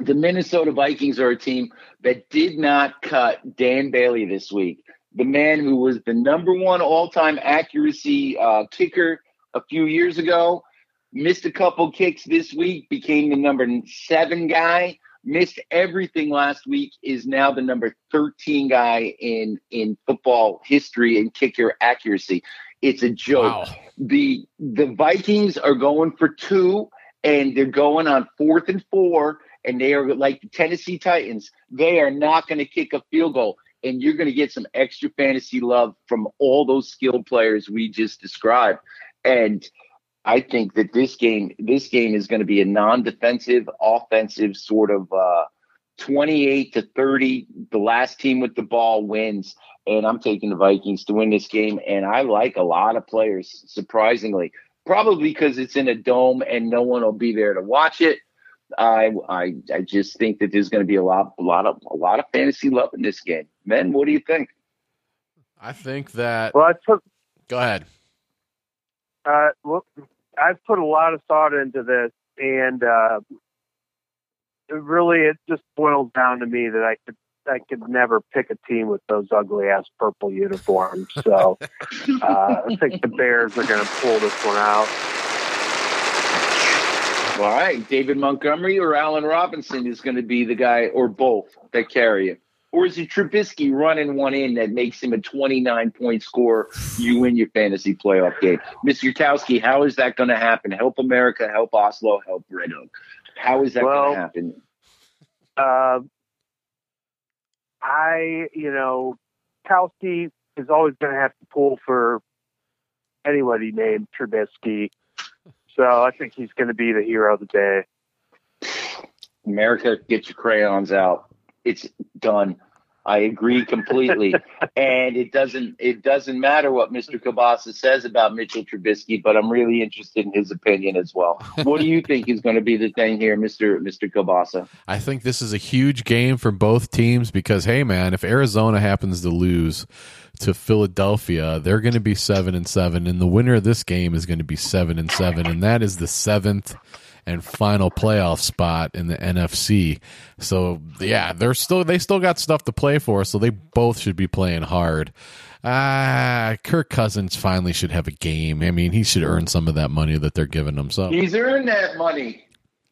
the Minnesota Vikings are a team that did not cut Dan Bailey this week. The man who was the number one all-time accuracy uh, kicker a few years ago missed a couple kicks this week, became the number seven guy. Missed everything last week. Is now the number thirteen guy in in football history in kicker accuracy. It's a joke. Wow. The the Vikings are going for two, and they're going on fourth and four, and they are like the Tennessee Titans. They are not going to kick a field goal, and you're going to get some extra fantasy love from all those skilled players we just described. And I think that this game, this game is going to be a non-defensive, offensive sort of uh, 28 to 30. The last team with the ball wins, and I'm taking the Vikings to win this game. And I like a lot of players, surprisingly, probably because it's in a dome and no one will be there to watch it. I I I just think that there's going to be a lot a lot of a lot of fantasy love in this game. Men, what do you think? I think that. Well, I took Go ahead. Uh, well, I've put a lot of thought into this, and uh, it really, it just boils down to me that I could, I could never pick a team with those ugly ass purple uniforms. So uh, I think the Bears are going to pull this one out. All right, David Montgomery or Allen Robinson is going to be the guy, or both that carry it. Or is it Trubisky running one in that makes him a 29 point score? You win your fantasy playoff game. Mr. Yurkowski, how is that going to happen? Help America, help Oslo, help Red Oak. How is that Well, going to happen? Uh, I, you know, Kowski is always going to have to pull for anybody named Trubisky. So I think he's going to be the hero of the day. America, get your crayons out. It's done. I agree completely. and it doesn't it doesn't matter what Mr. Kabasa says about Mitchell Trubisky, but I'm really interested in his opinion as well. What do you think is going to be the thing here, Mr. Mr. Kabasa? I think this is a huge game for both teams because, hey, man, if Arizona happens to lose to Philadelphia, they're going to be seven and seven, and the winner of this game is going to be seven and seven, and that is the seventh and final playoff spot in the NFC. So yeah, they're still they still got stuff to play for, so they both should be playing hard. Ah, Kirk Cousins finally should have a game. I mean, he should earn some of that money that they're giving him. So He's earned that money.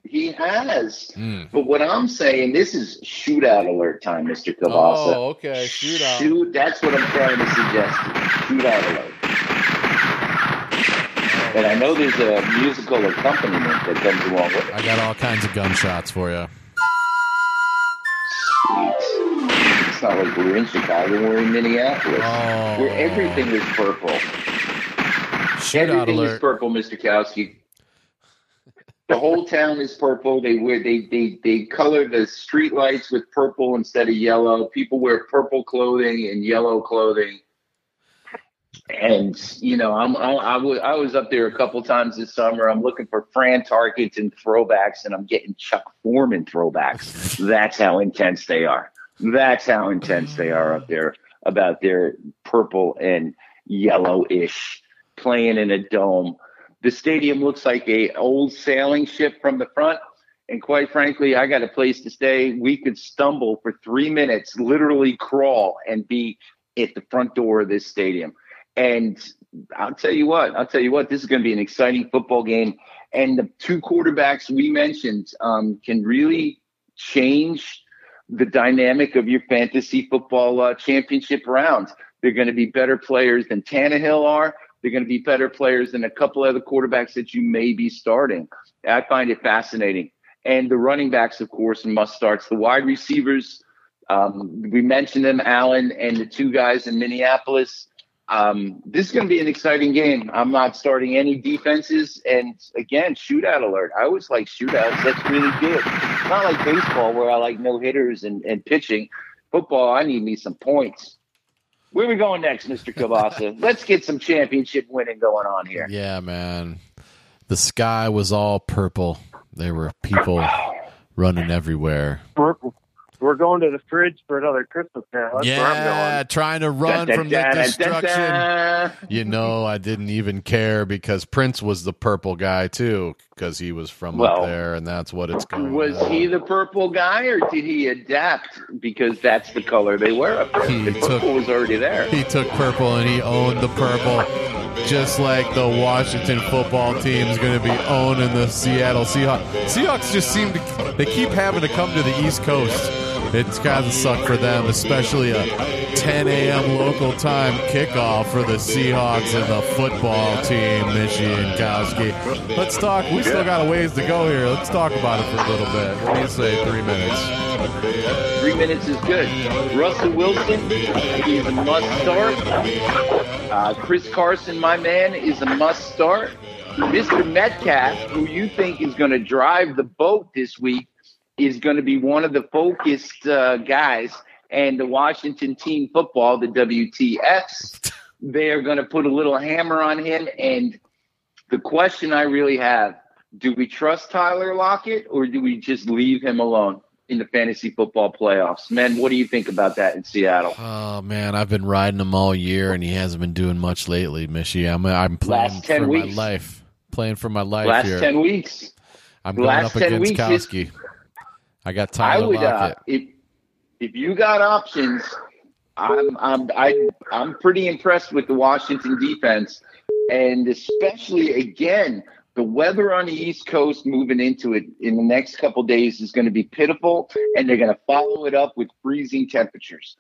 He has. Mm. But what I'm saying, this is shootout alert time, Mr. Kabasa. Oh, okay, shootout. Shoot, that's what I'm trying to suggest. Shootout alert. And I know there's a musical accompaniment that comes along with it. I got all kinds of gunshots for you. Sweet. It's not like we're in Chicago, we're in Minneapolis. Oh. Where everything is purple. Shootout everything is purple, Mr. Kowski. The whole town is purple. They wear they they they color the street lights with purple instead of yellow. People wear purple clothing and yellow clothing. And you know, I'm I, I, w- I was up there a couple times this summer. I'm looking for Fran Tarkentons and throwbacks, and I'm getting Chuck Foreman throwbacks. That's how intense they are. That's how intense they are up there about their purple and yellowish playing in a dome. The stadium looks like a old sailing ship from the front. And quite frankly, I got a place to stay. We could stumble for three minutes, literally crawl and be at the front door of this stadium. And I'll tell you what, I'll tell you what, this is going to be an exciting football game. And the two quarterbacks we mentioned um, can really change the dynamic of your fantasy football uh, championship round. They're going to be better players than Tannehill are. They're going to be better players than a couple other quarterbacks that you may be starting. I find it fascinating. And the running backs, of course, and must starts. The wide receivers, um, we mentioned them, Allen, and the two guys in Minneapolis. Um, this is going to be an exciting game. I'm not starting any defenses. And again, shootout alert. I always like shootouts. That's really good. It's not like baseball where I like no hitters and, and pitching. Football, I need me some points. Where are we going next, Mr. Kavasa? Let's get some championship winning going on here. Yeah, man. The sky was all purple. There were people running everywhere. We're, we're going to the fridge for another Christmas now. That's where I'm Yeah, trying to run from the destruction. You know, I didn't even care because Prince was the purple guy too, because he was from up there, and that's what it's going. Was on. he the purple guy, or did he adapt because that's the color they wear up there? He The purple took- was already there. He took purple and he owned the purple, just like the Washington football team is going to be owning the Seattle Seahawks. Seahawks just seem to they keep having to come to the East Coast. It's gotta suck for them, especially a 10 a.m. local time kickoff for the Seahawks and the football team, Mishy and Kowski. Let's talk. We still got a ways to go here. Let's talk about it for a little bit. Do you say? Three minutes. Three minutes is good. Russell Wilson is a must start. Uh, Chris Carson, my man, is a must start. Mr. Metcalf, who you think is going to drive the boat this week, is going to be one of the focused uh, guys. And the Washington team football, the WTFs, they're going to put a little hammer on him. And the question I really have do we trust Tyler Lockett or do we just leave him alone in the fantasy football playoffs? Man, what do you think about that in Seattle? Oh man, I've been riding him all year, and he hasn't been doing much lately, Mishy. I'm I'm playing Last 10 for weeks. my life, playing for my life Last here. 10 weeks. I'm going last up against weeks is- Kowski. I got I Tyler would uh, if if you got options, I'm I'm I, I'm pretty impressed with the Washington defense, and especially again the weather on the East Coast moving into it in the next couple days is going to be pitiful, and they're going to follow it up with freezing temperatures.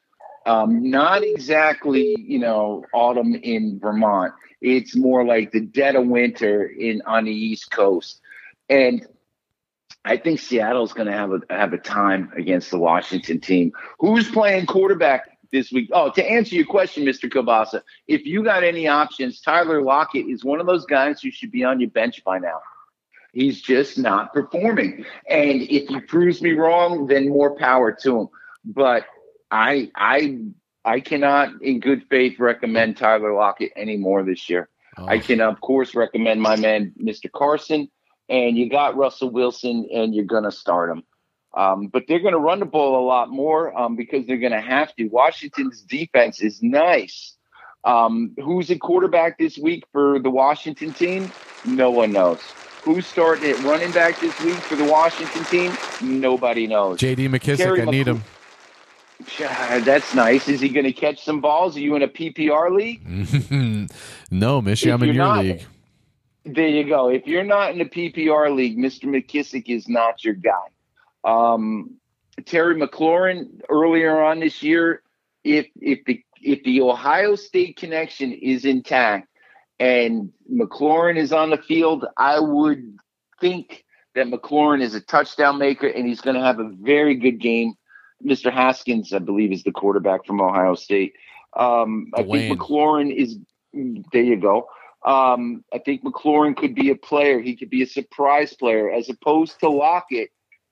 Um, not exactly you know autumn in Vermont. It's more like the dead of winter in on the East Coast, and I think Seattle's going to have a have a time against the Washington team. Who's playing quarterback this week? Oh, to answer your question, Mr. Kabasa, if you got any options, Tyler Lockett is one of those guys who should be on your bench by now. He's just not performing, and if he proves me wrong, then more power to him. But I I I cannot, in good faith, recommend Tyler Lockett anymore this year. Oh, I can, of course, recommend my man, Mr. Carson, and you got Russell Wilson, and you're going to start him. Um, but they're going to run the ball a lot more um, because they're going to have to. Washington's defense is nice. Um, who's a quarterback this week for the Washington team? No one knows. Who's starting at running back this week for the Washington team? Nobody knows. J.D. McKissic, Terry I need him. That's nice. Is he going to catch some balls? Are you in a PPR league? no, Mishy, If I'm in your not- league. There you go. If you're not in the PPR league, Mr. McKissic is not your guy. Um, Terry McLaurin earlier on this year, if if the if the Ohio State connection is intact and McLaurin is on the field, I would think that McLaurin is a touchdown maker and he's going to have a very good game. Mr. Haskins, I believe, is the quarterback from Ohio State. Um, I think McLaurin is. There you go. Um, I think McLaurin could be a player. He could be a surprise player as opposed to Lockett.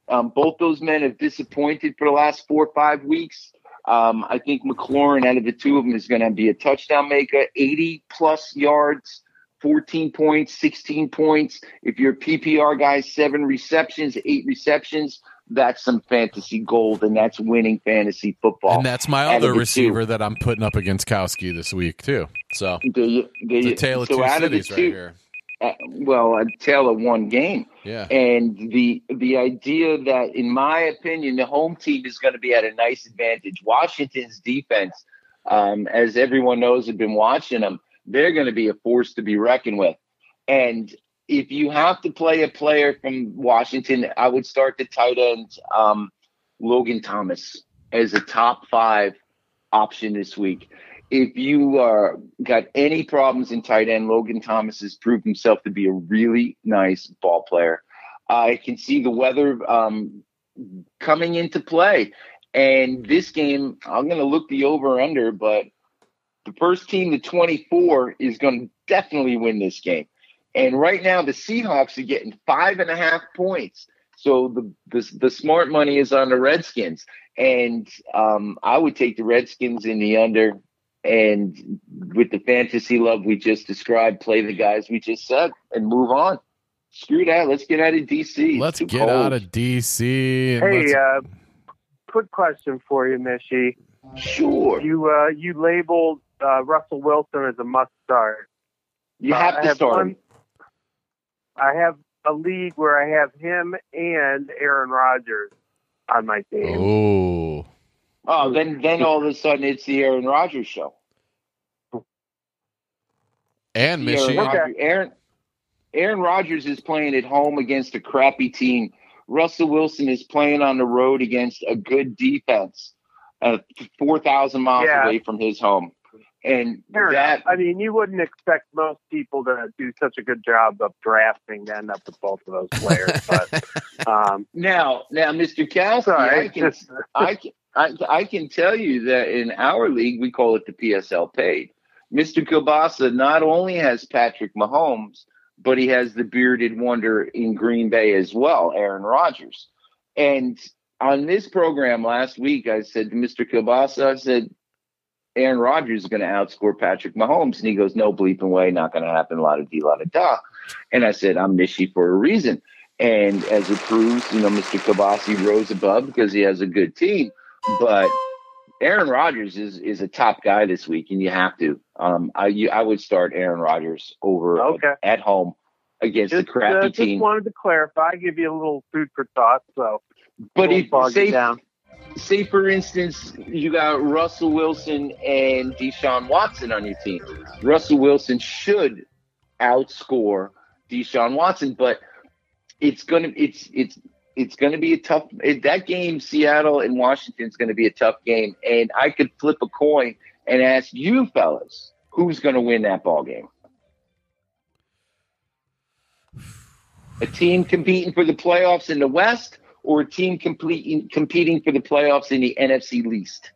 Um, both those men have disappointed for the last four or five weeks. Um, I think McLaurin, out of the two of them, is going to be a touchdown maker, 80 plus yards, 14 points, 16 points. If you're a PPR guy, seven receptions, eight receptions, that's some fantasy gold, and that's winning fantasy football. And that's my Out other the two. receiver that I'm putting up against Kowski this week too. So There you- there it's a you- tale of so two the cities right two- here. uh, well, a tale of one game. Yeah. And the the idea that, in my opinion, the home team is going to be at a nice advantage. Washington's defense, um, as everyone knows, have been watching them. They're going to be a force to be reckoned with. And if you have to play a player from Washington, I would start the tight end um, Logan Thomas as a top five option this week. If you uh, got any problems in tight end, Logan Thomas has proved himself to be a really nice ball player. I can see the weather um, coming into play. And this game, I'm going to look the over under, but the first team to 24 is going to definitely win this game. And right now, the Seahawks are getting five and a half points. So the the, the smart money is on the Redskins, and um, I would take the Redskins in the under. And with the fantasy love we just described, play the guys we just said, and move on. Screw that. Let's get out of DC. Let's get cold. out of DC. And Hey, let's- uh, quick question for you, Mishy. Sure, You uh, you labeled uh, Russell Wilson as a must start. you Uh, have I to start. one- I have a league where I have him and Aaron Rodgers on my team. oh, Oh, then then all of a sudden it's the Aaron Rodgers show. and The Aaron, Michigan. Rodgers, Aaron Aaron Rodgers is playing at home against a crappy team Russell Wilson is playing on the road against a good defense, uh, 4,000 miles Yeah. away from his home. And Fair that, enough. I mean, you wouldn't expect most people to do such a good job of drafting to end up with both of those players. but um, now, now, Mr. Kowski, sorry, I can, I can, I, I can tell you that in our league, we call it the PSL paid. Mr. Kielbasa not only has Patrick Mahomes, but he has the bearded wonder in Green Bay as well, Aaron Rodgers. And on this program last week, I said to Mr. Kielbasa, I said, Aaron Rodgers is going to outscore Patrick Mahomes. And he goes, no bleeping way, not going to happen, a lot of D, a lot of da. And I said, I'm Mishy for a reason. And as it proves, you know, Mr. Kabasi rose above because he has a good team. But Aaron Rodgers is is a top guy this week, and you have to. Um, I you, I would start Aaron Rodgers over Okay. at home against just, the crappy uh, just team. wanted to clarify, give you a little food for thought. So, but if say down. say for instance you got Russell Wilson and Deshaun Watson on your team. Russell Wilson should outscore Deshaun Watson, but it's gonna it's it's it's gonna be a tough it, that game Seattle and Washington is gonna be a tough game. And I could flip a coin and ask you fellas who's gonna win that ball game. A team competing for the playoffs in the West or a team competing competing for the playoffs in the NFC least?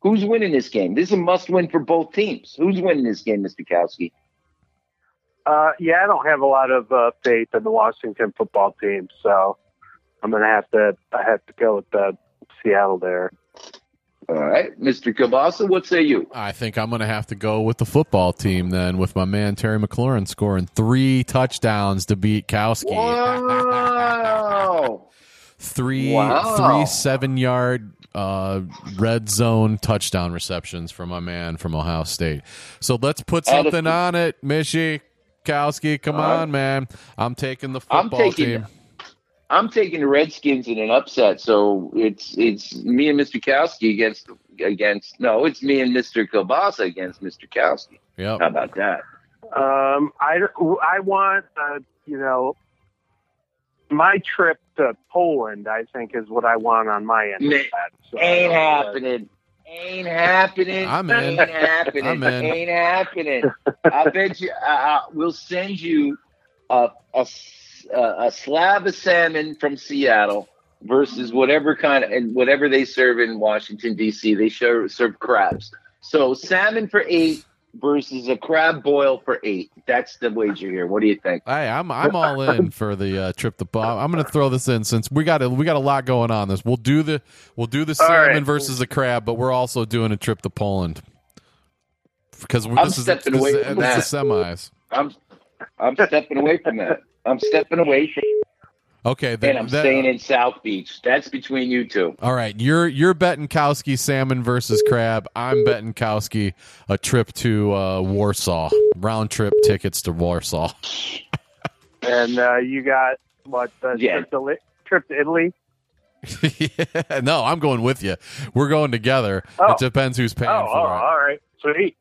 Who's winning this game? This is a must win for both teams. Who's winning this game, Mr. Kowski? Uh, yeah, I don't have a lot of uh, faith in the Washington football team, so I'm gonna have to. I have to go with the Seattle there. All right, Mr. Kabasa, what say you? I think I'm going to have to go with the football team then, with my man Terry McLaurin scoring three touchdowns to beat Kowski. Wow! three Wow. three seven yard uh, red zone touchdown receptions from my man from Ohio State. So let's put Out of- something on it, Mishy Kowski. Come All right. on, man. I'm taking the I'm football taking- team. I'm taking the Redskins in an upset, so it's it's me and Mr. Kowski against against no, it's me and Mr. Kabasa against Mr. Kowski. Yep. How about that? Um, I I want uh, you know my trip to Poland. I think is what I want on my end. of that. So Ain't don't know what- happening. Ain't happening. I'm in. Ain't happening. I'm in. Ain't happening. I bet you. Uh, uh, we'll send you a, a s- a- a slab of salmon from Seattle versus whatever kind of and whatever they serve in Washington D.C. They show, serve crabs. So salmon for eight versus a crab boil for eight. That's the wager here. What do you think? Hey, I'm I'm all in for the uh, trip to Bob. I'm going to throw this in since we got a, we got a lot going on. This we'll do the we'll do the salmon right. versus the crab, but we're also doing a trip to Poland because I'm this is stepping this away is- from it's the semis. I'm I'm stepping away from that. I'm stepping away from, Okay, then, and I'm that- staying in South Beach. That's between you two. All right, you're you're betting Kowski salmon versus crab. I'm betting Kowski a trip to uh, Warsaw, round trip tickets to Warsaw. And uh, you got what the Yeah. trip, to, Li- trip to Italy? yeah, no, I'm going with you. We're going together. Oh. It depends who's paying Oh, oh, it. all right, sweet.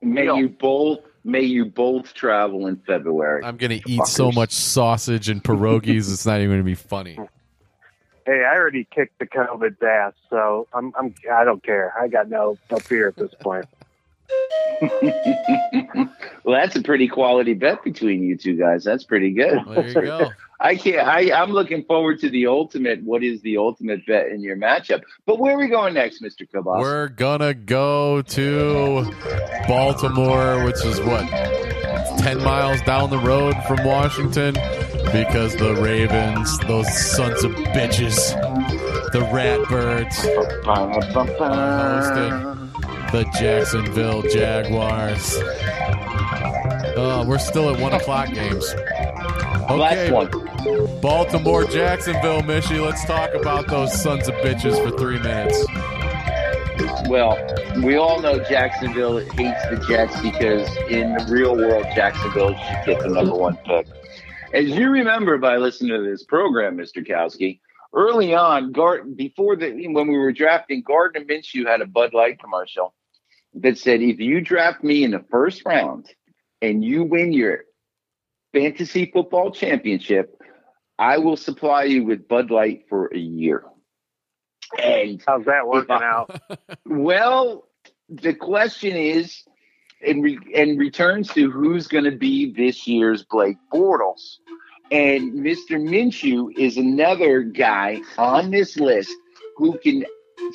May Deal. you both may you both travel in February. I'm gonna eat so much sausage and pierogies. it's not even gonna be funny. Hey, I already kicked the COVID ass, so I'm, I'm I don't care. I got no no fear at this point. well, that's a pretty quality bet between you two guys. That's pretty good. Well, there you go. I can't. I, I'm looking forward to the ultimate. What is the ultimate bet in your matchup? But where are we going next, Mister Kabas? We're gonna go to Baltimore, which is what ten miles down the road from Washington, because the Ravens, those sons of bitches, the Ratbirds, the Jacksonville Jaguars. Uh, we're still at one o'clock games. Last one. Baltimore, Jacksonville, Mishy. Let's talk about those sons of bitches for three minutes. Well, we all know Jacksonville hates the Jets because in the real world, Jacksonville should get the number one pick. As you remember by listening to this program, Mr. Kowski, early on, Gard before the when we were drafting, Gardner Minshew had a Bud Light commercial that said, "If you draft me in the first round and you win your fantasy football championship, I will supply you with Bud Light for a year. And How's that working I- out? well, the question is, and re, and returns to who's going to be this year's Blake Bortles, and Mr. Minshew is another guy on this list who can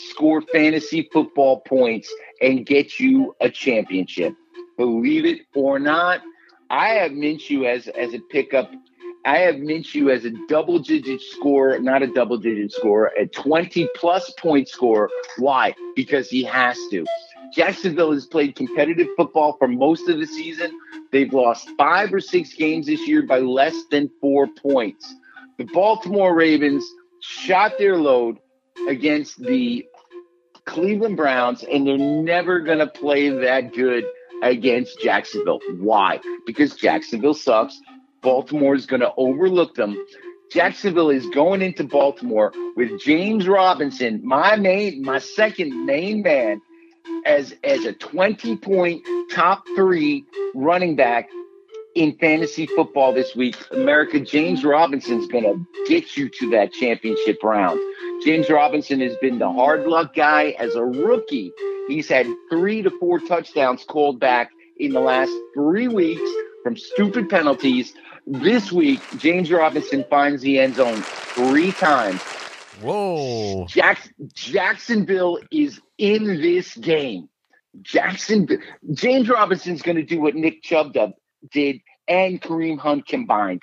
score fantasy football points and get you a championship. Believe it or not, I have Minshew as as a pickup. I have Minshew as a double digit score, not a double digit score, a 20 plus point score. Why? Because he has to. Jacksonville has played competitive football for most of the season. They've lost five or six games this year by less than four points. The Baltimore Ravens shot their load against the Cleveland Browns, and they're never going to play that good against Jacksonville. Why? Because Jacksonville sucks. Baltimore is going to overlook them. Jacksonville is going into Baltimore with James Robinson, my main, my second main man, as as a 20 point top three running back in fantasy football this week. America, James Robinson's going to get you to that championship round. James Robinson has been the hard luck guy as a rookie. He's had three to four touchdowns called back in the last three weeks from stupid penalties. This week, James Robinson finds the end zone three times. Whoa. Jack- Jacksonville is in this game. Jackson James Robinson's going to do what Nick Chubb did- did and Kareem Hunt combined.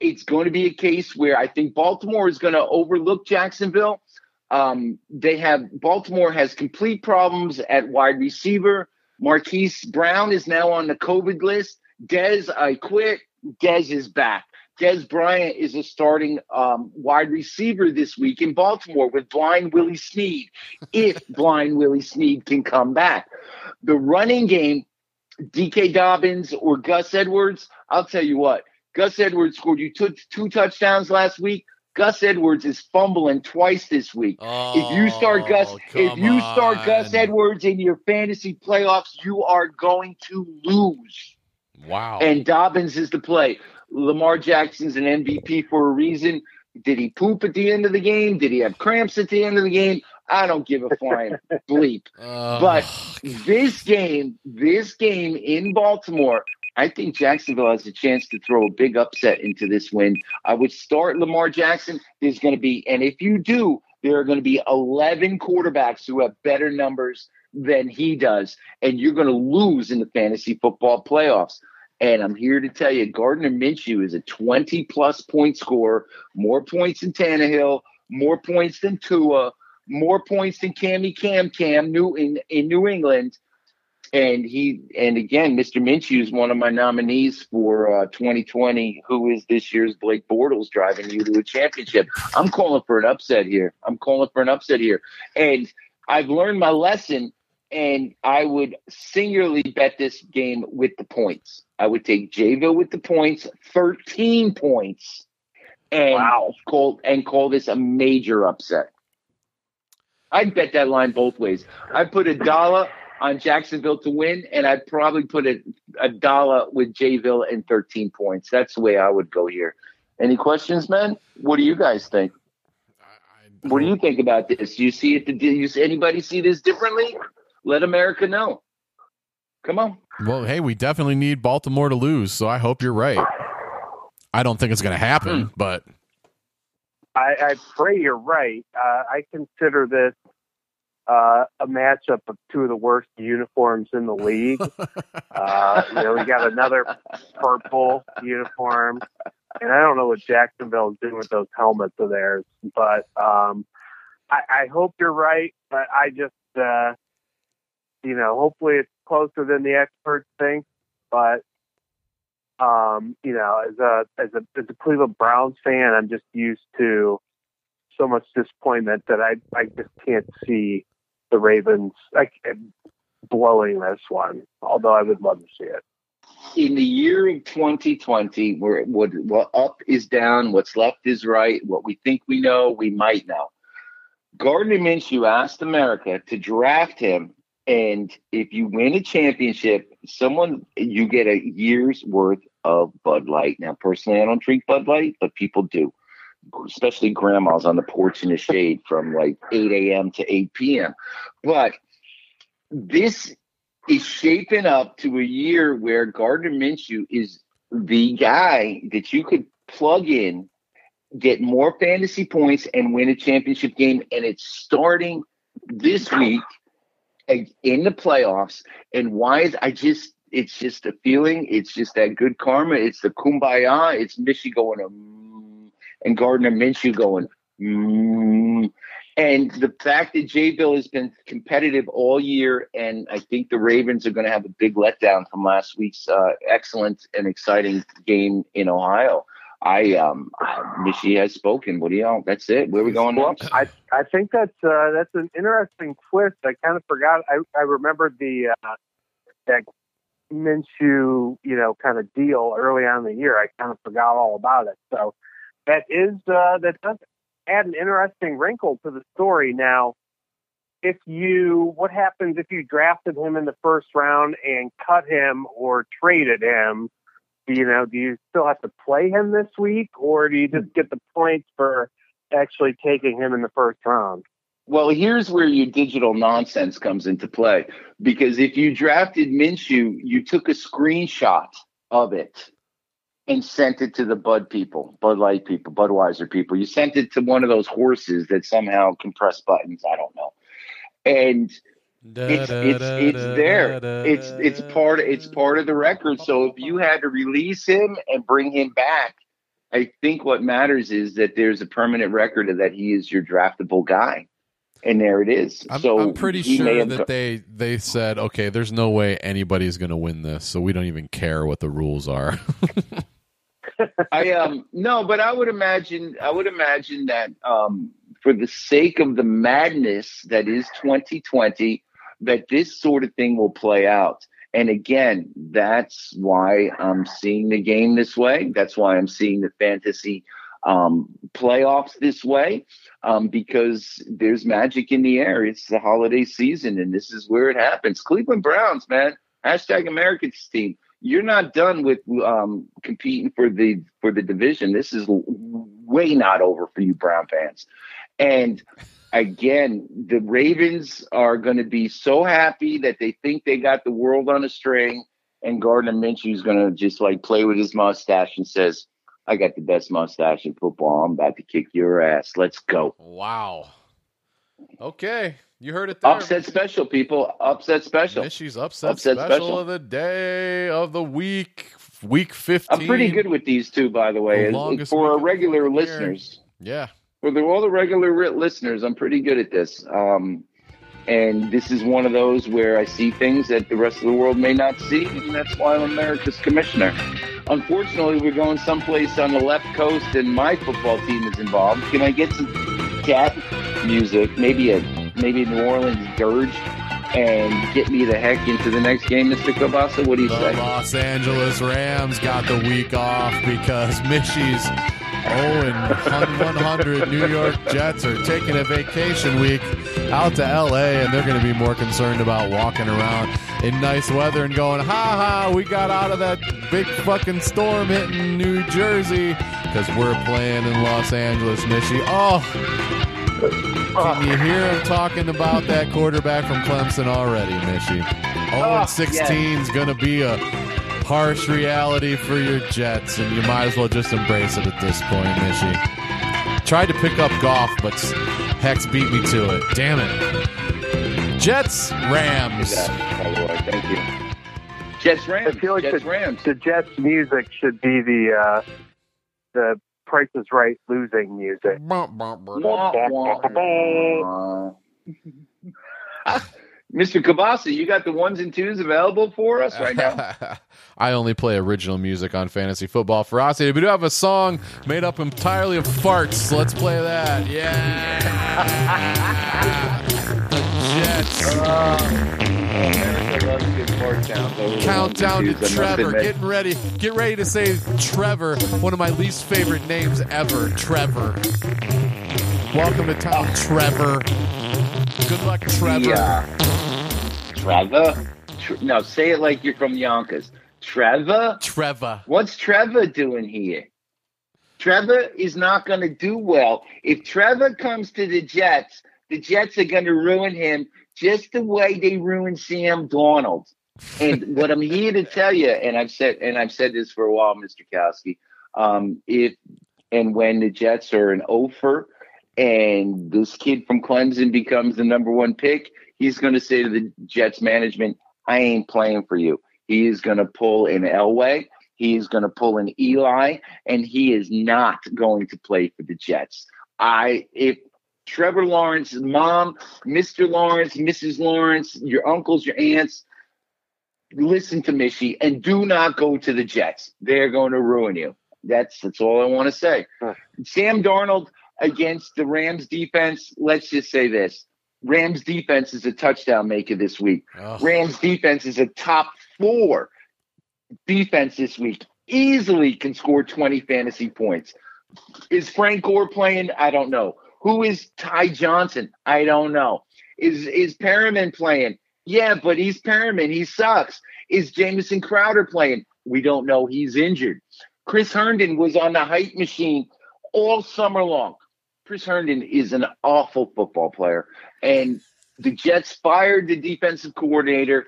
It's going to be a case where I think Baltimore is going to overlook Jacksonville. Um, they have Baltimore has complete problems at wide receiver. Marquise Brown is now on the COVID list. Dez, I quit. Dez is back. Dez Bryant is a starting um, wide receiver this week in Baltimore with blind Willie Snead, if blind Willie Snead can come back. The running game, J.K. Dobbins or Gus Edwards, I'll tell you what, Gus Edwards scored you two, two touchdowns last week. Gus Edwards is fumbling twice this week. if you start Gus, Oh, if you start come Gus. Edwards in your fantasy playoffs, you are going to lose Wow. and Dobbins is the play. Lamar Jackson's an MVP for a reason. Did he poop at the end of the game? Did he have cramps at the end of the game? I don't give a flying bleep. Oh, But this game, this game in Baltimore, I think Jacksonville has a chance to throw a big upset into this win. I would start Lamar Jackson. There's going to be, and if you do, there are going to be 11 quarterbacks who have better numbers than he does, and you're going to lose in the fantasy football playoffs. And I'm here to tell you, Gardner Minshew is a 20 plus point scorer, more points than Tannehill, more points than Tua, more points than Cammy Cam Cam New in, in New England. And he and again, Mr. Minshew is one of my nominees for uh, 2020. Who is this year's Blake Bortles driving you to a championship? I'm calling for an upset here. I'm calling for an upset here, and I've learned my lesson. And I would singularly bet this game with the points. I would take Jayville with the points, 13 points, and call and call this a major upset. I'd bet that line both ways. I'd put a dollar on Jacksonville to win, and I'd probably put a, a dollar with Jayville and 13 points. That's the way I would go here. Any questions, man? What do you guys think? What do you think about this? Do you see it? Do you see anybody see this differently? Let America know. Come on. Well, hey, we definitely need Baltimore to lose, so I hope you're right. I don't think it's going to happen, but I, I pray you're right. Uh, I consider this uh, a matchup of two of the worst uniforms in the league. uh, you know, we got another purple uniform, and I don't know what Jacksonville is doing with those helmets of theirs, but um, I, I hope you're right. But I just, uh, you know, hopefully it's closer than the experts think. But um, you know, as a as a as a Cleveland Browns fan, I'm just used to so much disappointment that I I just can't see the Ravens like blowing this one. Although I would love to see it. in the year of 2020, where what what up is down, what's left is right, what we think we know, we might know. Gardner Minshew asked America to draft him, and if you win a championship, someone you get a year's worth of Bud Light. Now, personally, I don't drink Bud Light, but people do. Especially grandmas on the porch in the shade from like 8 a.m. to 8 p.m. But this is shaping up to a year where Gardner Minshew is the guy that you could plug in, get more fantasy points, and win a championship game. And it's starting this week in the playoffs. And why is I just it's just a feeling. It's just that good karma. It's the kumbaya. It's Minshew going um, and Gardner Minshew going. Mm. And the fact that J Bill has been competitive all year, and I think the Ravens are going to have a big letdown from last week's uh, excellent and exciting game in Ohio. I um, Mishy has spoken. What do you? That's it. Where are we going Well, next? I I think that's uh, that's an interesting twist. I kind of forgot. I I remembered the uh, that Minshew, you know, kind of deal early on in the year. I kind of forgot all about it. So that is uh, that does add an interesting wrinkle to the story. Now, if you, what happens if you drafted him in the first round and cut him or traded him? You know, do you still have to play him this week, or do you just get the points for actually taking him in the first round? Well, here's where your digital nonsense comes into play. Because if you drafted Minshew, you took a screenshot of it and sent it to the Bud people, Bud Light people, Budweiser people. You sent it to one of those horses that somehow can press buttons. I don't know. And it's it's it's there. It's it's part it's part of the record. So if you had to release him and bring him back, I think what matters is that there's a permanent record of that he is your draftable guy. And there it is. I'm, so I'm pretty sure that go- they they said, okay, there's no way anybody's going to win this, so we don't even care what the rules are. I um no, but I would imagine I would imagine that um for the sake of the madness that is 2020, that this sort of thing will play out. And again, that's why I'm seeing the game this way. That's why I'm seeing the fantasy um, playoffs this way, um, because there's magic in the air. It's the holiday season, and this is where it happens. Cleveland Browns, man. Hashtag Americans team. You're not done with um, competing for the for the division. This is way not over for you, Brown fans. And again, the Ravens are going to be so happy that they think they got the world on a string, and Gardner Minshew is going to just like play with his mustache and says, "I got the best mustache in football. I'm about to kick your ass. Let's go." wow. Okay, you heard it there. Upset special, people. Upset special. Mishy's upset, Upset special, special. of the day of the week, week 15. I'm pretty good with these two, by the way. The For our regular the year. listeners, Yeah. for the, all the regular listeners, I'm pretty good at this. Um, and this is one of those where I see things that the rest of the world may not see, and that's why I'm America's commissioner. Unfortunately, we're going someplace on the left coast, and my football team is involved. Can I get some cat music, maybe a maybe New Orleans dirge, and get me the heck into the next game, Mr. Kobasa? What do you The say? Los Angeles Rams got the week off because Mishy's 0 and 100 New York Jets are taking a vacation week out to LA and they're going to be more concerned about walking around in nice weather and going, ha ha, we got out of that big fucking storm hitting New Jersey because we're playing in Los Angeles, Mishy. Oh, can you hear him talking about that quarterback from Clemson already, Mishy? 0 and 16 is going to be a harsh reality for your Jets, and you might as well just embrace it at this point, Mishy. Tried to pick up golf, but Hex beat me to it. Damn it. Jets, Rams. By thank you. Jets Rams. I feel like Jets the, Rams. the Jets music should be the uh, the Price is Right losing music. Mr. Kabasa, you got the ones and twos available for us right now? I only play original music on fantasy football ferocity. We do have a song made up entirely of farts. Let's play that. Yeah. the Jets. America loves good fart sounds over the Countdown to twos, I must Trevor. Getting ready. Get ready to say Trevor, one of my least favorite names ever. Trevor. Welcome to town, Trevor. Good luck, Trevor. Yeah. Trevor? Tr- no, say it like you're from Yonkers. Trevor? Trevor. What's Trevor doing here? Trevor is not going to do well. If Trevor comes to the Jets, the Jets are going to ruin him just the way they ruined Sam Darnold. And what I'm here to tell you, and I've said, and I've said this for a while, Mr. Kowski, um, if and when the Jets are an offer, and this kid from Clemson becomes the number one pick, he's going to say to the Jets management, "I ain't playing for you." He is going to pull an Elway. He is going to pull an Eli, and he is not going to play for the Jets. I if Trevor Lawrence's mom, Mr. Lawrence, Mrs. Lawrence, your uncles, your aunts, listen to Mishy and do not go to the Jets. They're going to ruin you. That's that's all I want to say. Huh. Sam Darnold against the Rams defense. Let's just say this: Rams defense is a touchdown maker this week. Oh. Rams defense is a top four defense this week. Easily can score 20 fantasy points. Is Frank Gore playing? I don't know. Who is Ty Johnson? I don't know. Is is Perriman playing? Yeah, but he's Perriman. He sucks. Is Jamison Crowder playing? We don't know. He's injured. Chris Herndon was on the hype machine all summer long. Chris Herndon is an awful football player. And the Jets fired the defensive coordinator.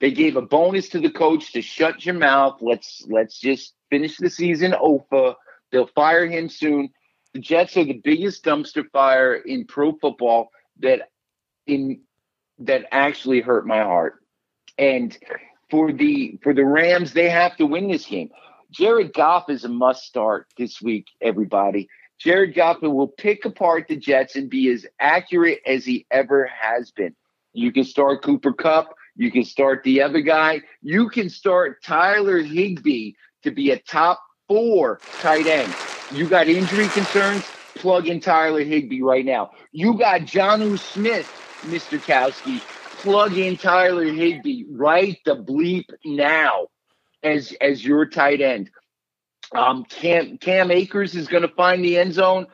They gave a bonus to the coach to shut your mouth. Let's let's just finish the season OFA. They'll fire him soon. The Jets are the biggest dumpster fire in pro football that in that actually hurt my heart. And for the for the Rams, they have to win this game. Jared Goff is a must start this week, everybody. Jared Goff will pick apart the Jets and be as accurate as he ever has been. You can start Cooper Kupp. You can start the other guy. You can start Tyler Higbee to be a top four tight end. You got injury concerns? Plug in Tyler Higbee right now. You got Jonnu Smith, Mr. Kowski. Plug in Tyler Higbee right the bleep now as as your tight end. Um, Cam Cam Akers is going to find the end zone.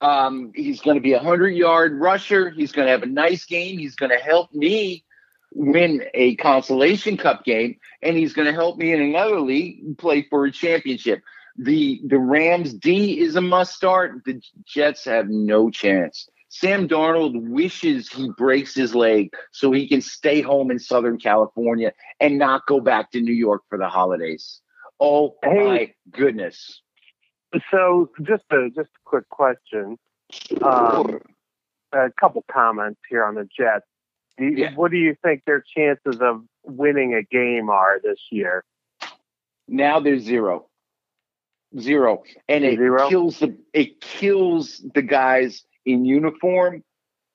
Um, he's going to be a hundred yard rusher. He's going to have a nice game. He's going to help me win a consolation cup game, and he's going to help me in another league play for a championship. The the Rams D is a must start. The Jets have no chance. Sam Darnold wishes he breaks his leg so he can stay home in Southern California and not go back to New York for the holidays. Oh Hey. my goodness. So just a just a quick question. Um, a couple comments here on the Jets. Do you, Yeah. What do you think their chances of winning a game are this year? Now there's zero. Zero. And it Zero? kills the it kills the guys in uniform.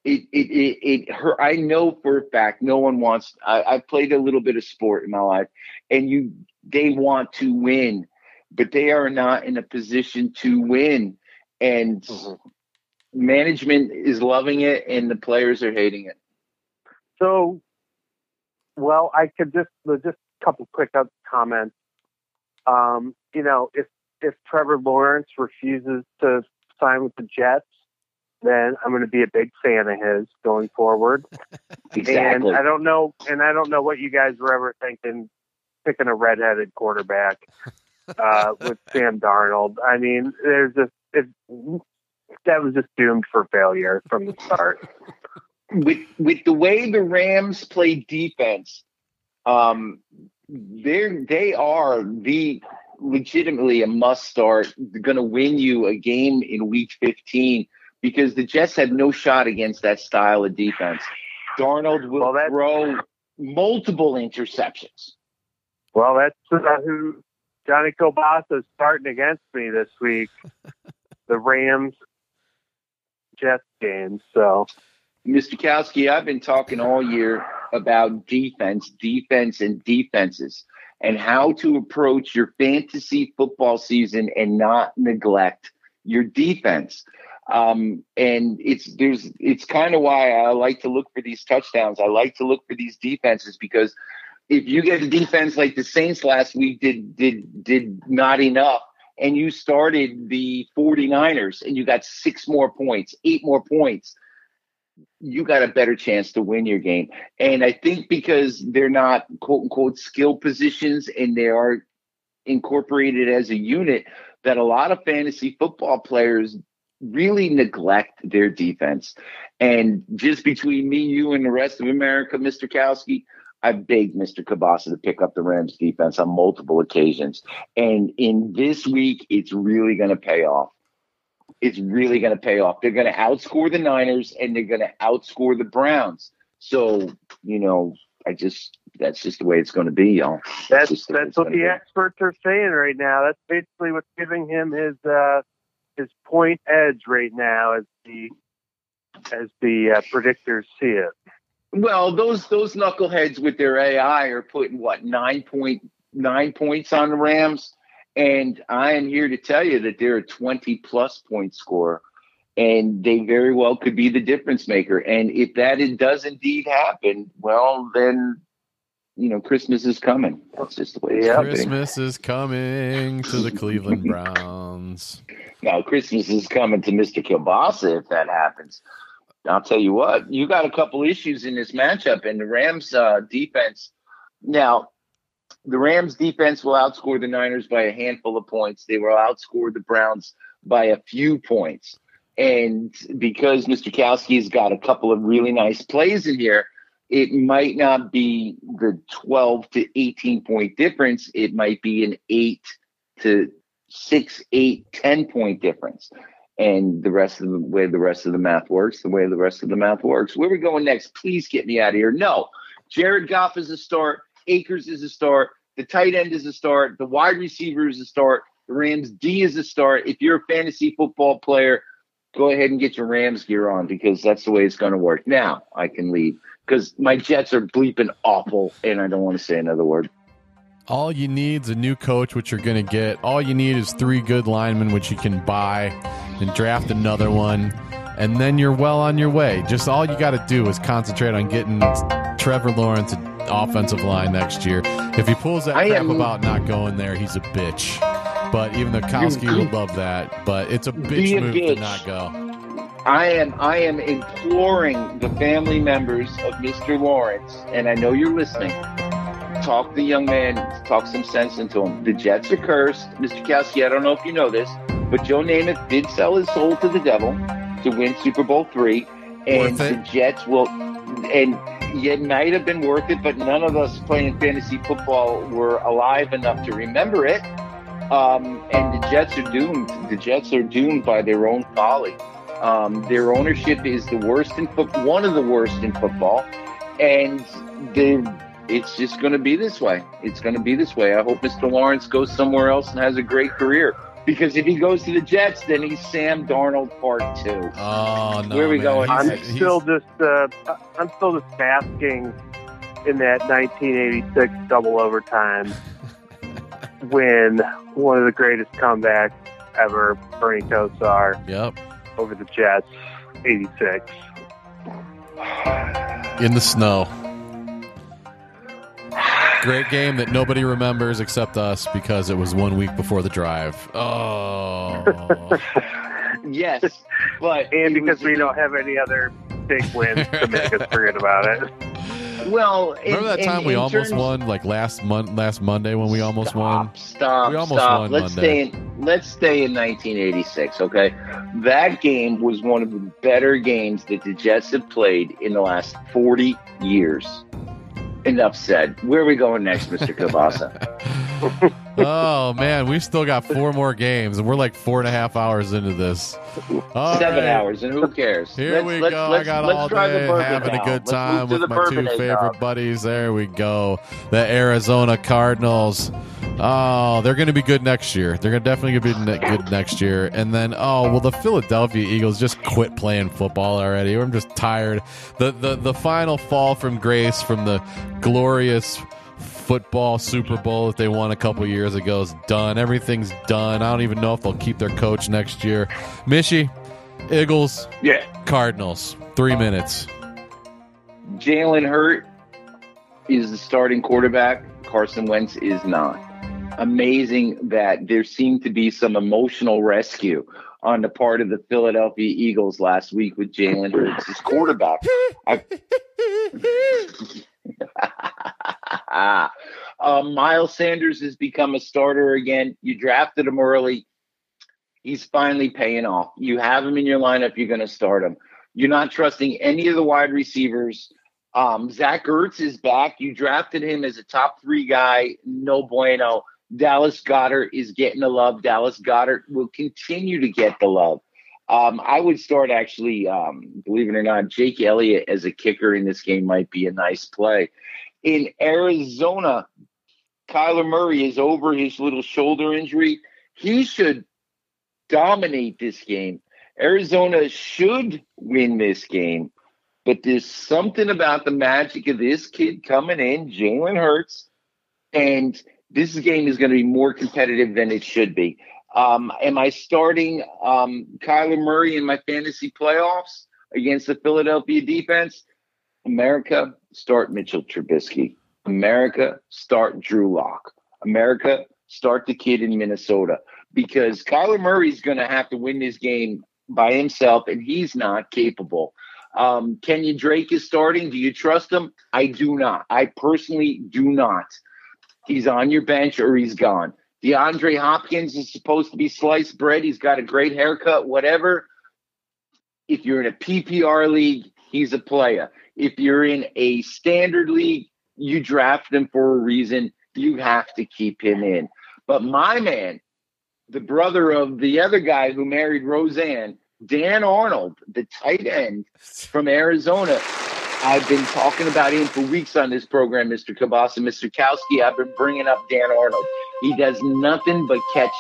It it it, it hurt. I know for a fact no one wants I, I've played a little bit of sport in my life and you they want to win, but they are not in a position to win. And management is loving it and the players are hating it. So, well, I could just just a couple quick comments. Um, you know, if if Trevor Lawrence refuses to sign with the Jets, then I'm going to be a big fan of his going forward. Exactly. And I don't know, and I don't know what you guys were ever thinking picking a redheaded quarterback uh, with Sam Darnold. I mean, there's just it, that was just doomed for failure from the start. with with the way the Rams play defense, um, they're they are the legitimately a must start. They're going to win you a game in Week 15 because the Jets had no shot against that style of defense. Darnold will Well, throw multiple interceptions. Well, that's uh, who Johnny Kobasa is starting against me this week. the Rams Jets game. So Mr. Kowski, I've been talking all year about defense, defense, and defenses, and how to approach your fantasy football season and not neglect your defense. Um, and it's there's it's kind of why I like to look for these touchdowns. I like to look for these defenses because if you get a defense like the Saints last week did did did not enough and you started the 49ers and you got six more points, eight more points, you got a better chance to win your game. And I think because they're not quote unquote skill positions and they are incorporated as a unit, that a lot of fantasy football players really neglect their defense. And just between me, you, and the rest of America, Mr. Kowski, I begged Mr. Kabasa to pick up the Rams defense on multiple occasions. And in this week, it's really going to pay off. It's really going to pay off. They're going to outscore the Niners and they're going to outscore the Browns. So, you know, I just, that's just the way it's going to be, y'all. That's way that's what the be. experts are saying right now. That's basically what's giving him his uh, point edge right now, as the as the uh, predictors see it. Well, those those knuckleheads with their AI are putting what nine point nine points on the Rams, and I am here to tell you that they're a twenty plus point scorer, and they very well could be the difference maker. And if that does indeed happen, well, then you know Christmas is coming. That's just the way it's happening. Christmas is coming to the Cleveland Browns. Now Christmas is coming to Mr. Kielbasa if that happens. I'll tell you what, you got a couple issues in this matchup, and the Rams uh, defense. Now, the Rams defense will outscore the Niners by a handful of points. They will outscore the Browns by a few points. And because Mr. Kowski's got a couple of really nice plays in here, it might not be the 12 to 18 point difference. It might be an 8 to six, eight, ten point difference. And the rest of the way the rest of the math works, the way the rest of the math works. Where we going next? Please get me out of here. No, Jared Goff is a start. Akers is a start. The tight end is a start. The wide receiver is a start. The Rams D is a start. If you're a fantasy football player, go ahead and get your Rams gear on because that's the way it's going to work. Now I can leave because my Jets are bleeping awful, and I don't want to say another word. All you need is a new coach, which you're going to get. All you need is three good linemen, which you can buy and draft another one. And then you're well on your way. Just all you got to do is concentrate on getting Trevor Lawrence an offensive line next year. If he pulls that I crap am- about not going there, he's a bitch. But even though Kowski would love that, but it's a bitch a move to not go. I am I am imploring the family members of Mr. Lawrence, and I know you're listening. Talk the young man, talk some sense into him. The Jets are cursed. Mr. Kowski, I don't know if you know this, but Joe Namath did sell his soul to the devil to win Super Bowl three. And the Jets will and it might have been worth it, but none of us playing fantasy football were alive enough to remember it. Um, and the Jets are doomed. The Jets are doomed by their own folly. Um, their ownership is the worst in foot, one of the worst in football, and they it's just going to be this way. It's going to be this way. I hope Mr. Lawrence goes somewhere else and has a great career. Because if he goes to the Jets, then he's Sam Darnold Part Two. Oh, no. Where we man. going? He's- I'm he's- still just uh, I'm still just basking in that 1986 double overtime win, one of the greatest comebacks ever. Bernie Kosar Yep. Over the Jets, 86. in the snow. Great game that nobody remembers except us because it was one week before the drive. Oh, Yes, but And it was- because we don't have any other big wins to make us forget about it. well, in- remember that in- time we in almost terms- won, like last month, last Monday when we almost won. Stop, Stop. We almost stop. won let's Monday. stay in. Let's stay in 1986. Okay, that game was one of the better games that the Jets have played in the last 40 years. Enough said. Where are we going next, Mr. Kavasa? oh man, we've still got four more games, and we're like four and a half hours into this. All Seven right. hours, and who cares? Here Let's- we let's- go. I let's- got all day having a good time with my two favorite buddies. There we go. The Arizona Cardinals. Oh, they're going to be good next year. They're going to definitely be ne- good next year. And then, oh, well, the Philadelphia Eagles just quit playing football already. I'm just tired. The the the final fall from grace from the glorious football Super Bowl that they won a couple years ago is done. Everything's done. I don't even know if they'll keep their coach next year. Mishy, Eagles, Yeah. Cardinals. Three minutes. Jalen Hurt is the starting quarterback. Carson Wentz is not. Amazing that there seemed to be some emotional rescue on the part of the Philadelphia Eagles last week with Jalen Hurts as quarterback. I- uh, Miles Sanders has become a starter again. You drafted him early. He's finally paying off. You have him in your lineup. You're going to start him. You're not trusting any of the wide receivers. Um, Zach Ertz is back. You drafted him as a top three guy. No bueno. Dallas Goedert is getting the love. Dallas Goedert will continue to get the love. Um, I would start actually, um, believe it or not, Jake Elliott as a kicker in this game might be a nice play. In Arizona, Kyler Murray is over his little shoulder injury. He should dominate this game. Arizona should win this game, but there's something about the magic of this kid coming in, Jalen Hurts, and this game is going to be more competitive than it should be. Um, am I starting um, Kyler Murray in my fantasy playoffs against the Philadelphia defense? America, start Mitchell Trubisky. America, start Drew Lock. America, start the kid in Minnesota because Kyler Murray's going to have to win this game by himself, and he's not capable. Um, Kenyan Drake is starting. Do you trust him? I do not. I personally do not. He's on your bench or he's gone. DeAndre Hopkins is supposed to be sliced bread. He's got a great haircut, whatever. If you're in a PPR league, he's a player. If you're in a standard league, you draft him for a reason. You have to keep him in. But my man, the brother of the other guy who married Roseanne, Dan Arnold, the tight end from Arizona. I've been talking about him for weeks on this program, Mr. Kabasa, Mr. Kowski. I've been bringing up Dan Arnold. He does nothing but catch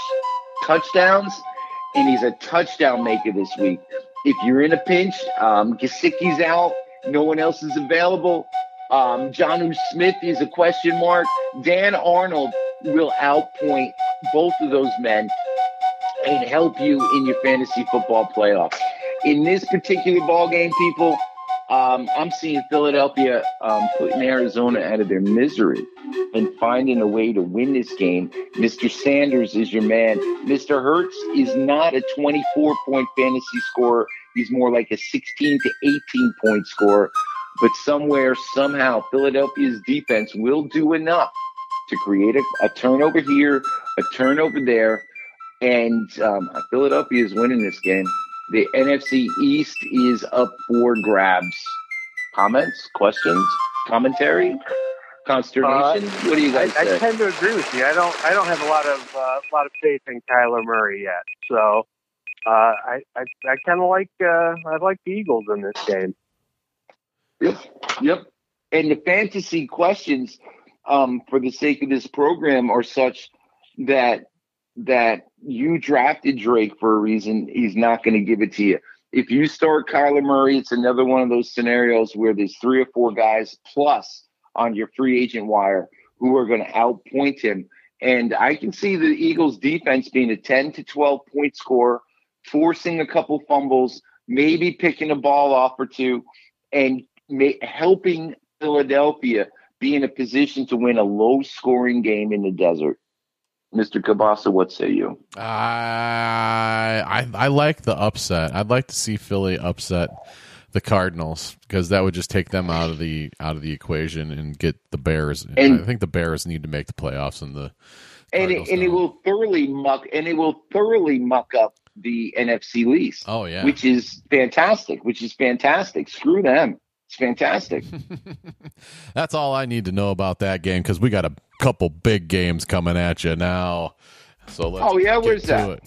touchdowns, and he's a touchdown maker this week. If you're in a pinch, um, Gesicki's out, no one else is available. Um, Jonnu Smith is a question mark. Dan Arnold will outpoint both of those men and help you in your fantasy football playoffs. In this particular ball game, people, um, I'm seeing Philadelphia um, putting Arizona out of their misery and finding a way to win this game. Mr. Sanders is your man. Mr. Hurts is not a 24 point fantasy scorer. He's more like a 16 to 18 point scorer. But somewhere, somehow, Philadelphia's defense will do enough to create a, a turnover here, a turnover there, and um, Philadelphia is winning this game. The NFC East is up for grabs. Comments, questions, commentary, consternation. Uh, what do you guys I, say? I tend to agree with you. I don't. I don't have a lot of uh, a lot of faith in Kyler Murray yet. So uh, I I, I kind of like uh, I like the Eagles in this game. Yep. Yep. And the fantasy questions, um, for the sake of this program, are such that that you drafted Drake for a reason. He's not going to give it to you. If you start Kyler Murray, it's another one of those scenarios where there's three or four guys plus on your free agent wire who are going to outpoint him. And I can see the Eagles defense being a 10 to 12 point score, forcing a couple fumbles, maybe picking a ball off or two, and helping Philadelphia be in a position to win a low scoring game in the desert. Mr. Kabasa, what say you? I, I I like the upset. I'd like to see Philly upset the Cardinals because that would just take them out of the out of the equation and get the Bears. And- I think the Bears need to make the playoffs and the And it, and it will thoroughly muck and it will thoroughly muck up the NFC least, Oh yeah. which is fantastic. Which is fantastic. Screw them. It's fantastic. That's all I need to know about that game because we got a couple big games coming at you now. So let's Oh, yeah? Where's that? It.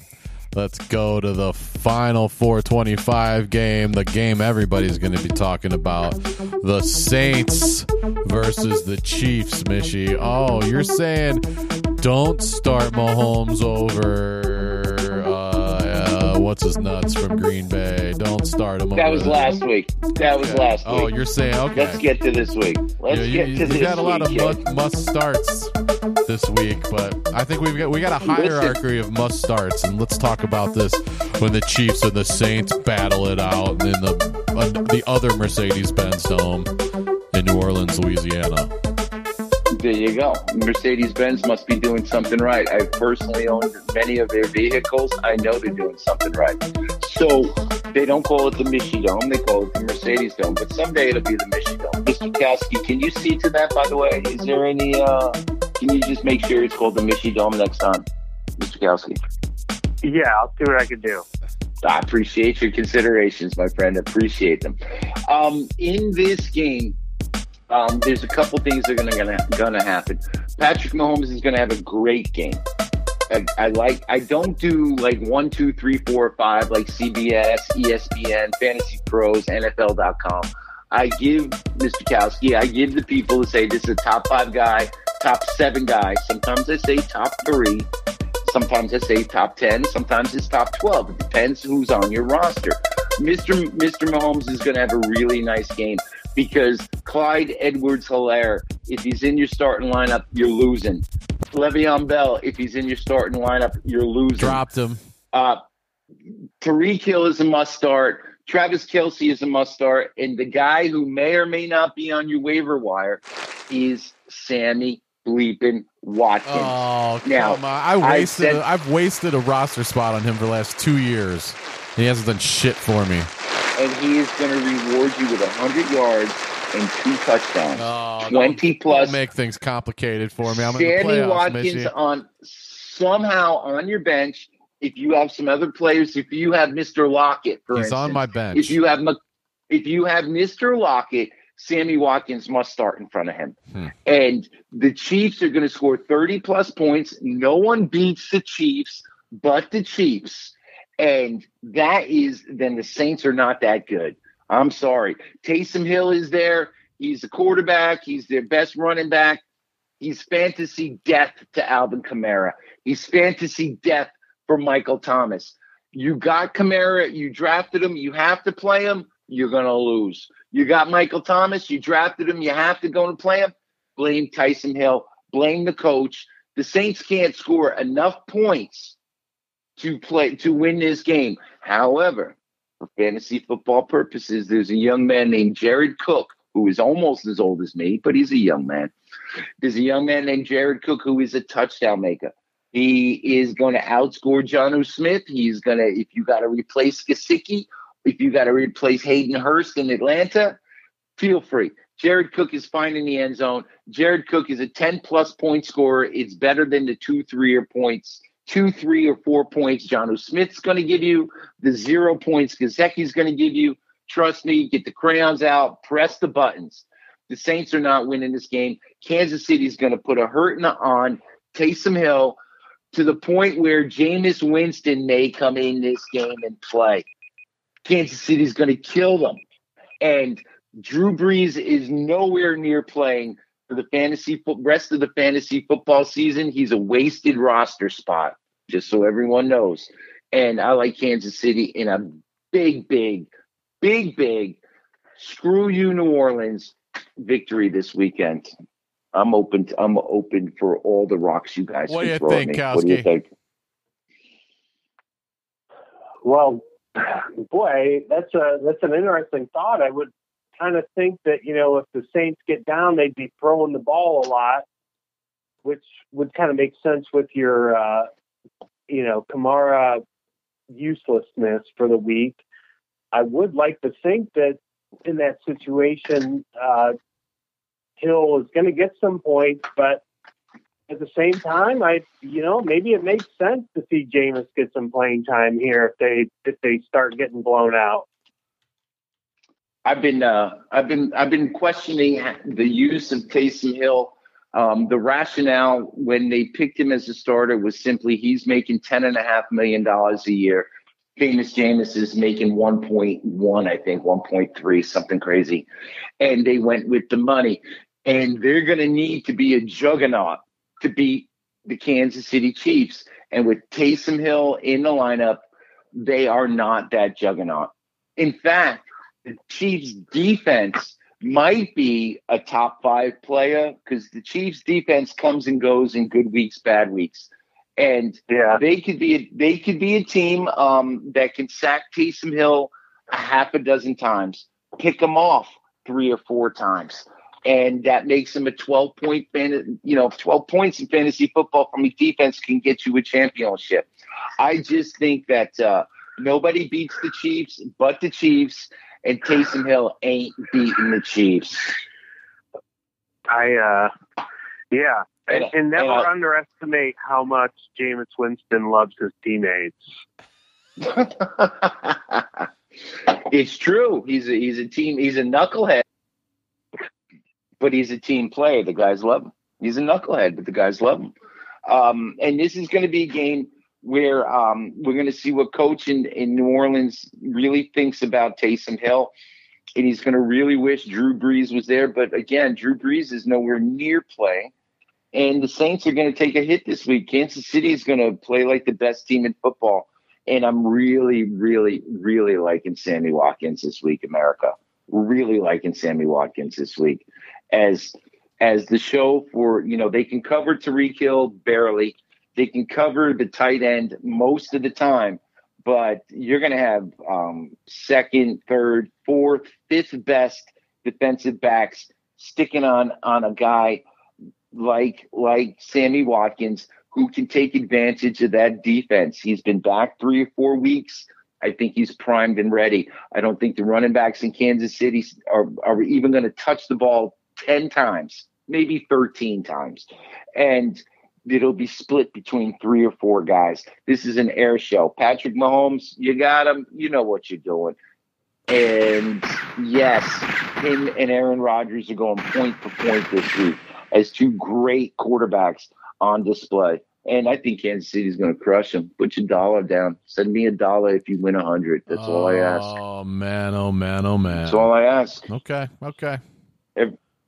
Let's go to the final 425 game, the game everybody's going to be talking about. The Saints versus the Chiefs, Mishy. Oh, you're saying don't start Mahomes over what's his nuts from Green Bay. Don't start him That was last week. That was last week. Oh, you're saying okay. Let's get to this week. Let's Yeah, you, get to you this We got a lot week, of must, must starts this week, but I think we've got we got a hierarchy of must starts, and let's talk about this when the Chiefs and the Saints battle it out in the uh, the other Mercedes Benz Dome in New Orleans, Louisiana. There you go. Mercedes Benz must be doing something right. I've personally owned many of their vehicles. I know they're doing something right. So they don't call it the Mishy Dome, they call it the Mercedes Dome. But someday it'll be the Mishy Dome. Mr. Kowski, can you see to that, by the way? Is there any, uh, can you just make sure it's called the Mishy Dome next time? Mr. Kowski. Yeah, I'll see what I can do. I appreciate your considerations, my friend. Appreciate them. Um, in this game, um, there's a couple things that are gonna, gonna gonna happen. Patrick Mahomes is gonna have a great game. I, I like. I don't do like one, two, three, four, five like CBS, ESPN, Fantasy Pros, NFL.com. I give Mr. Kowski. I give the people to say this is a top five guy, top seven guy. Sometimes I say top three. Sometimes I say top 10. Sometimes it's top 12. It depends who's on your roster. Mr. Mr. Mahomes is to have a really nice game because Clyde Edwards Helaire, if he's in your starting lineup, you're losing. Le'Veon Bell, if he's in your starting lineup, you're losing. Dropped him. Uh, Tyreek Hill is a must start. Travis Kelce is a must start. And the guy who may or may not be on your waiver wire is Sammy bleeping Watkins. Oh, come Now, on. I I wasted. said- a, I've wasted a roster spot on him for the last two years. He hasn't done shit for me. And he is going to reward you with 100 yards and two touchdowns. Oh, 20 don't, plus. Don't make things complicated for me. I'm Sammy playoffs, Watkins on somehow on your bench. If you have some other players, if you have Mr. Lockett, for He's instance, on my bench. if you have if you have Mr. Lockett, Sammy Watkins must start in front of him. Hmm. And the Chiefs are going to score 30 plus points. No one beats the Chiefs but the Chiefs. And that is then the Saints are not that good. I'm sorry. Taysom Hill is there. He's a quarterback. He's their best running back. He's fantasy death to Alvin Kamara. He's fantasy death for Michael Thomas. You got Kamara, you drafted him, you have to play him, you're going to lose. You got Michael Thomas, you drafted him, you have to go and play him. Blame Taysom Hill, blame the coach. The Saints can't score enough points to play to win this game. However, for fantasy football purposes, there's a young man named Jared Cook who is almost as old as me, but he's a young man. There's a young man named Jared Cook who is a touchdown maker. He is going to outscore Jonnu Smith. He's going to, if you got to replace Gesicki, if you got to replace Hayden Hurst in Atlanta, feel free. Jared Cook is fine in the end zone. Jared Cook is a 10 plus point scorer. It's better than the two, three points, two, three or four points Jonnu Smith's going to give you, the zero points Gesicki's going to give you. Trust me, get the crayons out, press the buttons. The Saints are not winning this game. Kansas City is going to put a hurting on Taysom Hill to the point where Jameis Winston may come in this game and play. Kansas City is going to kill them. And Drew Brees is nowhere near playing for the fantasy fo- rest of the fantasy football season. He's a wasted roster spot, just so everyone knows. And I like Kansas City in a big, big, big, big screw you, New Orleans victory this weekend. I'm open. To, I'm open for all the rocks you guys. What can do you throw at think, me. What do you Kowski? think? Well, boy, that's a that's an interesting thought. I would kind of think that you know if the Saints get down, they'd be throwing the ball a lot, which would kind of make sense with your uh, you know Kamara uselessness for the week. I would like to think that in that situation, uh, Hill is going to get some points, but at the same time, I you know maybe it makes sense to see Jameis get some playing time here if they if they start getting blown out. I've been uh, I've been I've been questioning the use of Taysom Hill. Um, the rationale when they picked him as a starter was simply he's making ten and a half million dollars a year. Famous Jameis is making one point one, I think, one point three, something crazy, and they went with the money. And they're going to need to be a juggernaut to beat the Kansas City Chiefs. And with Taysom Hill in the lineup, they are not that juggernaut. In fact, the Chiefs defense might be a top five player because the Chiefs defense comes and goes in good weeks, bad weeks. And Yeah, they could be they could be a team um, that can sack Taysom Hill a half a dozen times, pick him off three or four times, and that makes him a twelve point fan. You know, twelve points in fantasy football from a defense can get you a championship. I just think that uh, nobody beats the Chiefs but the Chiefs, and Taysom Hill ain't beating the Chiefs. I uh, yeah, And, and never and I- underestimate how much Jameis Winston loves his teammates. it's true. He's a, he's a team. He's a knucklehead, but he's a team player. The guys love him. He's a knucklehead, but the guys love him. Um, and this is going to be a game where um, we're going to see what coach in, in New Orleans really thinks about Taysom Hill. And he's going to really wish Drew Brees was there. But again, Drew Brees is nowhere near playing. And the Saints are going to take a hit this week. Kansas City is going to play like the best team in football. And I'm really, really, really liking Sammy Watkins this week, America. Really liking Sammy Watkins this week. As as the show for, you know, they can cover Tyreek Hill barely. They can cover the tight end most of the time, but you're going to have um, second, third, fourth, fifth best defensive backs sticking on on a guy like like Sammy Watkins who can take advantage of that defense. He's been back three or four weeks. I think he's primed and ready. I don't think the running backs in Kansas City are, are even going to touch the ball 10 times, maybe 13 times. And it'll be split between three or four guys. This is an air show. Patrick Mahomes, you got him. You know what you're doing. And yes, him and Aaron Rodgers are going point for point this week as two great quarterbacks on display. And I think Kansas City is going to crush them. Put your dollar down. Send me a dollar if you win a hundred. That's all I ask. Oh man, oh man, oh man. That's all I ask. Okay, okay.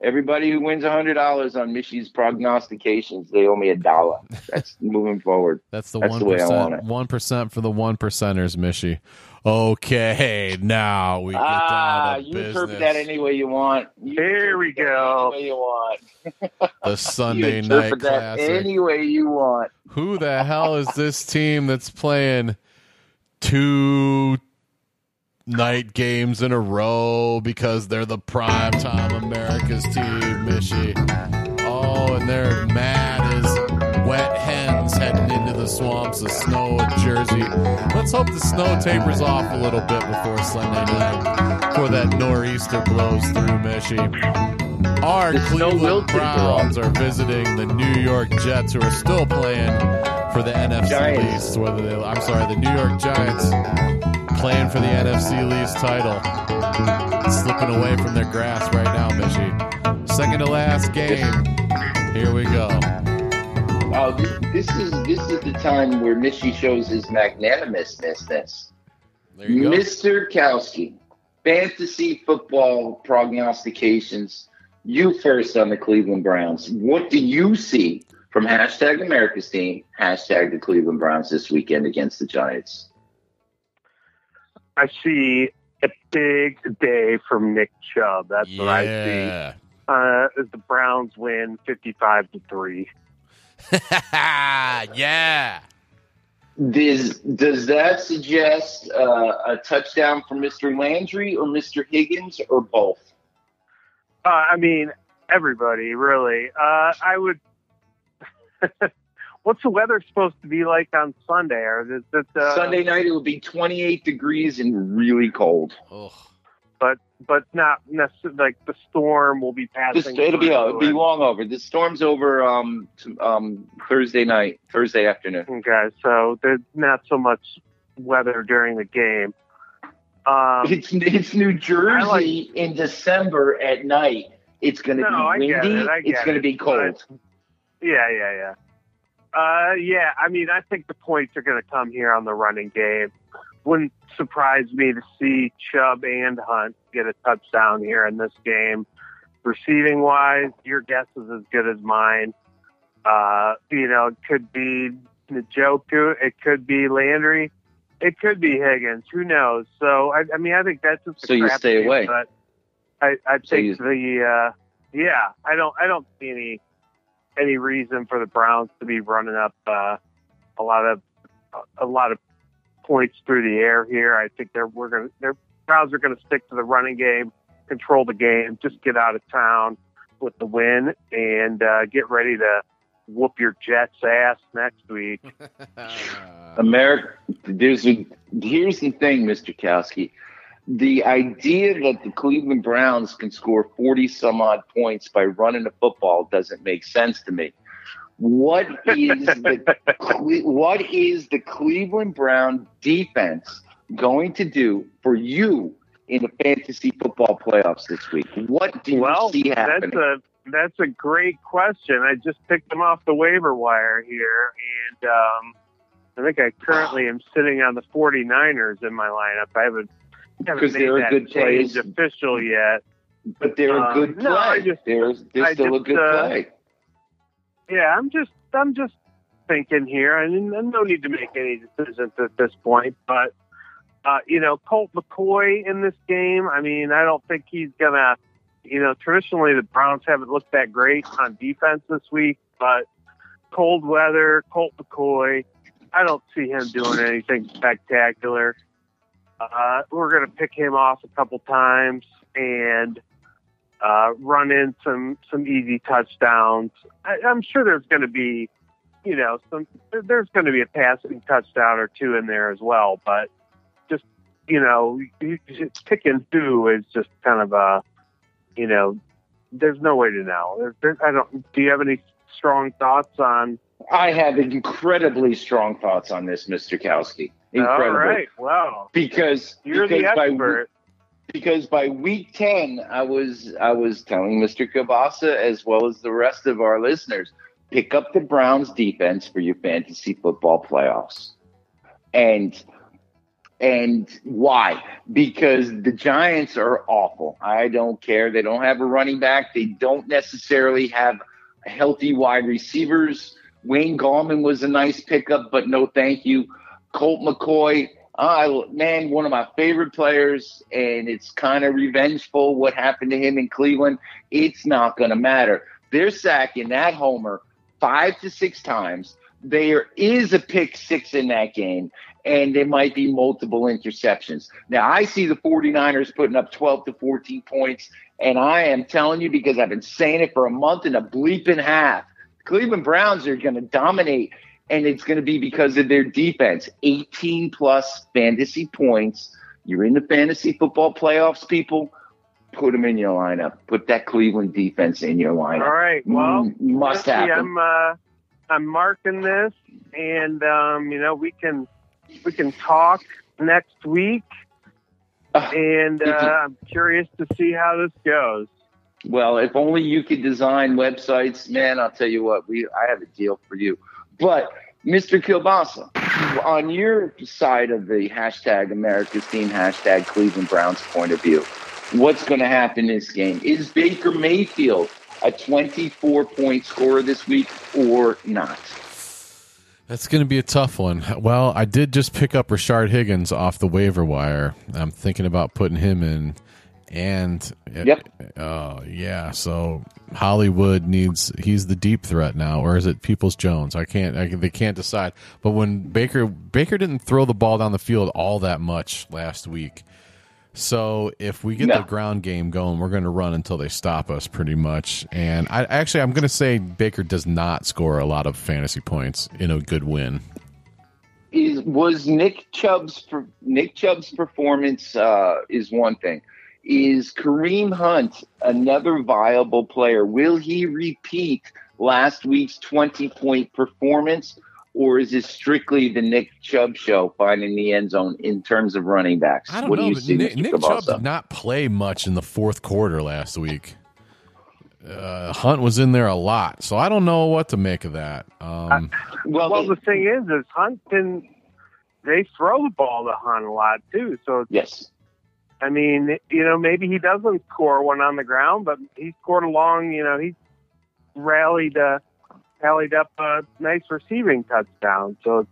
Everybody who wins a hundred dollars on Mishy's prognostications, they owe me a dollar. That's moving forward. That's the That's one the way I want it. One percent for the one percenters, Mishy. Okay, now we get Ah, down to you business. interpret that any way you want. You Here we interpret that go. Any way you want. the You Sunday night interpret that classic. any way you want. Who the hell is this team that's playing two night games in a row because they're the prime time America's team, Mishy? Oh, and they're mad as wet hens heading into the swamps of snow in Jersey. Let's hope the snow tapers off a little bit before Sunday night, before that nor'easter blows through, Mishy. Our The Cleveland. Browns are visiting the New York Jets, who are still playing for the NFC Giants. East. Whether they, I'm sorry, the New York Giants playing for the NFC East title, slipping away from their grasp right now, Mishy. Second to last game. Here we go. Oh, this, this is this is the time where Mishy shows his magnanimousness. There you go. Mr. Kowski, fantasy football prognostications. You first on the Cleveland Browns. What do you see from hashtag America's team, hashtag the Cleveland Browns this weekend against the Giants? I see a big day from Nick Chubb. That's what I see. Yeah. Uh, the Browns win 55 to 3. yeah. Does does that suggest uh, a touchdown for Mr. Landry or Mr. Higgins or both? Uh, I mean, everybody, really. Uh, I would. What's the weather supposed to be like on Sunday? Or is it, uh, Sunday night it will be 28 degrees and really cold. Ugh. but but not necessarily like the storm will be This, passing. it'll be through it'll be long over. The storm's over um t- um Thursday night, Thursday afternoon. Okay, so there's not so much weather during the game. Um, It's it's New Jersey like- in December at night. It's going to No, be windy. it, it's get going to be cold. yeah, yeah, yeah. Uh, yeah, I mean, I think the points are going to come here on the running game. Wouldn't surprise me to see Chubb and Hunt get a touchdown here in this game. Receiving wise, your guess is as good as mine. Uh, you know, it could be Njoku, it could be Landry, it could be Higgins. Who knows? So, I, I mean, I think that's just a So you stay game, away. But I, I So think you- the uh, yeah, I don't, I don't see any any reason for the Browns to be running up uh, a lot of a lot of points through the air here. I think they're we're gonna their Browns are gonna stick to the running game, control the game, just get out of town with the win, and uh, get ready to whoop your Jets ass next week. America, here's the thing, Mr. Kowski. The idea that the Cleveland Browns can score 40 some odd points by running the football doesn't make sense to me. What is the what is the Cleveland Brown defense going to do for you in the fantasy football playoffs this week? What do you well, see that's a that's a great question. I just picked them off the waiver wire here, and um, I think I currently am sitting on the 49ers in my lineup. I haven't, haven't Because they're a good place. official yet. but they're a um, good play. no, I just- they're they're still a good uh, play. Yeah, I'm just I'm just thinking here. I mean, no need to make any decisions at this point, but uh, you know, Colt McCoy in this game. I mean, I don't think he's gonna. You know, traditionally the Browns haven't looked that great on defense this week, but cold weather, Colt McCoy. I don't see him doing anything spectacular. Uh, we're going to pick him off a couple times and uh, run in some some easy touchdowns. I, I'm sure there's going to be, you know, some there's going to be a passing touchdown or two in there as well. But just you know, picking is just kind of a, you know, there's no way to know. There, there, I don't. Do you have any strong thoughts on? I have incredibly strong thoughts on this, Mr. Kowski. Incredibly. All right. Well, Because you're because the by expert. because by week 10 i was i was telling mr kielbasa as well as the rest of our listeners pick up the browns defense for your fantasy football playoffs. And and why? Because the giants are awful. I don't care. They don't have a running back. They don't necessarily have healthy wide receivers. Wayne gallman was a nice pickup but no thank you colt mccoy I man, one of my favorite players, and it's kind of revengeful what happened to him in Cleveland. It's not going to matter. They're sacking that homer five to six times. There is a pick six in that game, and there might be multiple interceptions. Now, I see the 49ers putting up 12 to 14 points, and I am telling you because I've been saying it for a month and a bleep and a half. Cleveland Browns are going to dominate and it's going to be because of their defense. 18 plus fantasy points. You're in the fantasy football playoffs, people. Put them in your lineup. Put that Cleveland defense in your lineup. All right. Well, Mm, must happen. I'm uh, I'm marking this, and um, you know we can we can talk next week, Ah, and uh, I'm curious to see how this goes. Well, if only you could design websites, man. I'll tell you what. We I have a deal for you. But Mr. Kielbasa, on your side of the hashtag America's Team hashtag Cleveland Browns point of view, what's going to happen this game? Is Baker Mayfield a 24 point scorer this week or not? That's going to be a tough one. Well, I did just pick up Rashard Higgins off the waiver wire. I'm thinking about putting him in. And Yep. uh, yeah, so Hollywood needs he's the deep threat now, or is it Peoples Jones? I can't. I, they can't decide. But when Baker Baker didn't throw the ball down the field all that much last week, so if we get No. the ground game going, we're going to run until they stop us, pretty much. And I actually I'm going to say Baker does not score a lot of fantasy points in a good win. Is was Nick Chubb's Nick Chubb's performance uh, is one thing. Is Kareem Hunt another viable player? Will he repeat last week's 20 point performance, or is this strictly the Nick Chubb show finding the end zone in terms of running backs? I don't what know. do you but see, Nick, Nick Chubb did not play much in the fourth quarter last week. Uh, Hunt was in there a lot, so I don't know what to make of that. Um, Well, Well, the thing is, is Hunt can they throw the ball to Hunt a lot too. So yes. I mean, you know, maybe he doesn't score one on the ground, but he scored a long. You know, he rallied uh, rallied up a nice receiving touchdown. So it's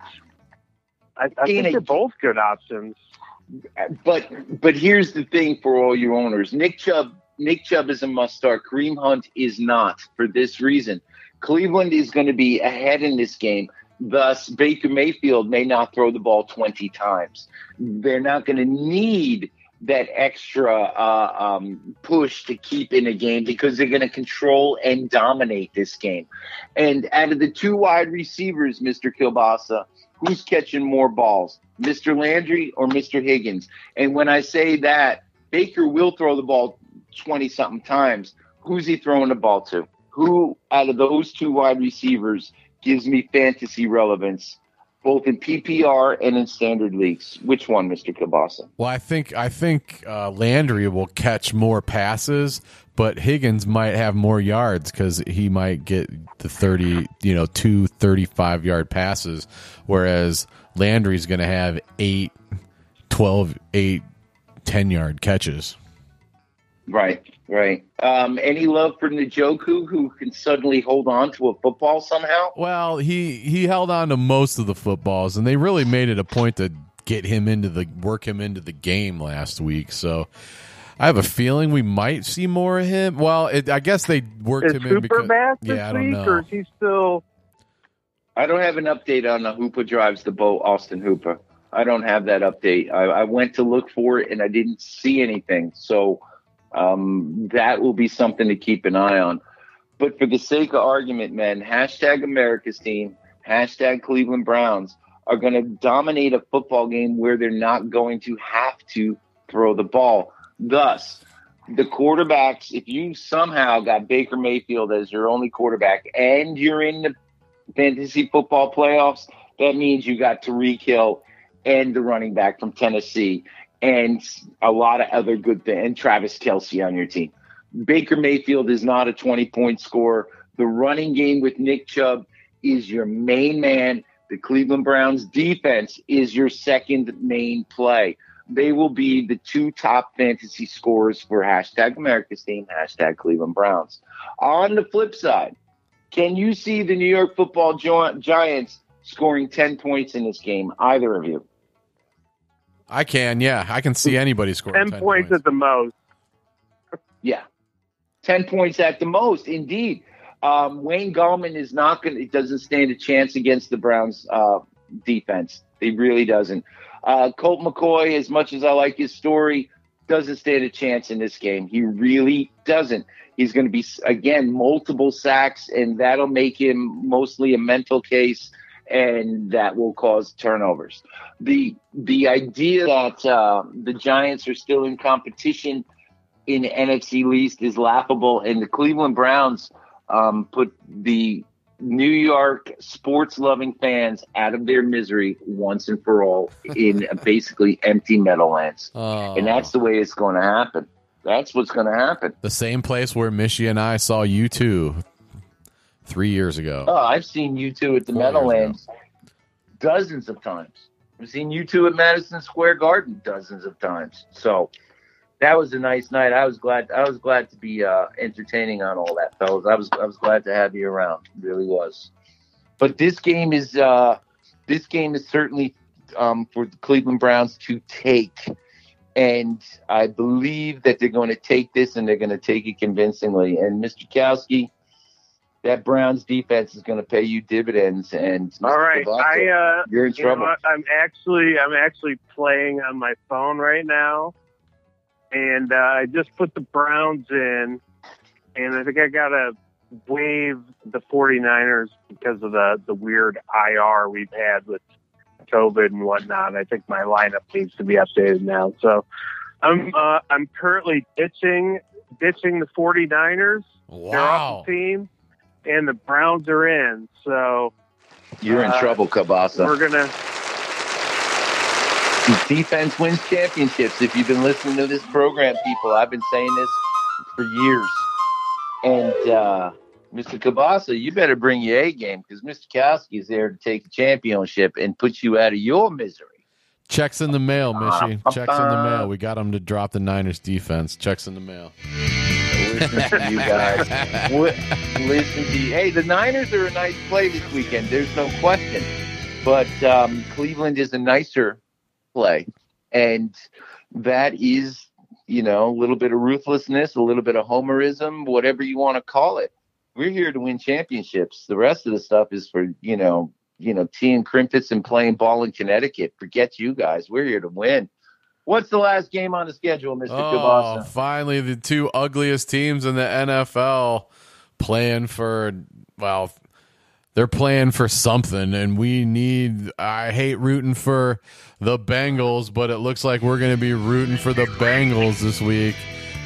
I, I think it- they're both good options. But but here's the thing for all your owners: Nick Chubb, Nick Chubb is a must start. Kareem Hunt is not for this reason. Cleveland is going to be ahead in this game. Thus, Baker Mayfield may not throw the ball 20 times. They're not going to need that extra uh, um, push to keep in a game because they're going to control and dominate this game. And out of the two wide receivers, Mr. Kielbasa, who's catching more balls, Mr. Landry or Mr. Higgins? And when I say that, Baker will throw the ball 20 something times. Who's he throwing the ball to? who out of those two wide receivers gives me fantasy relevance, both in PPR and in standard leagues? Which one, Mr. Kielbasa? Well, I think I think uh, Landry will catch more passes, but Higgins might have more yards because he might get the 30, you know, two 35 yard passes, whereas Landry's going to have eight, 12, eight, 10 yard catches. Right, right. Um, any love for Njoku, who can suddenly hold on to a football somehow? Well, he he held on to most of the footballs, and they really made it a point to get him into the work him into the game last week. So I have a feeling we might see more of him. Well, it, I guess they worked Is him in Hooper because back this yeah, I don't week, know. or is he still? I don't have an update on the Hooper drives the boat, Austin Hooper. I don't have that update. I, I went to look for it and I didn't see anything. So um, that will be something to keep an eye on. But for the sake of argument, man, hashtag America's team, hashtag Cleveland Browns are going to dominate a football game where they're not going to have to throw the ball. Thus, the quarterbacks, if you somehow got Baker Mayfield as your only quarterback and you're in the fantasy football playoffs, that means you got Tyreek Hill and the running back from Tennessee and a lot of other good things, and Travis Kelce on your team. Baker Mayfield is not a 20 point scorer. The running game with Nick Chubb is your main man. The Cleveland Browns defense is your second main play. They will be the two top fantasy scorers for hashtag America's team, hashtag Cleveland Browns. On the flip side, can you see the New York football Gi- Giants scoring 10 points in this game? Either of you? I can, yeah, I can see anybody scoring 10, points, at the most. Yeah. 10 points at the most, indeed. Um, Wayne Gallman is not going to, doesn't stand a chance against the Browns uh, defense. He really doesn't. Uh, Colt McCoy, as much as I like his story, doesn't stand a chance in this game. He really doesn't. He's going to be, again, multiple sacks, and that'll make him mostly a mental case, and that will cause turnovers. The, the idea that uh, the Giants are still in competition in NFC least is laughable. And the Cleveland Browns um, put the New York sports loving fans out of their misery once and for all in basically empty Meadowlands. Oh, And that's the way it's going to happen. That's what's going to happen. the same place where Mishy and I saw you two three years ago. Oh, I've seen you two at the Four Meadowlands dozens of times. I've seen you two at Madison Square Garden dozens of times. So that was a nice night. I was glad. I was glad to be uh, entertaining on all that, fellas. I was. I was glad to have you around. Really was. But this game is. Uh, this game is certainly um, for the Cleveland Browns to take, and I believe that they're going to take this and they're going to take it convincingly. And Mr. Kowski, that Browns defense is going to pay you dividends. And Mr. All right, Cavaco, I uh, you're in you know trouble. what? I'm actually I'm actually playing on my phone right now, and uh, I just put the Browns in, and I think I gotta waive the 49ers because of the the weird IR we've had with COVID and whatnot. I think my lineup needs to be updated now. So I'm uh, I'm currently ditching ditching the 49ers. They're wow. off the team, and the Browns are in. So You're in uh, trouble, Kielbasa. we're gonna. Defense wins championships. If you've been listening to this program, people, I've been saying this for years. And uh, Mr. Kielbasa, you better bring your A game because Mr. Kowski is there to take the championship and put you out of your misery. Checks in the mail, Mishy. Ah, Checks in the mail. We got him to drop the Niners defense. Checks in the mail. Listen to you guys. Listen to you. Hey, the Niners are a nice play this weekend. There's no question. But um, Cleveland is a nicer play. And that is, you know, a little bit of ruthlessness, a little bit of homerism, whatever you want to call it. We're here to win championships. The rest of the stuff is for, you know, you know, team crimpets and playing ball in Connecticut. Forget you guys. We're here to win. What's the last game on the schedule, Mr. Oh, finally, the two ugliest teams in the NFL playing for, well, they're playing for something, and we need. I hate rooting for the Bengals, but it looks like we're going to be rooting for the Bengals this week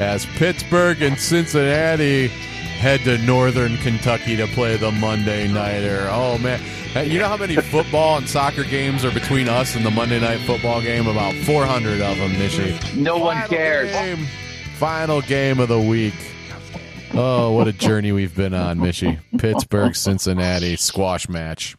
as Pittsburgh and Cincinnati head to Northern Kentucky to play the Monday Nighter. Oh, man. Hey, You know how many football and soccer games are between us and the Monday Night Football game? About 400 of them, Nishi. No one Final cares. game. Final game of the week. Oh, what a journey we've been on, Mishy. Pittsburgh, Cincinnati, squash match.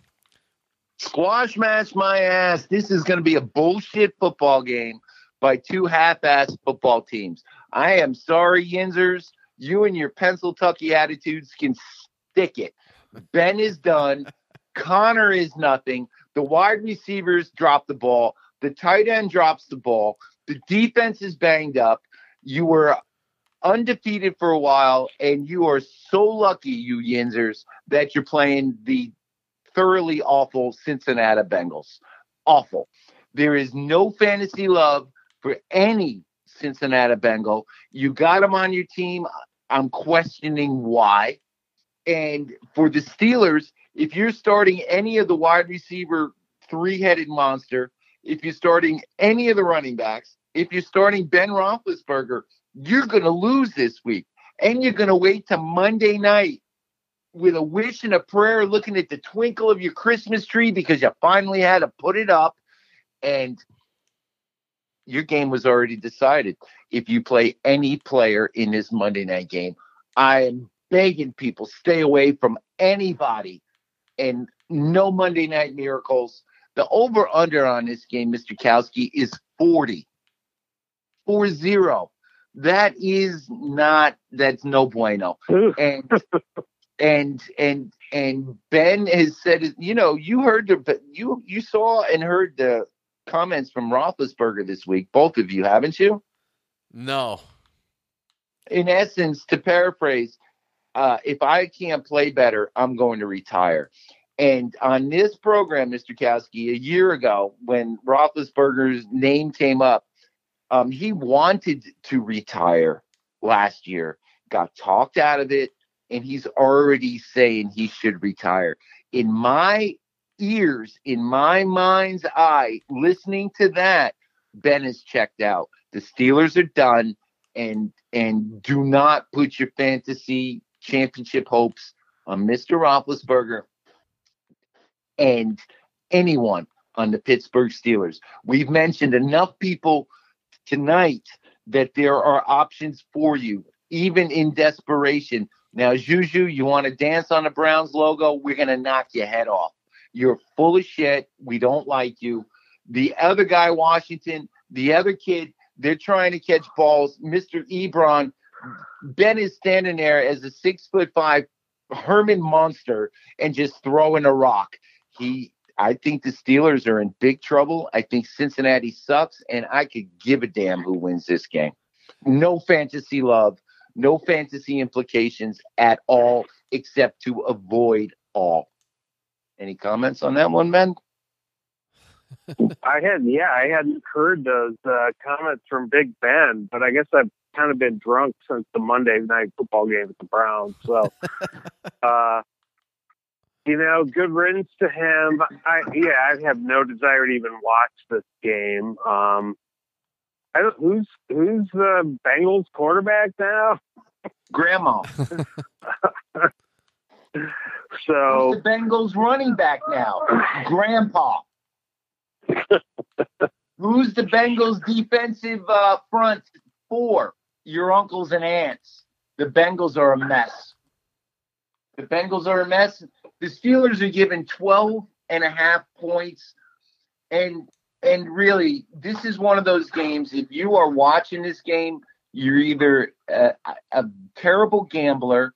Squash match my ass. This is going to be a bullshit football game by two half-ass football teams. I am sorry, Yinzers. You and your Pennsyltucky attitudes can stick it. Ben is done. Connor is nothing. The wide receivers drop the ball. The tight end drops the ball. The defense is banged up. You were undefeated for a while, and you are so lucky, you Yinzers, that you're playing the thoroughly awful Cincinnati Bengals. Awful. There is no fantasy love for any Cincinnati Bengal. You got them on your team. I'm questioning why. And for the Steelers, if you're starting any of the wide receiver three headed monster, if you're starting any of the running backs, if you're starting Ben Roethlisberger, you're going to lose this week. And you're going to wait to Monday night with a wish and a prayer, looking at the twinkle of your Christmas tree because you finally had to put it up. And your game was already decided. If you play any player in this Monday night game, I am begging people stay away from anybody and no Monday night miracles. The over under on this game, Mr. Kowski, is 40. 4 0. That is not, that's no bueno. And, and, and, and Ben has said, you know, you heard the, you, you saw and heard the comments from Roethlisberger this week, both of you, haven't you? No. in essence, to paraphrase, uh, if I can't play better, I'm going to retire. And on this program, Mr. Kowski, a year ago, when Roethlisberger's name came up, um, he wanted to retire last year, got talked out of it, and he's already saying he should retire. In my ears, in my mind's eye, listening to that, Ben is checked out. The Steelers are done and and do not put your fantasy championship hopes on Mr. Roethlisberger and anyone on the Pittsburgh Steelers. We've mentioned enough people tonight that there are options for you, even in desperation. Now, Juju, you want to dance on the Browns logo? We're going to knock your head off. You're full of shit. We don't like you. The other guy, Washington, the other kid, they're trying to catch balls. Mr. Ebron, Ben is standing there as a six foot five Herman Munster and just throwing a rock. He, I think the Steelers are in big trouble. I think Cincinnati sucks, and I could give a damn who wins this game. No fantasy love, no fantasy implications at all, except to avoid all. Any comments on that one, Ben? I had, yeah, I hadn't heard those uh, comments from Big Ben, but I guess I've kind of been drunk since the Monday night football game with the Browns. So, uh, you know, good riddance to him. I, yeah, I have no desire to even watch this game. Um, I don't, who's who's the Bengals quarterback now? Grandma. So Who's the Bengals running back now? Grandpa. Who's the Bengals defensive uh, front four? Your uncles and aunts. The Bengals are a mess. The Bengals are a mess. The Steelers are given 12 and a half points. And and really, this is one of those games. If you are watching this game, you're either a, a terrible gambler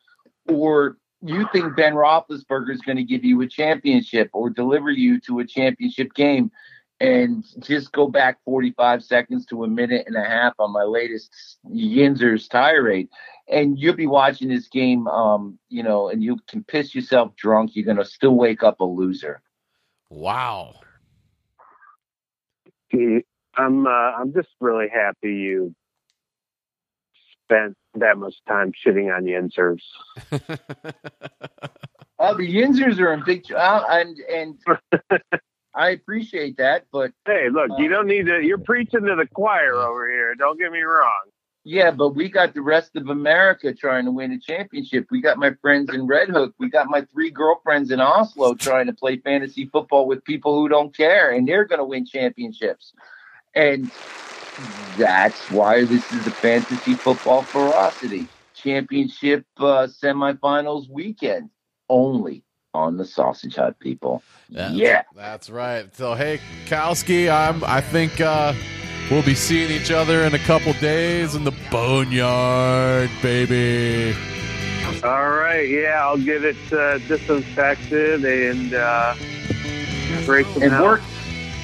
or you think Ben Roethlisberger is going to give you a championship or deliver you to a championship game, and just go back 45 seconds to a minute and a half on my latest Yinzer's tirade, and you'll be watching this game, um, you know, and you can piss yourself drunk. You're going to still wake up a loser. Wow. I'm uh, I'm just really happy you spent that much time shitting on Yinzers. Uh, the Yinzers are in big, uh, and and I appreciate that, but Hey, look, you don't need to. You're preaching to the choir over here. Don't get me wrong. Yeah, but we got the rest of America trying to win a championship. We got my friends in Red Hook. We got my three girlfriends in Oslo trying to play fantasy football with people who don't care, and they're going to win championships. And that's why this is a fantasy football ferocity championship uh, semifinals weekend only on the Sausage Hut, people. That's- Yeah. That's right. So hey, Kowski, I'm I think uh we'll be seeing each other in a couple days in the boneyard, baby. All right, yeah, I'll get it uh, disinfected and uh, break them And out. work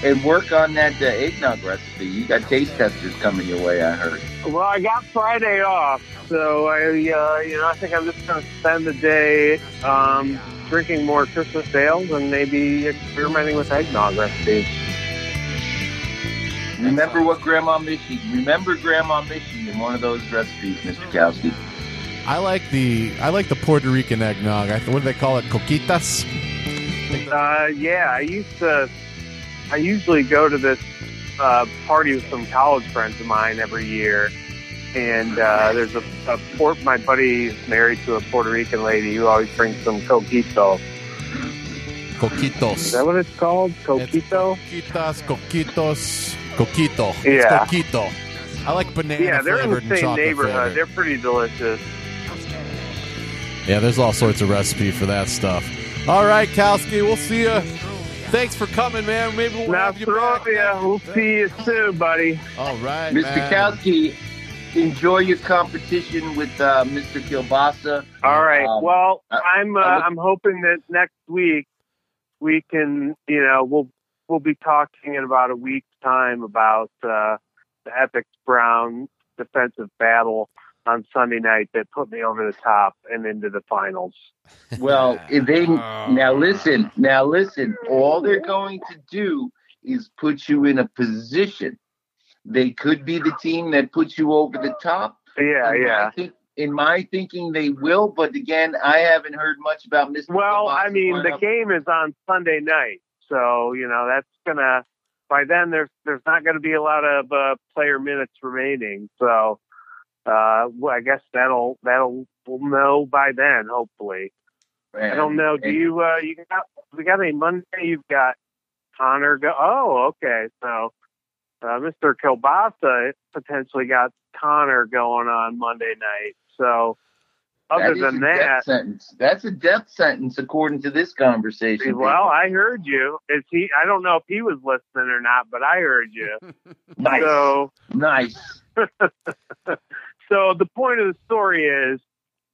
and work on that uh, eggnog recipe. You got taste testers coming your way, I heard. Well, I got Friday off, so I, uh, you know, I think I'm just going to spend the day um, drinking more Christmas ales and maybe experimenting with eggnog recipes. Remember what Grandma Mishy. Remember Grandma Mishy in one of those recipes, Mr. Kowski. I like the I like the Puerto Rican eggnog. I, what do they call it? Coquitas. Uh, yeah, I used to. I usually go to this uh, party with some college friends of mine every year, and uh, there's a, a port. My buddy is married to a Puerto Rican lady who always brings some coquito. Coquitos. Is that what it's called? Coquito. Coquitas, coquitos, coquito. It's Yeah. coquito. I like banana Yeah, they're in the same neighborhood. flavored. They're pretty delicious. Yeah, there's all sorts of recipe for that stuff. All right, Kowski, we'll see you. Thanks for coming, man. Maybe we'll Now, have you back. Throvia, we'll see you soon, buddy. All right, Mr. man. Kowski, enjoy your competition with uh, Mr. Kielbasa. All right. Um, well, I- I'm uh, I look- I'm hoping that next week we can, you know, we'll we'll be talking in about a week's time about uh, the Epic Brown defensive battle on Sunday night that put me over the top and into the finals. Well, if they now listen, now listen. All they're going to do is put you in a position. They could be the team that puts you over the top. Yeah, In my yeah. think- in my thinking, they will. But again, I haven't heard much about Mr. Well, I mean, the lineup. game is on Sunday night, so you know that's gonna. By then, there's there's not going to be a lot of uh, player minutes remaining. So, uh, well, I guess that'll that'll we'll know by then. Hopefully, I don't know. Do you uh, you got we got any Monday? You've got Connor. Go. Oh, okay. So, uh, Mr. Kielbasa potentially got Connor going on Monday night. So, other is than that, sentence. That's a death sentence according to this conversation. Well, I heard you. Is he? I don't know if he was listening or not, but I heard you. nice, So, nice. so the point of the story is,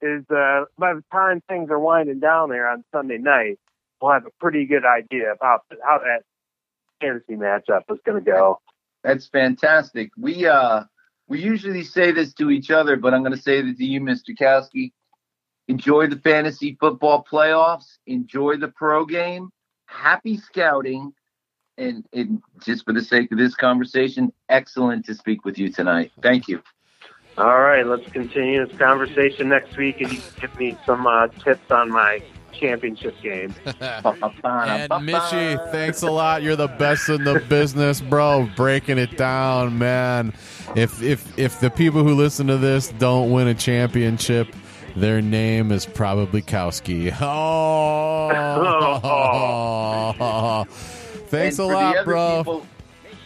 is uh, by the time things are winding down there on Sunday night, we'll have a pretty good idea about how that fantasy matchup is going to go. That's fantastic. We uh we usually say this to each other, but I'm going to say it to you, Mr. Kowski. Enjoy the fantasy football playoffs. Enjoy the pro game. Happy scouting. And, and just for the sake of this conversation, excellent to speak with you tonight. Thank you. All right, let's continue this conversation next week, and you can give me some uh, tips on my championship game. And Mishy, thanks a lot. You're the best in the business, bro. Breaking it down, man. If if if the people who listen to this don't win a championship, their name is probably Kowski. Oh. Thanks And a lot, bro. people-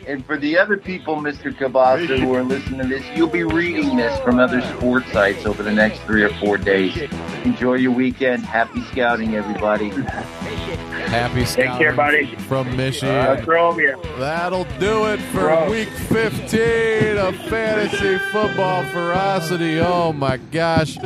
and for the other people, Mr. Kielbasa, who are listening to this, you'll be reading this from other sports sites over the next three or four days. Enjoy your weekend. Happy scouting, everybody. Happy Take care, buddy. from Michigan. Uh, That'll do it for Bro. week 15 of fantasy football ferocity. Oh my gosh.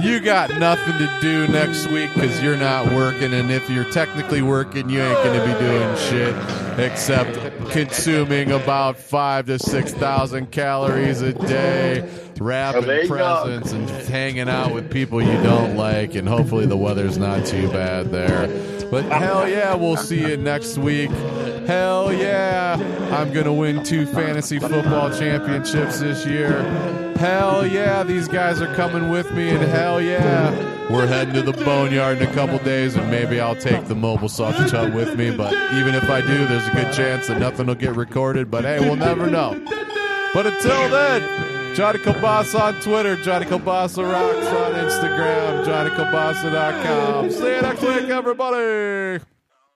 You got nothing to do next week because you're not working. And if you're technically working, you ain't going to be doing shit except consuming about five to 6,000 calories a day, wrapping there you go. presents and hanging out with people you don't like. And hopefully the weather's not too bad there. But hell yeah, we'll see you next week. Hell yeah, I'm going to win two fantasy football championships this year. Hell yeah, these guys are coming with me, and hell yeah, we're heading to the boneyard in a couple days, and maybe I'll take the mobile sausage hut with me. But even if I do, there's a good chance that nothing will get recorded. But hey, we'll never know. But until then, Johnny Kielbasa on Twitter, Johnny Kielbasa Rocks on Instagram, JohnnyKielbasa.com. See you next week, everybody.